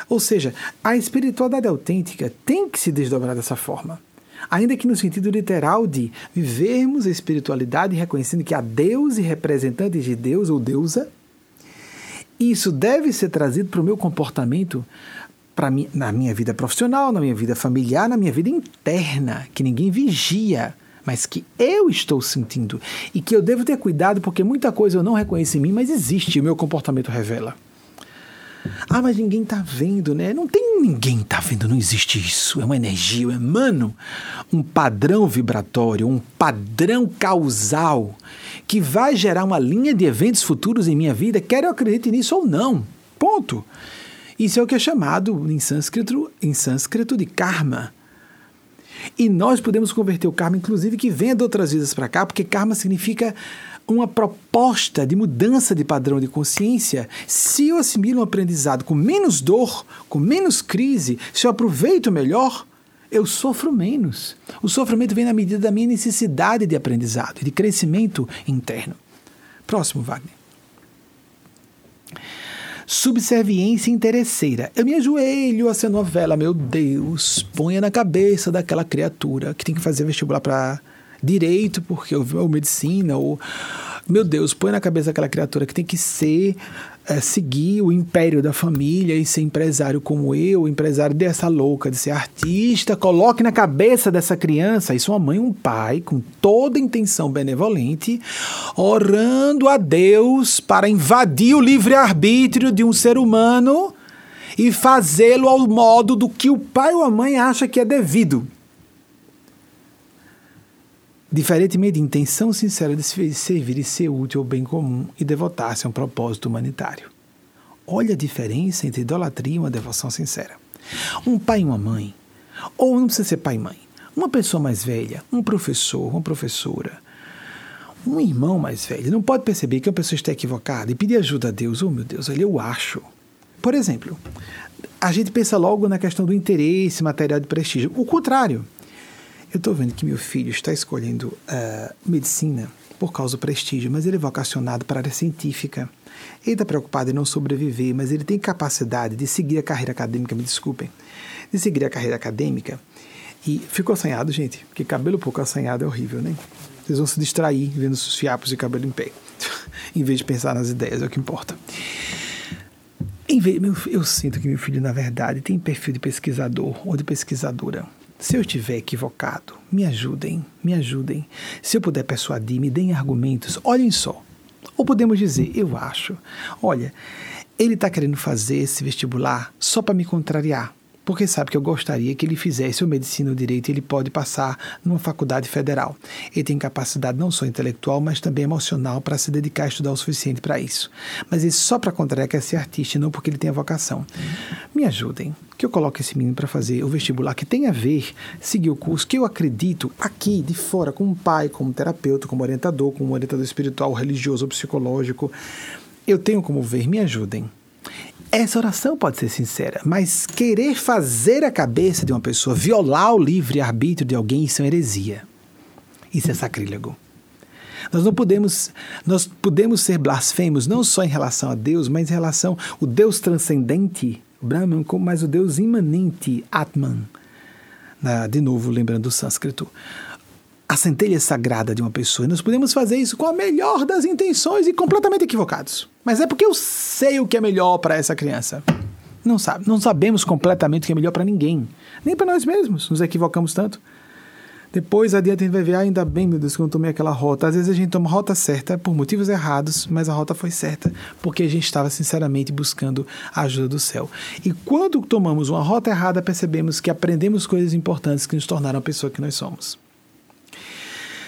Ou seja, a espiritualidade autêntica tem que se desdobrar dessa forma. Ainda que no sentido literal de vivermos a espiritualidade reconhecendo que há Deus e representantes de Deus ou deusa, isso deve ser trazido para o meu comportamento para mim, na minha vida profissional, na minha vida familiar, na minha vida interna, que ninguém vigia, mas que eu estou sentindo e que eu devo ter cuidado porque muita coisa eu não reconheço em mim, mas existe, o meu comportamento revela. Ah, mas ninguém está vendo, né? Não tem ninguém está vendo, não existe isso. É uma energia, eu emano um padrão vibratório, um padrão causal que vai gerar uma linha de eventos futuros em minha vida, quer eu acredite nisso ou não. Ponto. Isso é o que é chamado em sânscrito, em sânscrito de karma. E nós podemos converter o karma, inclusive, que venha de outras vidas para cá, porque karma significa uma proposta de mudança de padrão de consciência. Se eu assimilo um aprendizado com menos dor, com menos crise, se eu aproveito melhor, eu sofro menos. O sofrimento vem na medida da minha necessidade de aprendizado, de crescimento interno. Próximo, Wagner subserviência interesseira. Eu me ajoelho a essa novela, meu Deus, ponha na cabeça daquela criatura que tem que fazer vestibular para direito, porque ou medicina, ou meu Deus, põe na cabeça daquela criatura que tem que ser é, seguir o império da família e ser empresário como eu, empresário dessa louca, de ser artista, coloque na cabeça dessa criança, isso uma mãe um pai, com toda intenção benevolente, orando a Deus para invadir o livre-arbítrio de um ser humano e fazê-lo ao modo do que o pai ou a mãe acha que é devido. Diferentemente de intenção sincera de servir e ser útil ao bem comum e devotar-se a um propósito humanitário. Olha a diferença entre idolatria e uma devoção sincera. Um pai e uma mãe, ou não precisa ser pai e mãe, uma pessoa mais velha, um professor, uma professora, um irmão mais velho, não pode perceber que uma pessoa está equivocada e pedir ajuda a Deus. Oh, meu Deus, ali eu acho. Por exemplo, a gente pensa logo na questão do interesse material de prestígio. O contrário. Eu estou vendo que meu filho está escolhendo uh, medicina por causa do prestígio, mas ele é vocacionado para a área científica. Ele está preocupado em não sobreviver, mas ele tem capacidade de seguir a carreira acadêmica, me desculpem, de seguir a carreira acadêmica. E ficou assanhado, gente, porque cabelo pouco assanhado é horrível, né? Vocês vão se distrair vendo os fiapos de cabelo em pé, em vez de pensar nas ideias, é o que importa. Eu sinto que meu filho, na verdade, tem perfil de pesquisador ou de pesquisadora. Se eu estiver equivocado, me ajudem, me ajudem. Se eu puder persuadir, me deem argumentos. Olhem só. Ou podemos dizer, eu acho, olha, ele está querendo fazer esse vestibular só para me contrariar porque sabe que eu gostaria que ele fizesse o medicina ou direito ele pode passar numa faculdade federal. Ele tem capacidade não só intelectual, mas também emocional para se dedicar a estudar o suficiente para isso. Mas ele só para contrariar quer ser artista, não porque ele tem a vocação. Me ajudem, que eu coloque esse menino para fazer o vestibular que tem a ver, seguir o curso que eu acredito aqui de fora, como pai, como terapeuta, como orientador, como orientador espiritual, religioso psicológico. Eu tenho como ver, me ajudem. Essa oração pode ser sincera, mas querer fazer a cabeça de uma pessoa, violar o livre-arbítrio de alguém, isso é heresia. Isso é sacrílego. Nós não podemos, nós podemos ser blasfemos não só em relação a Deus, mas em relação ao Deus transcendente, Brahman, mas o Deus imanente, Atman. de novo, lembrando o sânscrito, a centelha sagrada de uma pessoa. E nós podemos fazer isso com a melhor das intenções e completamente equivocados. Mas é porque eu sei o que é melhor para essa criança. Não sabe, não sabemos completamente o que é melhor para ninguém, nem para nós mesmos. Nos equivocamos tanto. Depois adiante a gente vai ver, ah, ainda bem, meu Deus, que eu não tomei aquela rota. Às vezes a gente toma a rota certa por motivos errados, mas a rota foi certa porque a gente estava sinceramente buscando a ajuda do céu. E quando tomamos uma rota errada, percebemos que aprendemos coisas importantes que nos tornaram a pessoa que nós somos.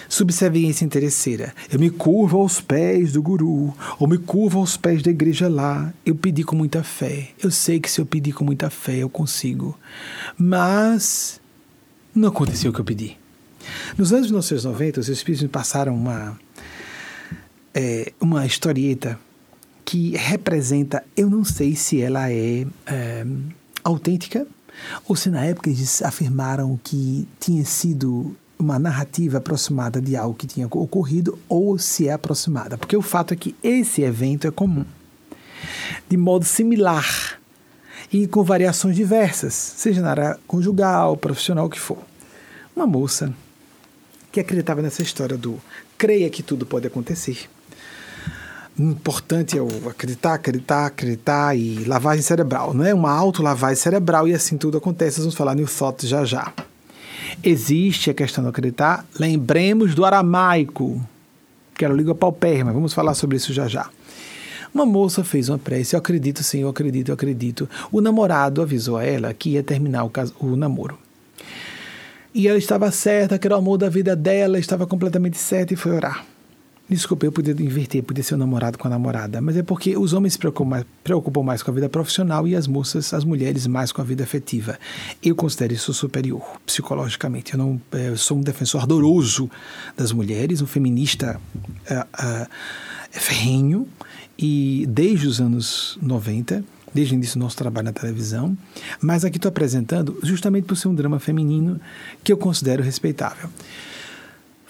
Subserviência interesseira. Eu me curvo aos pés do guru, ou me curvo aos pés da igreja lá. Eu pedi com muita fé. Eu sei que se eu pedir com muita fé, eu consigo. Mas não aconteceu o que eu pedi. Nos anos 1990, os espíritos me passaram uma, é, uma historieta que representa, eu não sei se ela é, é autêntica ou se na época eles afirmaram que tinha sido uma narrativa aproximada de algo que tinha ocorrido ou se é aproximada. Porque o fato é que esse evento é comum. De modo similar e com variações diversas, seja na área conjugal, profissional, o que for. Uma moça que acreditava nessa história do creia que tudo pode acontecer. Importante é o acreditar, acreditar, acreditar e lavagem cerebral, não é? Uma autolavagem cerebral e assim tudo acontece. Vamos falar New Thought já já. Existe a questão do acreditar. Lembremos do aramaico, que era o língua paupérrima. Vamos falar sobre isso já já. Uma moça fez uma prece, eu acredito, sim, eu acredito, eu acredito. O namorado avisou a ela que ia terminar o, caso, o namoro. E ela estava certa, que era o amor da vida dela, estava completamente certa e foi orar. Desculpa, eu podia inverter, podia ser o namorado com a namorada, mas é porque os homens se preocupam mais, preocupam mais com a vida profissional e as moças, as mulheres, mais com a vida afetiva. Eu considero isso superior, psicologicamente. Eu não é, eu sou um defensor ardoroso das mulheres, um feminista uh, uh, ferrenho, e desde os anos 90 desde o início do nosso trabalho na televisão, mas aqui estou apresentando justamente por ser um drama feminino que eu considero respeitável.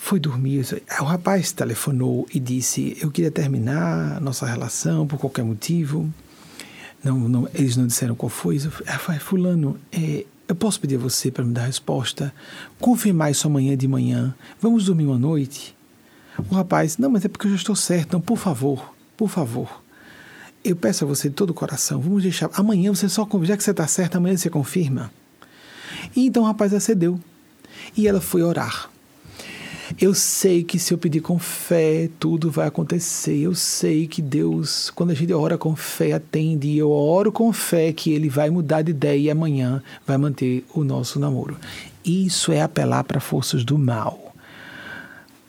Foi dormir, o rapaz telefonou e disse: Eu queria terminar nossa relação por qualquer motivo. Não, não, eles não disseram qual foi. Falei, Fulano, é, eu posso pedir a você para me dar a resposta? Confirmar isso amanhã de manhã. Vamos dormir uma noite? O rapaz, não, mas é porque eu já estou certo. Não, por favor, por favor eu peço a você de todo o coração, vamos deixar. Amanhã você só já que você está certo, amanhã você confirma. E então o rapaz acedeu. E ela foi orar. Eu sei que se eu pedir com fé, tudo vai acontecer. Eu sei que Deus, quando a gente ora com fé, atende. E eu oro com fé que Ele vai mudar de ideia e amanhã vai manter o nosso namoro. Isso é apelar para forças do mal.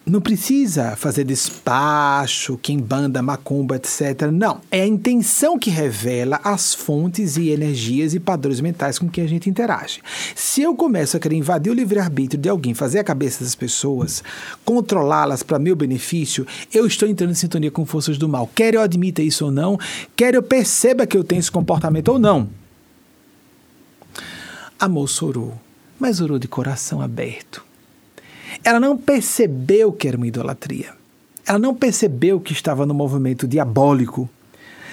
Não precisa fazer despacho, quem banda, macumba, etc. Não. É a intenção que revela as fontes e energias e padrões mentais com que a gente interage. Se eu começo a querer invadir o livre-arbítrio de alguém, fazer a cabeça das pessoas, controlá-las para meu benefício, eu estou entrando em sintonia com forças do mal. Quer eu admita isso ou não, quer eu perceba que eu tenho esse comportamento ou não. A moça orou, mas orou de coração aberto ela não percebeu que era uma idolatria. Ela não percebeu que estava no movimento diabólico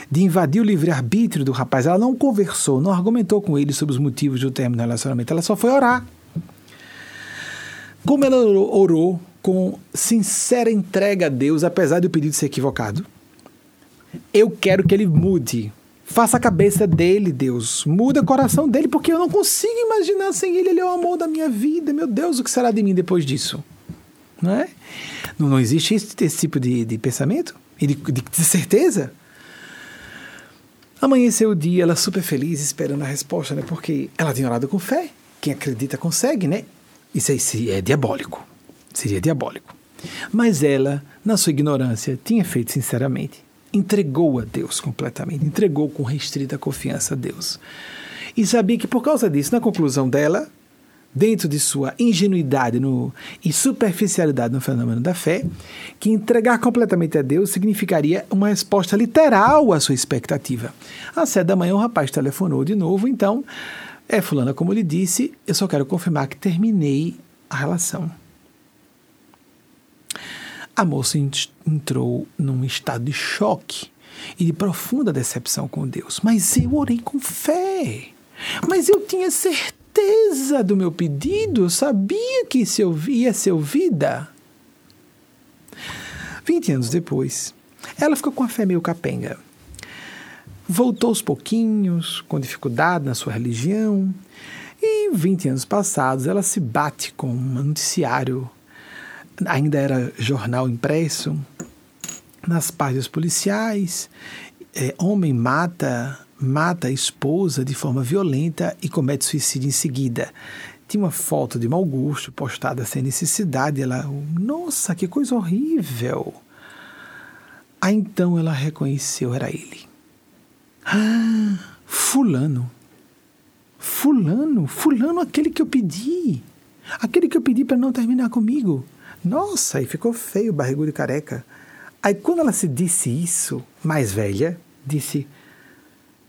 de invadir o livre-arbítrio do rapaz. Ela não conversou, não argumentou com ele sobre os motivos do término do relacionamento. Ela só foi orar. Como ela orou, com sincera entrega a Deus, apesar do pedido ser equivocado, eu quero que ele mude. Faça a cabeça dele, Deus. Muda o coração dele, porque eu não consigo imaginar sem ele. Ele é o amor da minha vida. Meu Deus, o que será de mim depois disso? Não é? Não, não existe esse, esse tipo de, de pensamento e de, de, de certeza. Amanheceu o dia, ela super feliz, esperando a resposta, né? Porque ela tinha orado com fé. Quem acredita consegue, né? Isso aí é diabólico. Seria diabólico. Mas ela, na sua ignorância, tinha feito sinceramente entregou a Deus completamente, entregou com restrita confiança a Deus. E sabia que por causa disso, na conclusão dela, dentro de sua ingenuidade no, e superficialidade no fenômeno da fé, que entregar completamente a Deus significaria uma resposta literal à sua expectativa. Às sete da manhã, o rapaz telefonou de novo, então, é, Fulana, como lhe disse, eu só quero confirmar que terminei a relação. A moça entrou num estado de choque e de profunda decepção com Deus. Mas eu orei com fé. Mas eu tinha certeza do meu pedido, eu sabia que isso ia ser ouvida. Vinte anos depois, ela ficou com a fé meio capenga. Voltou aos pouquinhos, com dificuldade na sua religião, e 20 anos passados ela se bate com um noticiário, ainda era jornal impresso, nas páginas policiais, é, homem mata mata a esposa de forma violenta e comete suicídio em seguida. Tinha uma foto de mau gosto postada sem necessidade. Ela, nossa, que coisa horrível. Aí então ela reconheceu, era ele. Ah, fulano. Fulano, fulano, aquele que eu pedi. Aquele que eu pedi para não terminar comigo. Nossa, aí ficou feio, barrigudo e careca. Aí quando ela se disse isso, mais velha, disse: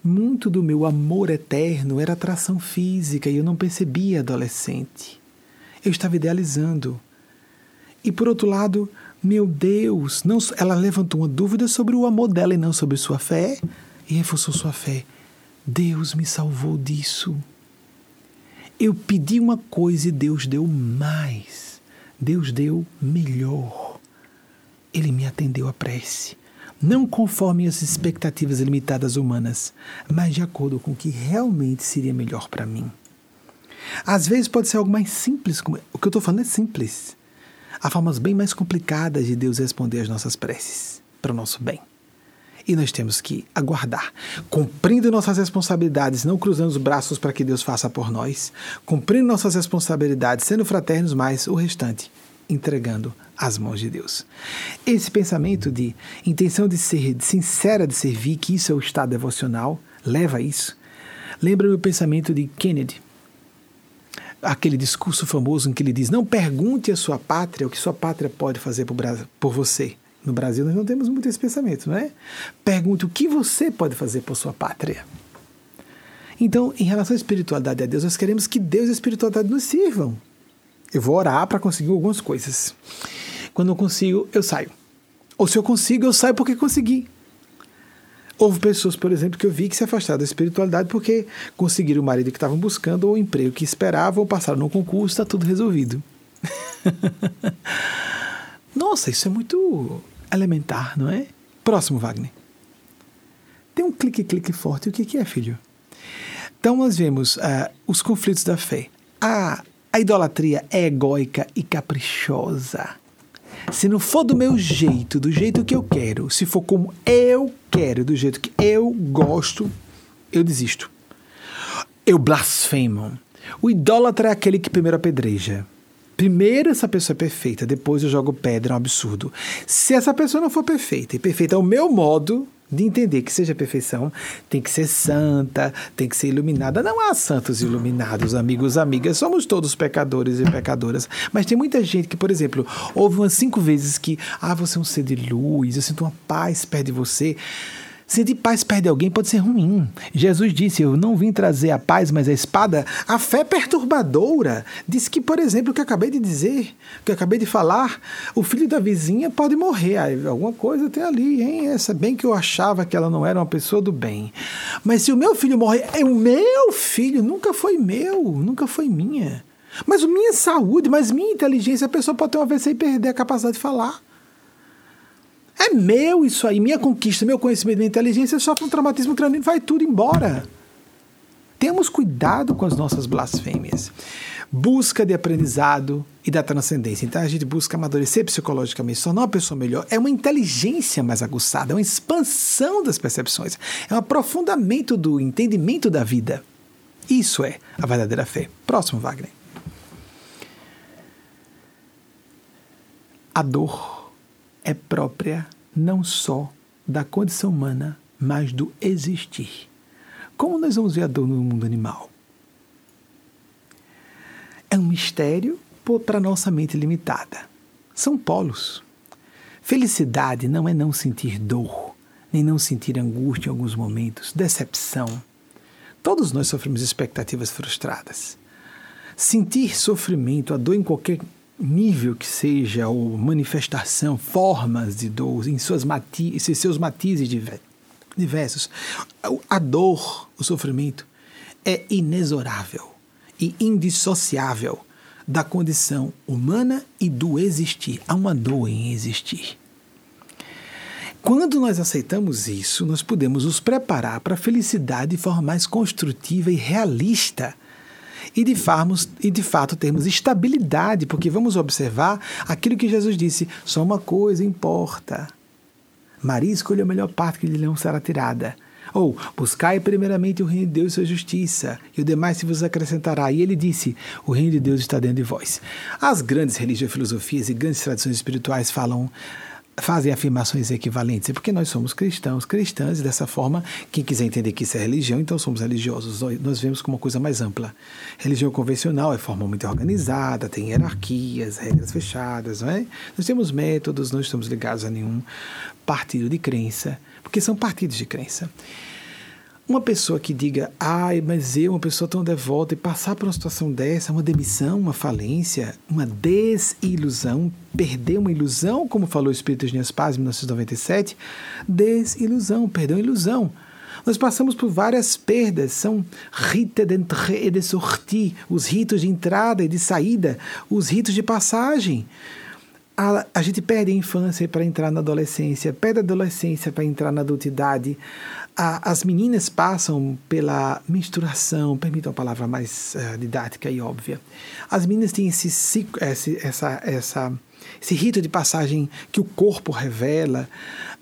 muito do meu amor eterno era atração física e eu não percebia adolescente. Eu estava idealizando. E por outro lado, meu Deus, não, ela levantou uma dúvida sobre o amor dela e não sobre sua fé e reforçou sua fé. Deus me salvou disso. Eu pedi uma coisa e Deus deu mais. Deus deu melhor. Ele me atendeu à prece não conforme as expectativas limitadas humanas, mas de acordo com o que realmente seria melhor para mim. Às vezes pode ser algo mais simples, o que eu estou falando é simples. Há formas bem mais complicadas de Deus responder às nossas preces, para o nosso bem. E nós temos que aguardar, cumprindo nossas responsabilidades, não cruzando os braços para que Deus faça por nós, cumprindo nossas responsabilidades, sendo fraternos, mas o restante entregando às mãos de Deus. Esse pensamento de intenção de ser de sincera de servir, que isso é o estado devocional, leva a isso. Lembra-me o pensamento de Kennedy, aquele discurso famoso em que ele diz: Não pergunte à sua pátria o que sua pátria pode fazer por, por você. No Brasil nós não temos muito esse pensamento, não é? Pergunte o que você pode fazer por sua pátria. Então, em relação à espiritualidade a Deus, nós queremos que Deus e a espiritualidade nos sirvam. Eu vou orar para conseguir algumas coisas. Quando eu consigo, eu saio. Ou se eu consigo, eu saio porque consegui. Houve pessoas, por exemplo, que eu vi que se afastaram da espiritualidade porque conseguiram o marido que estavam buscando, ou o emprego que esperavam, ou passaram no concurso, está tudo resolvido. Nossa, isso é muito elementar, não é? Próximo, Wagner. Tem um clique-clique forte. O que, que é, filho? Então, nós vemos uh, os conflitos da fé. A a idolatria é egóica e caprichosa. Se não for do meu jeito, do jeito que eu quero, se for como eu quero, do jeito que eu gosto, eu desisto. Eu blasfemo. O idólatra é aquele que primeiro apedreja. Primeiro essa pessoa é perfeita, depois eu jogo pedra, é um absurdo. Se essa pessoa não for perfeita, e perfeita é o meu modo, de entender que seja perfeição, tem que ser santa, tem que ser iluminada. Não há santos iluminados, amigos, amigas. Somos todos pecadores e pecadoras. Mas tem muita gente que, por exemplo, ouve umas cinco vezes que, ah, você é um ser de luz, eu sinto uma paz perto de você. Sentir paz perto de alguém pode ser ruim. Jesus disse: Eu não vim trazer a paz, mas a espada. A fé perturbadora diz que, por exemplo, o que eu acabei de dizer, o que eu acabei de falar, o filho da vizinha pode morrer. Alguma coisa tem ali, hein? Essa bem que eu achava que ela não era uma pessoa do bem. Mas se o meu filho morrer, é o meu filho, nunca foi meu, nunca foi minha. Mas minha saúde, mas minha inteligência, a pessoa pode ter uma vez e perder a capacidade de falar. É meu isso aí, minha conquista, meu conhecimento, minha inteligência sofre um traumatismo crânio vai tudo embora. Temos cuidado com as nossas blasfêmias. Busca de aprendizado e da transcendência. Então a gente busca amadurecer psicologicamente, tornar uma pessoa melhor. É uma inteligência mais aguçada, é uma expansão das percepções, é um aprofundamento do entendimento da vida. Isso é a verdadeira fé. Próximo, Wagner. A dor é própria não só da condição humana, mas do existir. Como nós vamos ver a dor no mundo animal? É um mistério para nossa mente limitada. São polos. Felicidade não é não sentir dor, nem não sentir angústia em alguns momentos, decepção. Todos nós sofremos expectativas frustradas. Sentir sofrimento, a dor em qualquer nível que seja, ou manifestação, formas de dor, em, suas mati seus matizes diversos, a dor, o sofrimento, é inexorável. e indissociável da condição humana e do existir. Há uma dor em existir. Quando nós aceitamos isso, nós podemos nos preparar para a felicidade de forma mais construtiva e realista. E de, farmos, e de fato termos estabilidade, porque vamos observar aquilo que Jesus disse: só uma coisa importa. Maria escolheu a melhor parte que lhe não será tirada. Ou, buscai primeiramente o reino de Deus e sua justiça, e o demais se vos acrescentará. E ele disse: O reino de Deus está dentro de vós. As grandes religiões, filosofias e grandes tradições espirituais falam fazem afirmações equivalentes, é porque nós somos cristãos, cristãs, e dessa forma, quem quiser entender que isso é religião, então somos religiosos. Nós vemos como uma coisa mais ampla. Religião convencional é formalmente organizada, tem hierarquias, regras fechadas, não é? Nós temos métodos, não estamos ligados a nenhum partido de crença, porque são partidos de crença. Uma pessoa que diga, ai, mas eu, uma pessoa tão devota, e passar por uma situação dessa, uma demissão, uma falência, uma desilusão, perder uma ilusão, como falou o Espírito de Paz em 1997, desilusão, uma ilusão. Nós passamos por várias perdas, são rite d'entrée et de sortie, os ritos de entrada e de saída, os ritos de passagem. A, a gente perde a infância para entrar na adolescência, perde a adolescência para entrar na adultidade a, as meninas passam pela menstruação, permitam a palavra mais uh, didática e óbvia. As meninas têm esse, esse, essa, essa, esse rito de passagem que o corpo revela.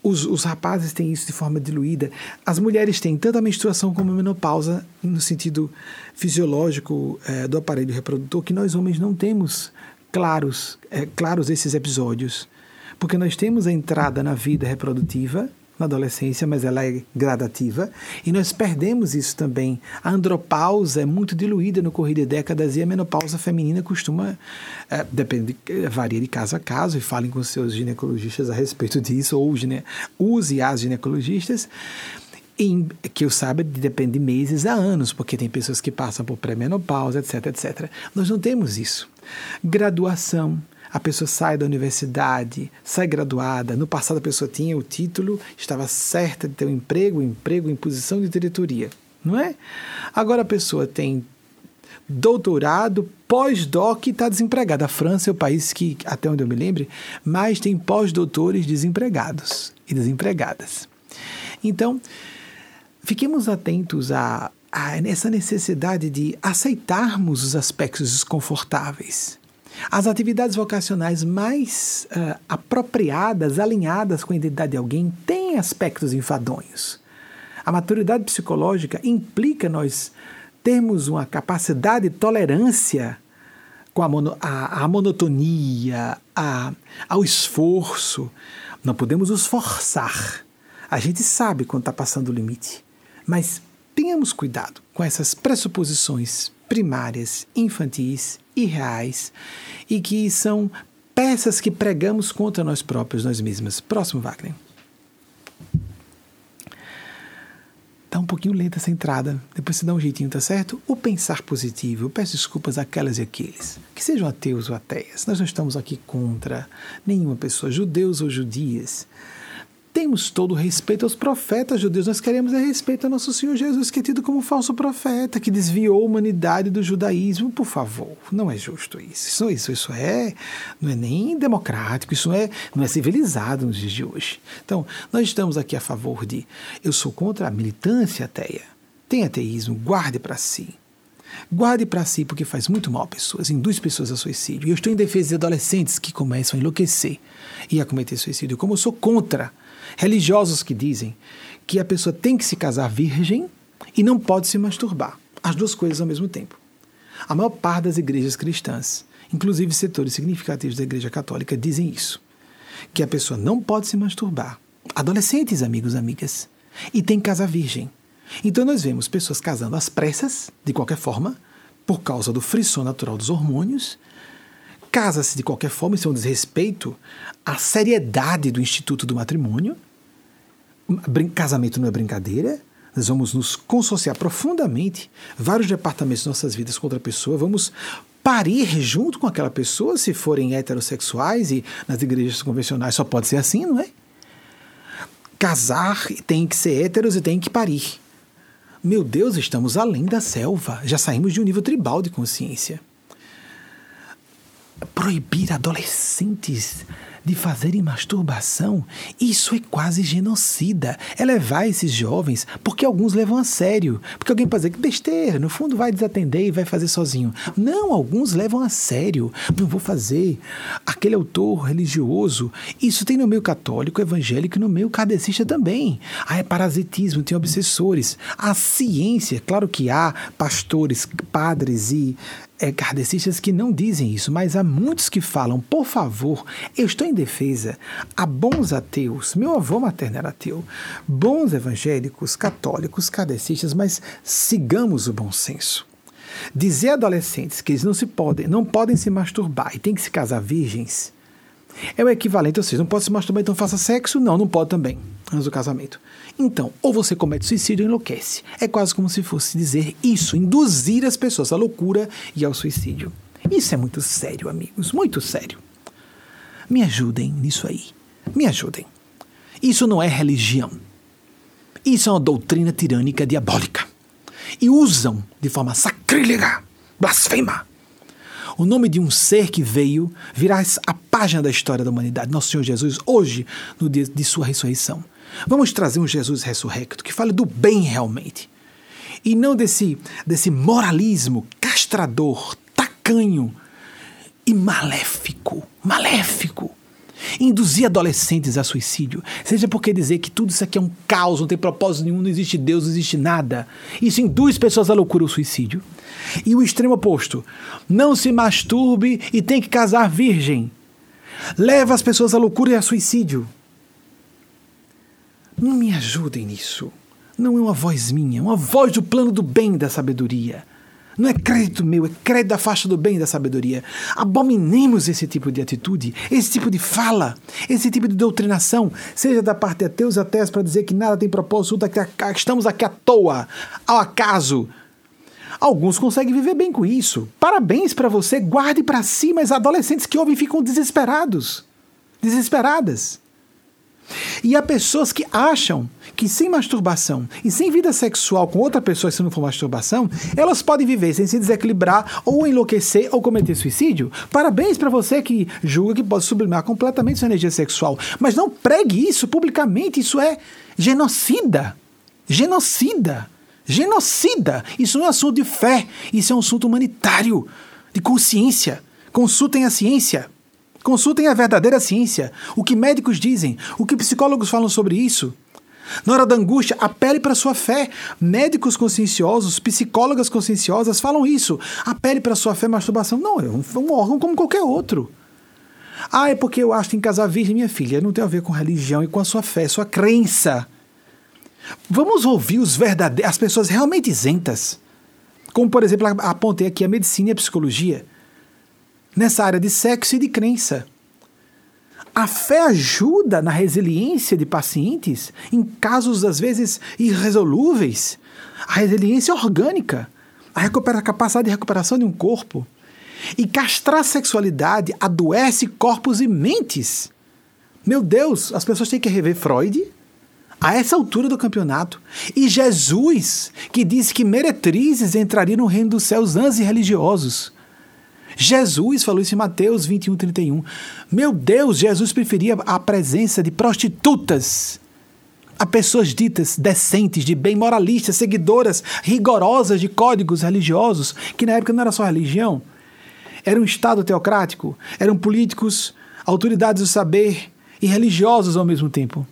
Os, os rapazes têm isso de forma diluída. As mulheres têm tanto a menstruação como a menopausa, no sentido fisiológico uh, do aparelho reprodutor, que nós homens não temos claros, uh, claros esses episódios. Porque nós temos a entrada na vida reprodutiva, na adolescência, mas ela é gradativa, e nós perdemos isso também. A andropausa é muito diluída no correr de décadas e a menopausa feminina costuma, é, depende, varia de caso a caso, e falem com seus ginecologistas a respeito disso, ou gine, use as ginecologistas, em, que eu saiba, depende de meses a anos, porque tem pessoas que passam por pré-menopausa, etc, etc. Nós não temos isso. Graduação, a pessoa sai da universidade, sai graduada. No passado a pessoa tinha o título, estava certa de ter um emprego, um emprego em posição de diretoria, não é? Agora a pessoa tem doutorado, pós-doc e está desempregada. A França é o país que, até onde eu me lembre, mais tem pós-doutores desempregados e desempregadas. Então, fiquemos atentos a, a essa necessidade de aceitarmos os aspectos desconfortáveis as atividades vocacionais mais uh, apropriadas, alinhadas com a identidade de alguém, têm aspectos enfadonhos. A maturidade psicológica implica nós termos uma capacidade de tolerância com a, mono, a, a monotonia, a, ao esforço. Não podemos nos forçar. A gente sabe quando está passando o limite. Mas tenhamos cuidado com essas pressuposições primárias, infantis irreais e que são peças que pregamos contra nós próprios, nós mesmas. Próximo, Wagner. Tá um pouquinho lenta essa entrada, depois você dá um jeitinho, tá certo? O pensar positivo, eu peço desculpas àquelas e aqueles, que sejam ateus ou ateias. Nós não estamos aqui contra nenhuma pessoa, judeus ou judias temos todo o respeito aos profetas judeus, nós queremos é respeito ao nosso Senhor Jesus, que é tido como falso profeta, que desviou a humanidade do judaísmo. Por favor, não é justo isso. Isso, isso, isso é, não é nem democrático, isso é, não é civilizado nos dias de hoje. Então, nós estamos aqui a favor de, eu sou contra a militância ateia. Tem ateísmo, guarde para si. Guarde para si, porque faz muito mal a pessoas, induz pessoas a suicídio. E eu estou em defesa de adolescentes que começam a enlouquecer e a cometer suicídio. Como eu sou contra religiosos que dizem que a pessoa tem que se casar virgem e não pode se masturbar. As duas coisas ao mesmo tempo. A maior parte das igrejas cristãs, inclusive setores significativos da igreja católica, dizem isso. Que a pessoa não pode se masturbar. Adolescentes, amigos, amigas. E tem que casar virgem. Então nós vemos pessoas casando às pressas, de qualquer forma, por causa do frisson natural dos hormônios, casa-se de qualquer forma, isso é um desrespeito à seriedade do instituto do matrimônio. Casamento não é brincadeira. Nós vamos nos consociar profundamente, vários departamentos de nossas vidas com outra pessoa, vamos parir junto com aquela pessoa, se forem heterossexuais e nas igrejas convencionais só pode ser assim, não é? Casar tem que ser héteros e tem que parir. Meu Deus, estamos além da selva. Já saímos de um nível tribal de consciência. Proibir adolescentes de fazerem masturbação, isso é quase genocida. É levar esses jovens, porque alguns levam a sério. Porque alguém pode dizer que besteira, no fundo vai desatender e vai fazer sozinho. Não, alguns levam a sério. Não vou fazer. Aquele autor religioso, isso tem no meio católico, evangélico e no meio kardecista também. Ah, é parasitismo, tem obsessores. A ciência, claro que há pastores, padres e é, kardecistas que não dizem isso, mas há muitos que falam, por favor, eu estou em defesa a bons ateus, meu avô materno era ateu, bons evangélicos, católicos, kardecistas, mas sigamos o bom senso. Dizer adolescentes que eles não se podem, não podem se masturbar e têm que se casar virgens, é o equivalente, ou seja, não pode se masturbar, então faça sexo? Não, não pode também, antes do casamento. Então, ou você comete suicídio ou enlouquece. É quase como se fosse dizer isso, induzir as pessoas à loucura e ao suicídio. Isso é muito sério, amigos, muito sério. Me ajudem nisso aí. Me ajudem. Isso não é religião. Isso é uma doutrina tirânica diabólica. E usam de forma sacrílega, blasfema, o nome de um ser que veio virar a página da história da humanidade, nosso Senhor Jesus, hoje, no dia de sua ressurreição. Vamos trazer um Jesus ressurrecto que fale do bem realmente. E não desse, desse moralismo castrador, tacanho e maléfico. Maléfico. Induzir adolescentes a suicídio, seja porque dizer que tudo isso aqui é um caos, não tem propósito nenhum, não existe Deus, não existe nada. Isso induz pessoas à loucura ou suicídio. E o extremo oposto, não se masturbe e tem que casar virgem. Leva as pessoas à loucura e a suicídio. Não me ajudem nisso. Não é uma voz minha, é uma voz do plano do bem da sabedoria. Não é crédito meu, é crédito da faixa do bem e da sabedoria. Abominemos esse tipo de atitude, esse tipo de fala, esse tipo de doutrinação, seja da parte de ateus até para dizer que nada tem propósito, estamos aqui à toa, ao acaso. Alguns conseguem viver bem com isso. Parabéns para você, guarde para si, mas adolescentes que ouvem ficam desesperados, desesperadas. E há pessoas que acham que sem masturbação e sem vida sexual com outra pessoa, se não for masturbação, elas podem viver sem se desequilibrar ou enlouquecer ou cometer suicídio. Parabéns para você que julga que pode sublimar completamente sua energia sexual. Mas não pregue isso publicamente, isso é genocida. Genocida. Genocida. Isso não é assunto de fé, isso é um assunto humanitário, de consciência. Consultem a ciência. Consultem a verdadeira ciência, o que médicos dizem, o que psicólogos falam sobre isso. Na hora da angústia, apele para sua fé. Médicos conscienciosos, psicólogas conscienciosas falam isso. Apele para sua fé. Masturbação não é um, um, órgão como qualquer outro. Ah, é porque eu acho que em casar virgem, minha filha, não tem a ver com religião e com a sua fé, sua crença. Vamos ouvir os verdadeiros, as pessoas realmente isentas. Como, por exemplo, apontei aqui a medicina e a psicologia nessa área de sexo e de crença. A fé ajuda na resiliência de pacientes em casos, às vezes, irresolúveis. A resiliência orgânica, a, recupera, a capacidade de recuperação de um corpo. E castrar a sexualidade adoece corpos e mentes. Meu Deus, as pessoas têm que rever Freud a essa altura do campeonato. E Jesus, que disse que meretrizes entrariam no reino dos céus anjos e religiosos. Jesus falou isso em Mateus 21, 31. Meu Deus, Jesus preferia a presença de prostitutas a pessoas ditas decentes, de bem, moralistas, seguidoras rigorosas de códigos religiosos, que na época não era só religião, era um Estado teocrático, eram políticos, autoridades do saber e religiosos ao mesmo tempo.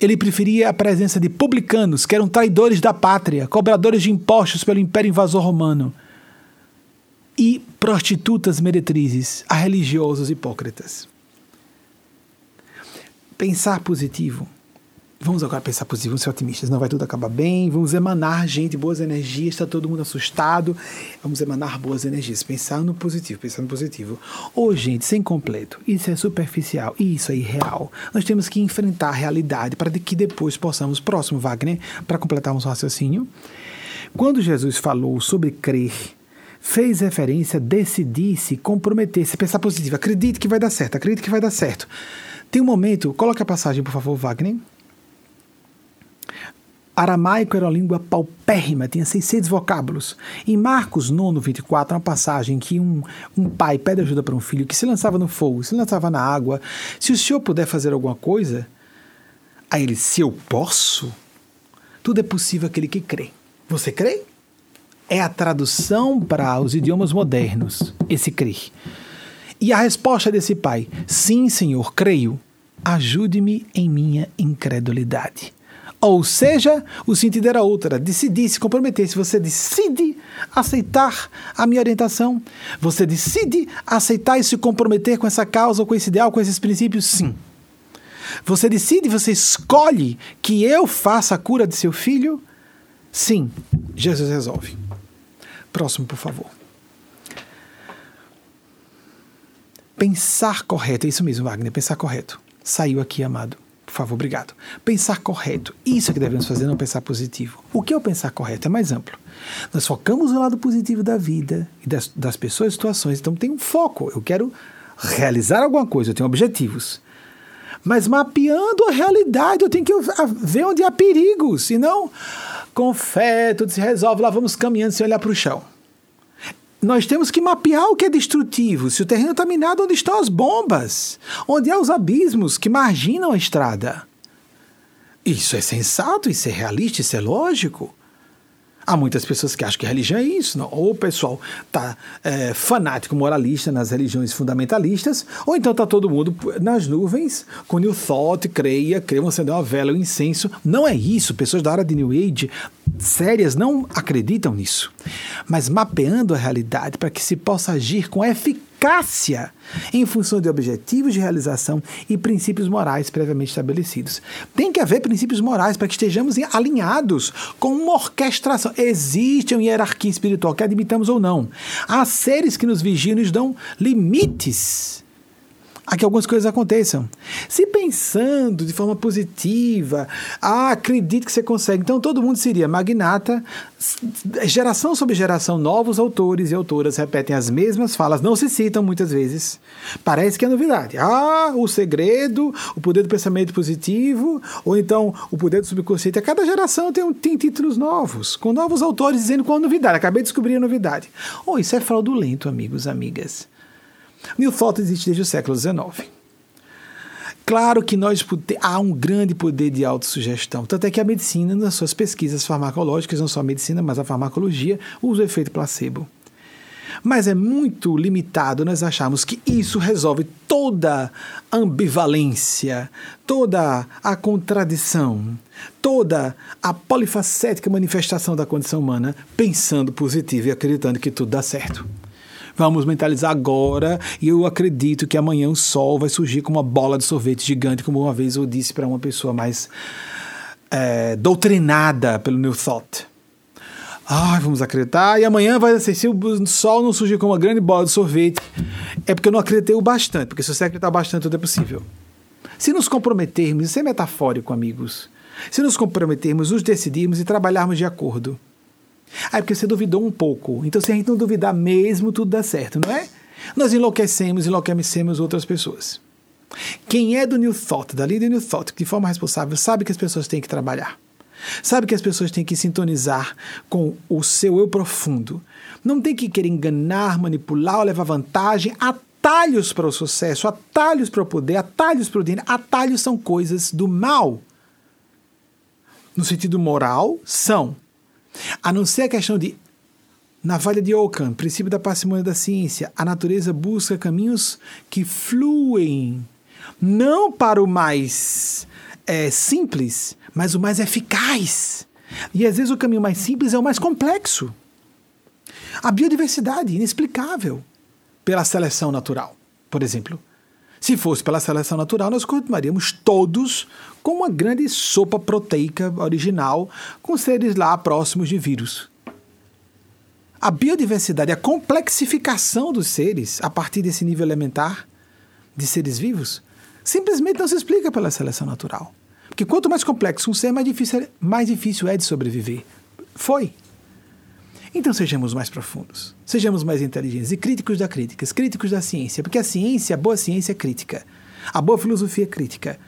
Ele preferia a presença de publicanos, que eram traidores da pátria, cobradores de impostos pelo Império Invasor Romano e prostitutas meretrizes a religiosos hipócritas. Pensar positivo. Vamos agora pensar positivo, vamos ser otimistas. Não vai tudo acabar bem. Vamos emanar, gente, boas energias. Está todo mundo assustado. Vamos emanar boas energias. Pensar no positivo, pensar no positivo. Ô, gente, sem completo. Isso é superficial isso é irreal. Nós temos que enfrentar a realidade para que depois possamos. Próximo, Wagner, para completarmos o raciocínio. Quando Jesus falou sobre crer fez referência a decidir-se, comprometer-se, pensar positivo. Acredite que vai dar certo, acredite que vai dar certo. Tem um momento, coloque a passagem, por favor, Wagner. aramaico era uma língua paupérrima, tinha 600 vocábulos. Em Marcos 9, 24, há uma passagem que um, um pai pede ajuda para um filho que se lançava no fogo, se lançava na água. Se o senhor puder fazer alguma coisa, aí ele, se eu posso, tudo é possível aquele que crê. Você crê? É a tradução para os idiomas modernos, esse crer. E a resposta desse pai, sim, senhor, creio, ajude-me em minha incredulidade. Ou seja, o sentido era outra, decidir, se comprometer. Se você decide aceitar a minha orientação, você decide aceitar e se comprometer com essa causa, com esse ideal, com esses princípios, sim. Você decide, você escolhe que eu faça a cura de seu filho, sim, Jesus resolve. Próximo, por favor. Pensar correto, é isso mesmo, Wagner, pensar correto. Saiu aqui, amado. Por favor, obrigado. Pensar correto. Isso é que devemos fazer, não pensar positivo. O que é o pensar correto? É mais amplo. Nós focamos no lado positivo da vida e das, das pessoas e situações. Então tem um foco. Eu quero realizar alguma coisa, eu tenho objetivos. Mas mapeando a realidade, eu tenho que ver onde há perigos. Senão, com fé, tudo se resolve, lá vamos caminhando sem olhar para o chão nós temos que mapear o que é destrutivo. Se o terreno está minado, onde estão as bombas? Onde há os abismos que marginam a estrada? Isso é sensato, isso é realista, isso é lógico. Há muitas pessoas que acham que religião é isso, não? ou o pessoal está é, fanático moralista nas religiões fundamentalistas, ou então está todo mundo nas nuvens com New Thought, creia, creia, acender uma vela, um incenso. Não é isso. Pessoas da área de New Age sérias não acreditam nisso. Mas mapeando a realidade para que se possa agir com eficácia em função de objetivos de realização e princípios morais previamente estabelecidos. Tem que haver princípios morais para que estejamos alinhados com uma orquestração. Existe uma hierarquia espiritual, que admitamos ou não. Há seres que nos vigiam e nos dão limites a que algumas coisas aconteçam. Se pensando de forma positiva, ah, acredite que você consegue. Então todo mundo seria magnata, geração sobre geração, novos autores e autoras repetem as mesmas falas, não se citam muitas vezes. Parece que é novidade. Ah, o segredo, o poder do pensamento positivo, ou então o poder do subconsciente. A cada geração tem, tem títulos novos, com novos autores dizendo qual a novidade. Acabei de descobrir a novidade. Oh, isso é fraudulento, amigos, amigas. Thought existe desde o século XIX. Claro que nós há um grande poder de autossugestão, tanto é que a medicina, nas suas pesquisas farmacológicas, não só a medicina, mas a farmacologia, usa o efeito placebo. Mas é muito limitado nós acharmos que isso resolve toda a ambivalência, toda a contradição, toda a polifacética manifestação da condição humana, pensando positivo e acreditando que tudo dá certo. Vamos mentalizar agora e eu acredito que amanhã o sol vai surgir como uma bola de sorvete gigante, como uma vez eu disse para uma pessoa mais é, doutrinada pelo New Thought. Ai, vamos acreditar. E amanhã vai ser, se o sol não surgir como uma grande bola de sorvete, é porque eu não acreditei o bastante. Porque se você acreditar bastante, tudo é possível. Se nos comprometermos, isso é metafórico, amigos. Se nos comprometermos, nos decidirmos e trabalharmos de acordo, ah, é porque você duvidou um pouco. Então, se a gente não duvidar mesmo, tudo dá certo, não é? Nós enlouquecemos, enlouquecemos outras pessoas. Quem é do New Thought, da líder New Thought, de forma responsável, sabe que as pessoas têm que trabalhar. Sabe que as pessoas têm que sintonizar com o seu eu profundo. Não tem que querer enganar, manipular ou levar vantagem. Atalhos para o sucesso, atalhos para o poder, atalhos para o dinheiro. Atalhos são coisas do mal. No sentido moral, são a não ser a questão de Navalha de Ockham, princípio da parcimônia da ciência, a natureza busca caminhos que fluem, não para o mais é, simples, mas o mais eficaz. E às vezes o caminho mais simples é o mais complexo. A biodiversidade, inexplicável pela seleção natural, por exemplo. Se fosse pela seleção natural, nós continuaríamos todos com uma grande sopa proteica original, com seres lá próximos de vírus. A biodiversidade, a complexificação dos seres a partir desse nível elementar de seres vivos, simplesmente não se explica pela seleção natural. Porque quanto mais complexo um ser, mais difícil, é, mais difícil é de sobreviver. Foi. Então sejamos mais profundos, sejamos mais inteligentes e críticos da crítica, críticos da ciência, porque a ciência, a boa ciência é crítica, a boa filosofia é crítica.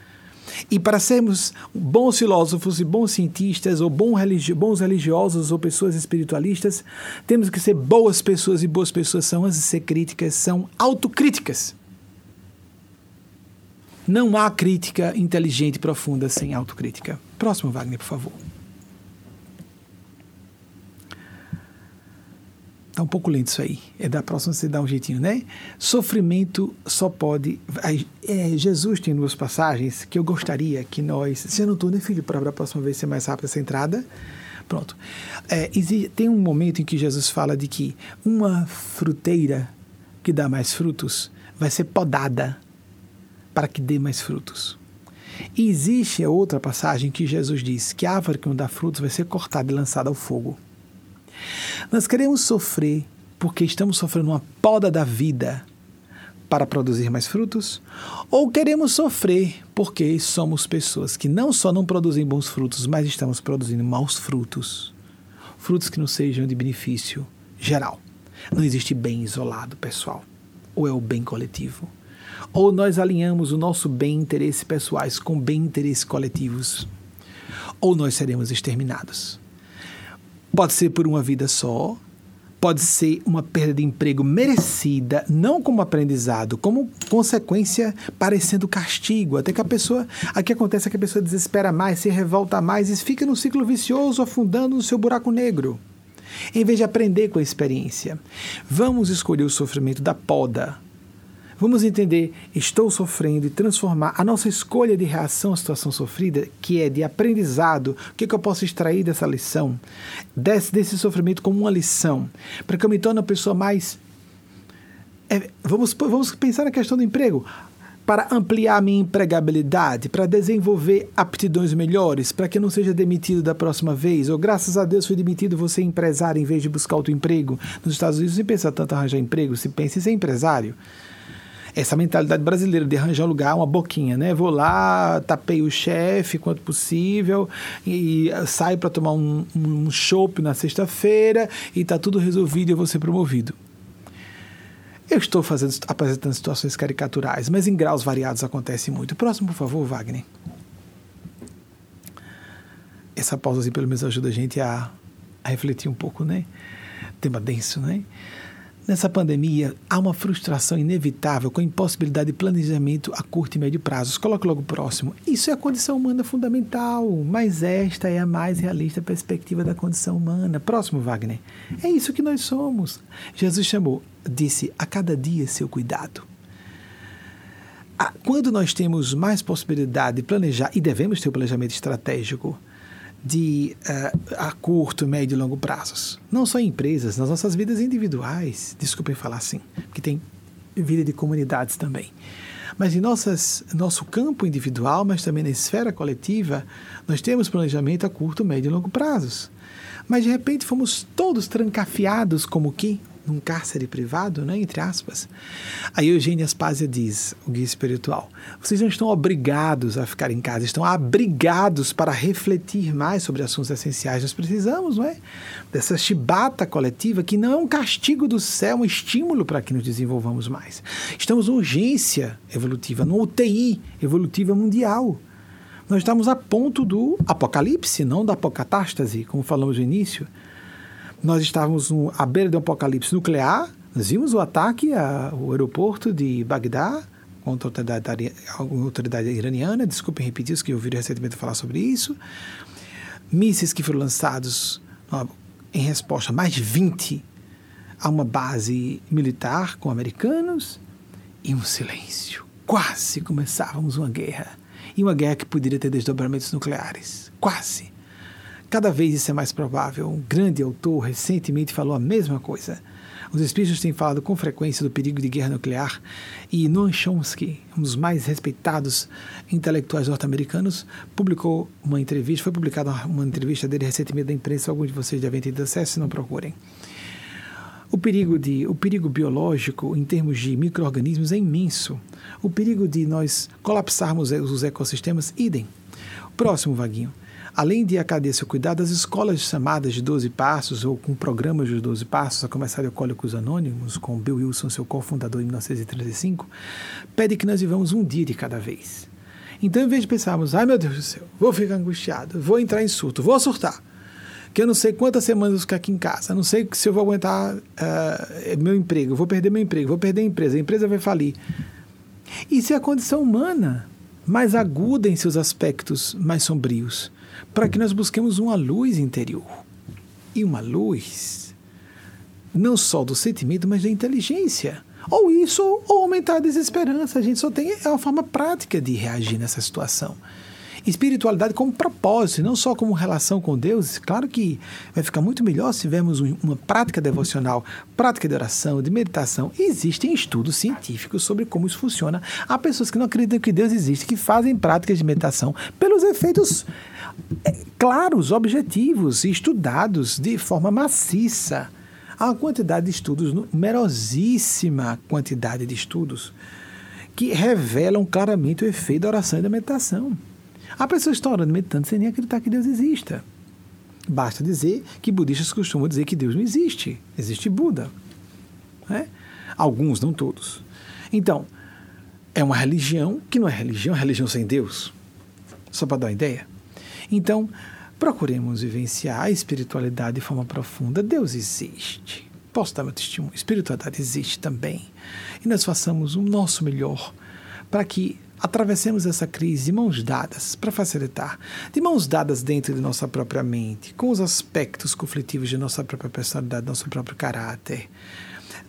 E para sermos bons filósofos e bons cientistas, ou bons, religi bons religiosos ou pessoas espiritualistas, temos que ser boas pessoas e boas pessoas são, antes de ser críticas, são autocríticas. Não há crítica inteligente e profunda sem autocrítica. Próximo, Wagner, por favor. Tá um pouco lento isso aí. É da próxima você dá um jeitinho, né? Sofrimento só pode. É, Jesus tem duas passagens que eu gostaria que nós. Você anotou, né, filho? Para a próxima vez ser mais rápida essa entrada. Pronto. É, tem um momento em que Jesus fala de que uma fruteira que dá mais frutos vai ser podada para que dê mais frutos. E existe outra passagem que Jesus diz que a árvore que não dá frutos vai ser cortada e lançada ao fogo. Nós queremos sofrer porque estamos sofrendo uma poda da vida para produzir mais frutos? Ou queremos sofrer porque somos pessoas que não só não produzem bons frutos, mas estamos produzindo maus frutos? Frutos que não sejam de benefício geral. Não existe bem isolado, pessoal. Ou é o bem coletivo. Ou nós alinhamos o nosso bem interesse pessoais com bem interesses coletivos. Ou nós seremos exterminados. Pode ser por uma vida só, pode ser uma perda de emprego merecida, não como aprendizado, como consequência parecendo castigo, até que a pessoa, aqui acontece é que a pessoa desespera mais, se revolta mais e fica no ciclo vicioso, afundando no seu buraco negro. Em vez de aprender com a experiência, vamos escolher o sofrimento da poda, Vamos entender, estou sofrendo e transformar a nossa escolha de reação à situação sofrida, que é de aprendizado, o que, é que eu posso extrair dessa lição, desse, desse sofrimento como uma lição, para que eu me torne uma pessoa mais. É, vamos, vamos pensar na questão do emprego para ampliar minha empregabilidade, para desenvolver aptidões melhores, para que eu não seja demitido da próxima vez, ou graças a Deus fui demitido, você é empresário em vez de buscar outro emprego. Nos Estados Unidos, se pensa tanto arranjar emprego, se pensa em ser empresário essa mentalidade brasileira de arranjar um lugar, uma boquinha, né? Vou lá, tapei o chefe quanto possível e saio para tomar um, um na sexta-feira e está tudo resolvido e eu vou ser promovido. Eu estou fazendo, apresentando situações caricaturais, mas em graus variados acontece muito. Próximo, por favor, Wagner. Essa pausa assim, pelo menos ajuda a gente a, a refletir um pouco, né? Tema denso, né? Nessa pandemia, há uma frustração inevitável com a impossibilidade de planejamento a curto e médio prazos. Coloque logo próximo. Isso é a condição humana fundamental, mas esta é a mais realista perspectiva da condição humana. Próximo, Wagner. É isso que nós somos. Jesus chamou, disse, a cada dia seu cuidado. Quando nós temos mais possibilidade de planejar, e devemos ter um planejamento estratégico, de uh, a curto, médio e longo prazos. Não só em empresas, nas nossas vidas individuais, desculpem falar assim, que tem vida de comunidades também. Mas em nossas, nosso campo individual, mas também na esfera coletiva, nós temos planejamento a curto, médio e longo prazos. Mas de repente fomos todos trancafiados como que num cárcere privado, né, entre aspas. Aí Eugênia Aspásia diz, o guia espiritual, vocês não estão obrigados a ficar em casa, estão abrigados para refletir mais sobre assuntos essenciais. Nós precisamos, não é? Dessa chibata coletiva que não é um castigo do céu, é um estímulo para que nos desenvolvamos mais. Estamos em urgência evolutiva, numa UTI evolutiva mundial. Nós estamos a ponto do apocalipse, não da apocatástase, como falamos no início nós estávamos no, à beira de um apocalipse nuclear, nós vimos o ataque ao aeroporto de Bagdá contra a autoridade, a iraniana, desculpem repetir os que ouviram recentemente falar sobre isso, mísseis que foram lançados em resposta, mais de 20 a uma base militar com americanos e um silêncio. Quase começávamos uma guerra. E uma guerra que poderia ter desdobramentos nucleares. Quase. Cada vez isso é mais provável. Um grande autor recentemente falou a mesma coisa. Os espíritos têm falado com frequência do perigo de guerra nuclear e Noam Chomsky, um dos mais respeitados intelectuais norte-americanos, publicou uma entrevista, foi publicada uma entrevista dele recentemente da imprensa, alguns de vocês devem ter acesso, se não procurem. O perigo, de, o perigo biológico, em termos de micro-organismos, é imenso. O perigo de nós colapsarmos os ecossistemas, idem. Próximo, Vaguinho. Além de a cadeia seu cuidado, as escolas chamadas de 12 Passos ou com programas de 12 Passos, a começar de Alcoólicos Anônimos, com Bill Wilson, seu cofundador em 1935, pede que nós vivamos um dia de cada vez. Então, em vez de pensarmos, ai meu Deus do céu, vou ficar angustiado, vou entrar em surto, vou surtar, que eu não sei quantas semanas eu vou ficar aqui em casa, não sei se eu vou aguentar uh, meu emprego, vou perder meu emprego, vou perder a empresa, a empresa vai falir. Isso é a condição humana, mais aguda em seus aspectos mais sombrios, para que nós busquemos uma luz interior. E uma luz, não só do sentimento, mas da inteligência ou isso, ou aumentar a desesperança. A gente só tem uma forma prática de reagir nessa situação. Espiritualidade como propósito, não só como relação com Deus. Claro que vai ficar muito melhor se tivermos uma prática devocional, prática de oração, de meditação. Existem estudos científicos sobre como isso funciona. Há pessoas que não acreditam que Deus existe, que fazem práticas de meditação pelos efeitos claros, objetivos e estudados de forma maciça. Há uma quantidade de estudos, numerosíssima quantidade de estudos, que revelam claramente o efeito da oração e da meditação. A pessoa está orando meditando sem nem acreditar que Deus exista. Basta dizer que budistas costumam dizer que Deus não existe. Existe Buda. Né? Alguns, não todos. Então, é uma religião que não é religião, é religião sem Deus. Só para dar uma ideia. Então, Procuremos vivenciar a espiritualidade de forma profunda. Deus existe. Posso dar meu testemunho? Espiritualidade existe também. E nós façamos o nosso melhor para que atravessemos essa crise de mãos dadas para facilitar, de mãos dadas dentro de nossa própria mente, com os aspectos conflitivos de nossa própria personalidade, nosso próprio caráter.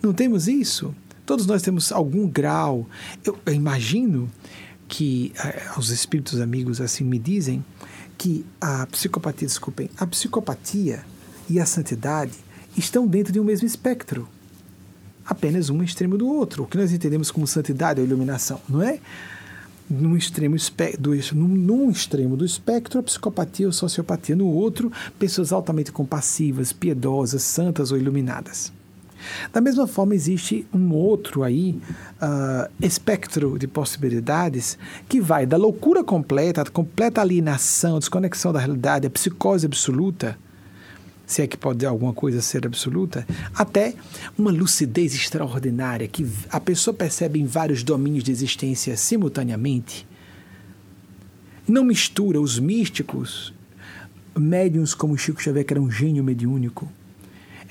Não temos isso? Todos nós temos algum grau. Eu, eu imagino que eh, os espíritos amigos assim me dizem que a psicopatia, desculpem, a psicopatia e a santidade estão dentro de um mesmo espectro. Apenas um extremo do outro, o que nós entendemos como santidade ou iluminação, não é? Num extremo, do, num, num extremo do espectro, a psicopatia ou sociopatia, no outro, pessoas altamente compassivas, piedosas, santas ou iluminadas. Da mesma forma, existe um outro aí uh, espectro de possibilidades que vai da loucura completa, a completa alienação, desconexão da realidade, a psicose absoluta, se é que pode alguma coisa ser absoluta, até uma lucidez extraordinária que a pessoa percebe em vários domínios de existência simultaneamente. Não mistura os místicos, médiums como Chico Xavier, que era um gênio mediúnico,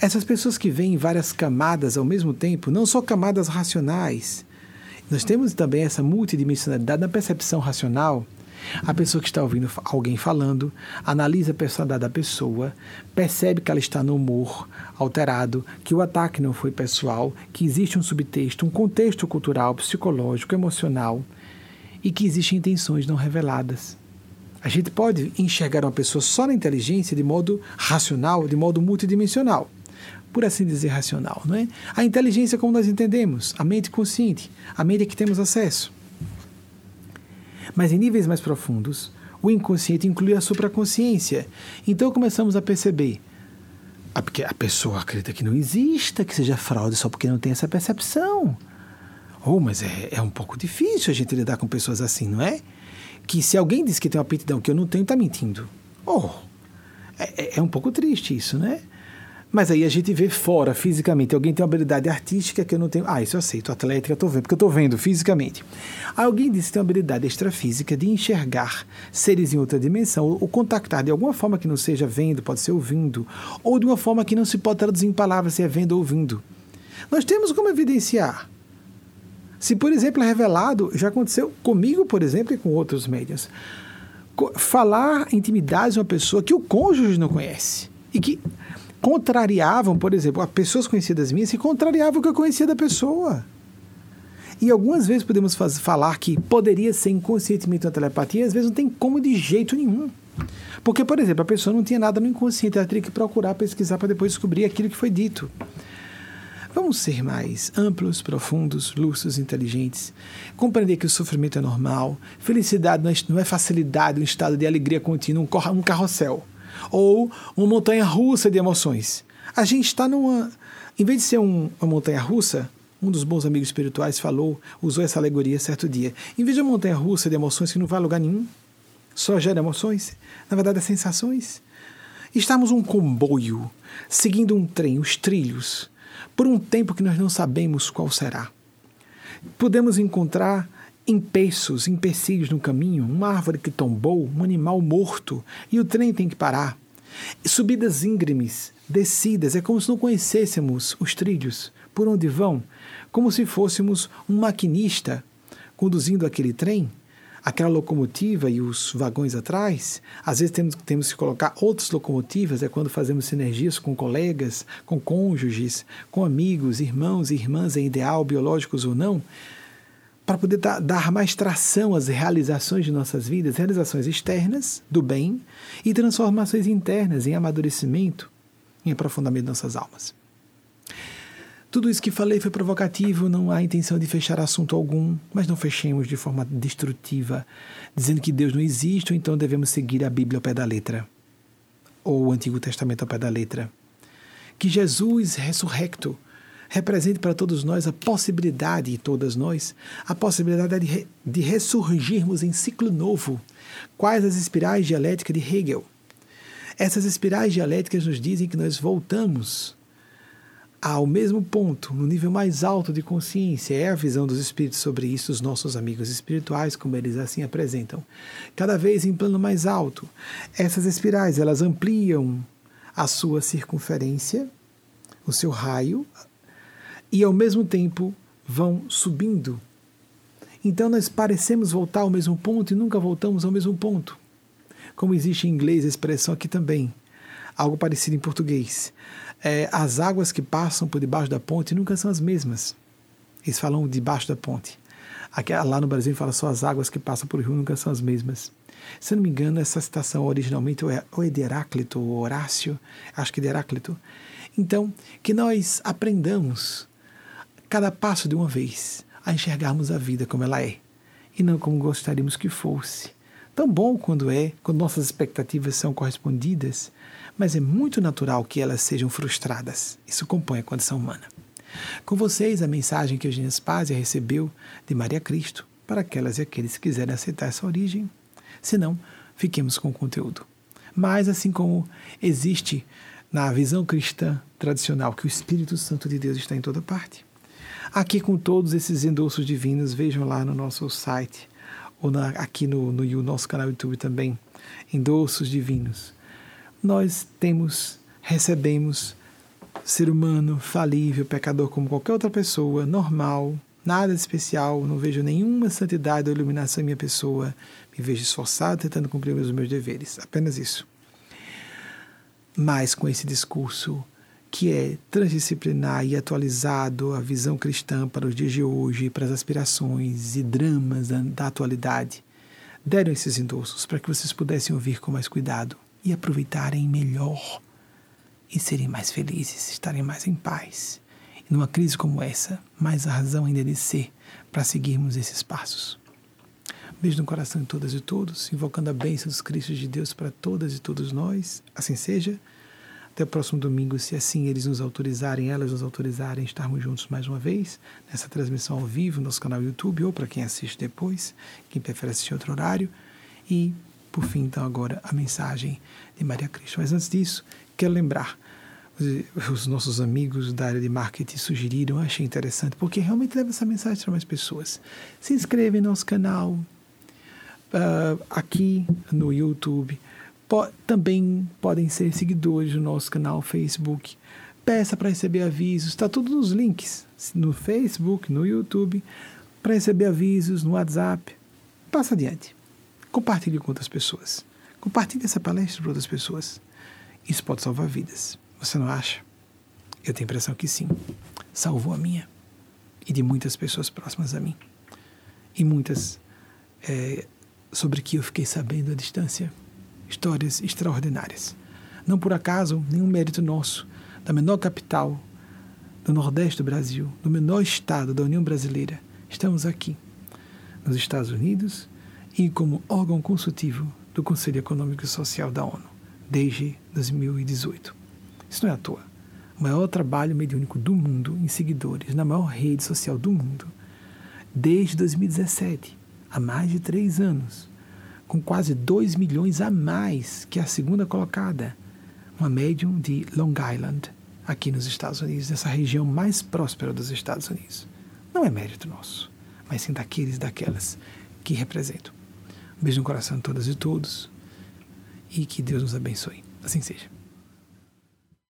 essas pessoas que veem várias camadas ao mesmo tempo, não só camadas racionais, nós temos também essa multidimensionalidade na percepção racional. A pessoa que está ouvindo alguém falando, analisa a personalidade da pessoa, percebe que ela está no humor alterado, que o ataque não foi pessoal, que existe um subtexto, um contexto cultural, psicológico, emocional e que existem intenções não reveladas. A gente pode enxergar uma pessoa só na inteligência de modo racional, de modo multidimensional por assim dizer, racional. Não é? A inteligência, como nós entendemos, a mente consciente, a mente a que temos acesso. Mas em níveis mais profundos, o inconsciente inclui a supraconsciência. Então começamos a perceber porque a pessoa acredita que não exista, que seja fraude só porque não tem essa percepção. Oh, mas é, é um pouco difícil a gente lidar com pessoas assim, não é? Que se alguém diz que tem uma aptidão que eu não tenho, está mentindo. Oh, é, é, é um pouco triste isso, né? Mas aí a gente vê fora, fisicamente. Alguém tem uma habilidade artística que eu não tenho. Ah, isso eu aceito. Atlética, estou vendo, porque eu estou vendo fisicamente. Alguém disse que tem uma habilidade extrafísica de enxergar seres em outra dimensão, ou, contactar de alguma forma que não seja vendo, pode ser ouvindo, ou de uma forma que não se pode traduzir em palavras, se é vendo ou ouvindo. Nós temos como evidenciar. Se, por exemplo, é revelado, já aconteceu comigo, por exemplo, e com outros médios, falar intimidade de uma pessoa que o cônjuge não conhece e que contrariavam, por exemplo, as pessoas conhecidas minhas se contrariavam o que eu conhecia da pessoa. E algumas vezes podemos faz, falar que poderia ser inconscientemente uma telepatia, e às vezes não tem como de jeito nenhum. Porque, por exemplo, a pessoa não tinha nada no inconsciente, ela teria que procurar pesquisar para depois descobrir aquilo que foi dito. Vamos ser mais amplos, profundos, lúcidos, inteligentes. Compreender que o sofrimento é normal. Felicidade não é facilidade, um estado de alegria contínua, um carrossel ou uma montanha russa de emoções. A gente está numa. Em vez de ser um, uma montanha russa, um dos bons amigos espirituais falou, usou essa alegoria certo dia. Em vez de uma montanha russa de emoções que não vai a lugar nenhum, só gera emoções, na verdade é sensações. Estamos um comboio, seguindo um trem, os trilhos, por um tempo que nós não sabemos qual será. Podemos encontrar empeços, empecilhos no caminho, uma árvore que tombou, um animal morto e o trem tem que parar. Subidas íngremes, descidas, é como se não conhecêssemos os trilhos, por onde vão, como se fôssemos um maquinista conduzindo aquele trem, aquela locomotiva e os vagões atrás. Às vezes temos, temos que colocar outras locomotivas, é quando fazemos sinergias com colegas, com cônjuges, com amigos, irmãos e irmãs, é ideal, biológicos ou não para poder dar, dar mais tração às realizações de nossas vidas, realizações externas do bem e transformações internas em amadurecimento, em aprofundamento de nossas almas. Tudo isso que falei foi provocativo, não há intenção de fechar assunto algum, mas não fechemos de forma destrutiva, dizendo que Deus não existe, ou então devemos seguir a Bíblia ao pé da letra, ou o Antigo Testamento ao pé da letra. Que Jesus ressurrecto represente para todos nós a possibilidade, todas nós, a possibilidade de, de ressurgirmos em ciclo novo. Quais as espirais dialéticas de Hegel? Essas espirais dialéticas nos dizem que nós voltamos ao mesmo ponto, no nível mais alto de consciência. É a visão dos espíritos sobre isso, os nossos amigos espirituais, como eles assim apresentam. Cada vez em plano mais alto. Essas espirais, elas ampliam a sua circunferência, o seu raio, e ao mesmo tempo vão subindo. Então nós parecemos voltar ao mesmo ponto e nunca voltamos ao mesmo ponto. Como existe em inglês a expressão aqui também, algo parecido em português. É, as águas que passam por debaixo da ponte nunca são as mesmas. Eles falam debaixo da ponte. Aqui, lá no Brasil fala só as águas que passam por rio nunca são as mesmas. Se eu não me engano, essa citação originalmente é, ou é de Heráclito ou Horácio, acho que de Heráclito. Então, que nós aprendamos cada passo de uma vez, a enxergarmos a vida como ela é e não como gostaríamos que fosse. Tão bom quando é, quando nossas expectativas são correspondidas, mas é muito natural que elas sejam frustradas. Isso compõe a condição humana. Com vocês, a mensagem que Eugênia Spazia recebeu de Maria Cristo para aquelas e aqueles que quiserem aceitar essa origem. Se não, fiquemos com o conteúdo. Mas, assim como existe na visão cristã tradicional que o Espírito Santo de Deus está em toda parte, Aqui com todos esses endossos divinos, vejam lá no nosso site, ou na, aqui no, no nosso canal YouTube também, endossos divinos. Nós temos, recebemos ser humano, falível, pecador como qualquer outra pessoa, normal, nada especial, não vejo nenhuma santidade ou iluminação em minha pessoa, me vejo esforçado tentando cumprir os meus deveres, apenas isso. Mas com esse discurso que é transdisciplinar e atualizado a visão cristã para os dias de hoje, para as aspirações e dramas da, da atualidade, deram esses endossos para que vocês pudessem ouvir com mais cuidado e aproveitarem melhor e serem mais felizes, estarem mais em paz. E numa crise como essa, mais a razão ainda de ser para seguirmos esses passos. Beijo no coração de todas e todos, invocando a bênção dos Cristos de Deus para todas e todos nós. Assim seja. Até o próximo domingo, se assim eles nos autorizarem, elas nos autorizarem, estarmos juntos mais uma vez nessa transmissão ao vivo no nosso canal YouTube ou para quem assiste depois, quem prefere assistir outro horário. E, por fim, então, agora a mensagem de Maria Cristo. Mas antes disso, quero lembrar os nossos amigos da área de marketing sugeriram, achei interessante, porque realmente leva essa mensagem para mais pessoas. Se inscreva em nosso canal uh, aqui no YouTube po também podem ser seguidores do nosso canal Facebook. Peça para receber avisos, está tudo nos links no Facebook, no YouTube, para receber avisos no WhatsApp. Passa adiante. Compartilhe com outras pessoas. Compartilhe essa palestra para outras pessoas. Isso pode salvar vidas. Você não acha? Eu tenho a impressão que sim. Salvou a minha e de muitas pessoas próximas a mim. E muitas é, sobre que eu fiquei sabendo à distância histórias extraordinárias. Não por acaso, nenhum mérito nosso, da menor capital do Nordeste do Brasil, do menor estado da União Brasileira, estamos aqui, nos Estados Unidos e como órgão consultivo do Conselho Econômico e Social da ONU, desde 2018. Isso não é à toa. O maior trabalho mediúnico do mundo em seguidores, na maior rede social do mundo, desde 2017, há mais de três anos com quase 2 milhões a mais que a segunda colocada, uma médium de Long Island, aqui nos Estados Unidos, nessa região mais próspera dos Estados Unidos. Não é mérito nosso, mas sim daqueles e daquelas que representam. Um beijo no coração de todas e todos e que Deus nos abençoe. Assim seja.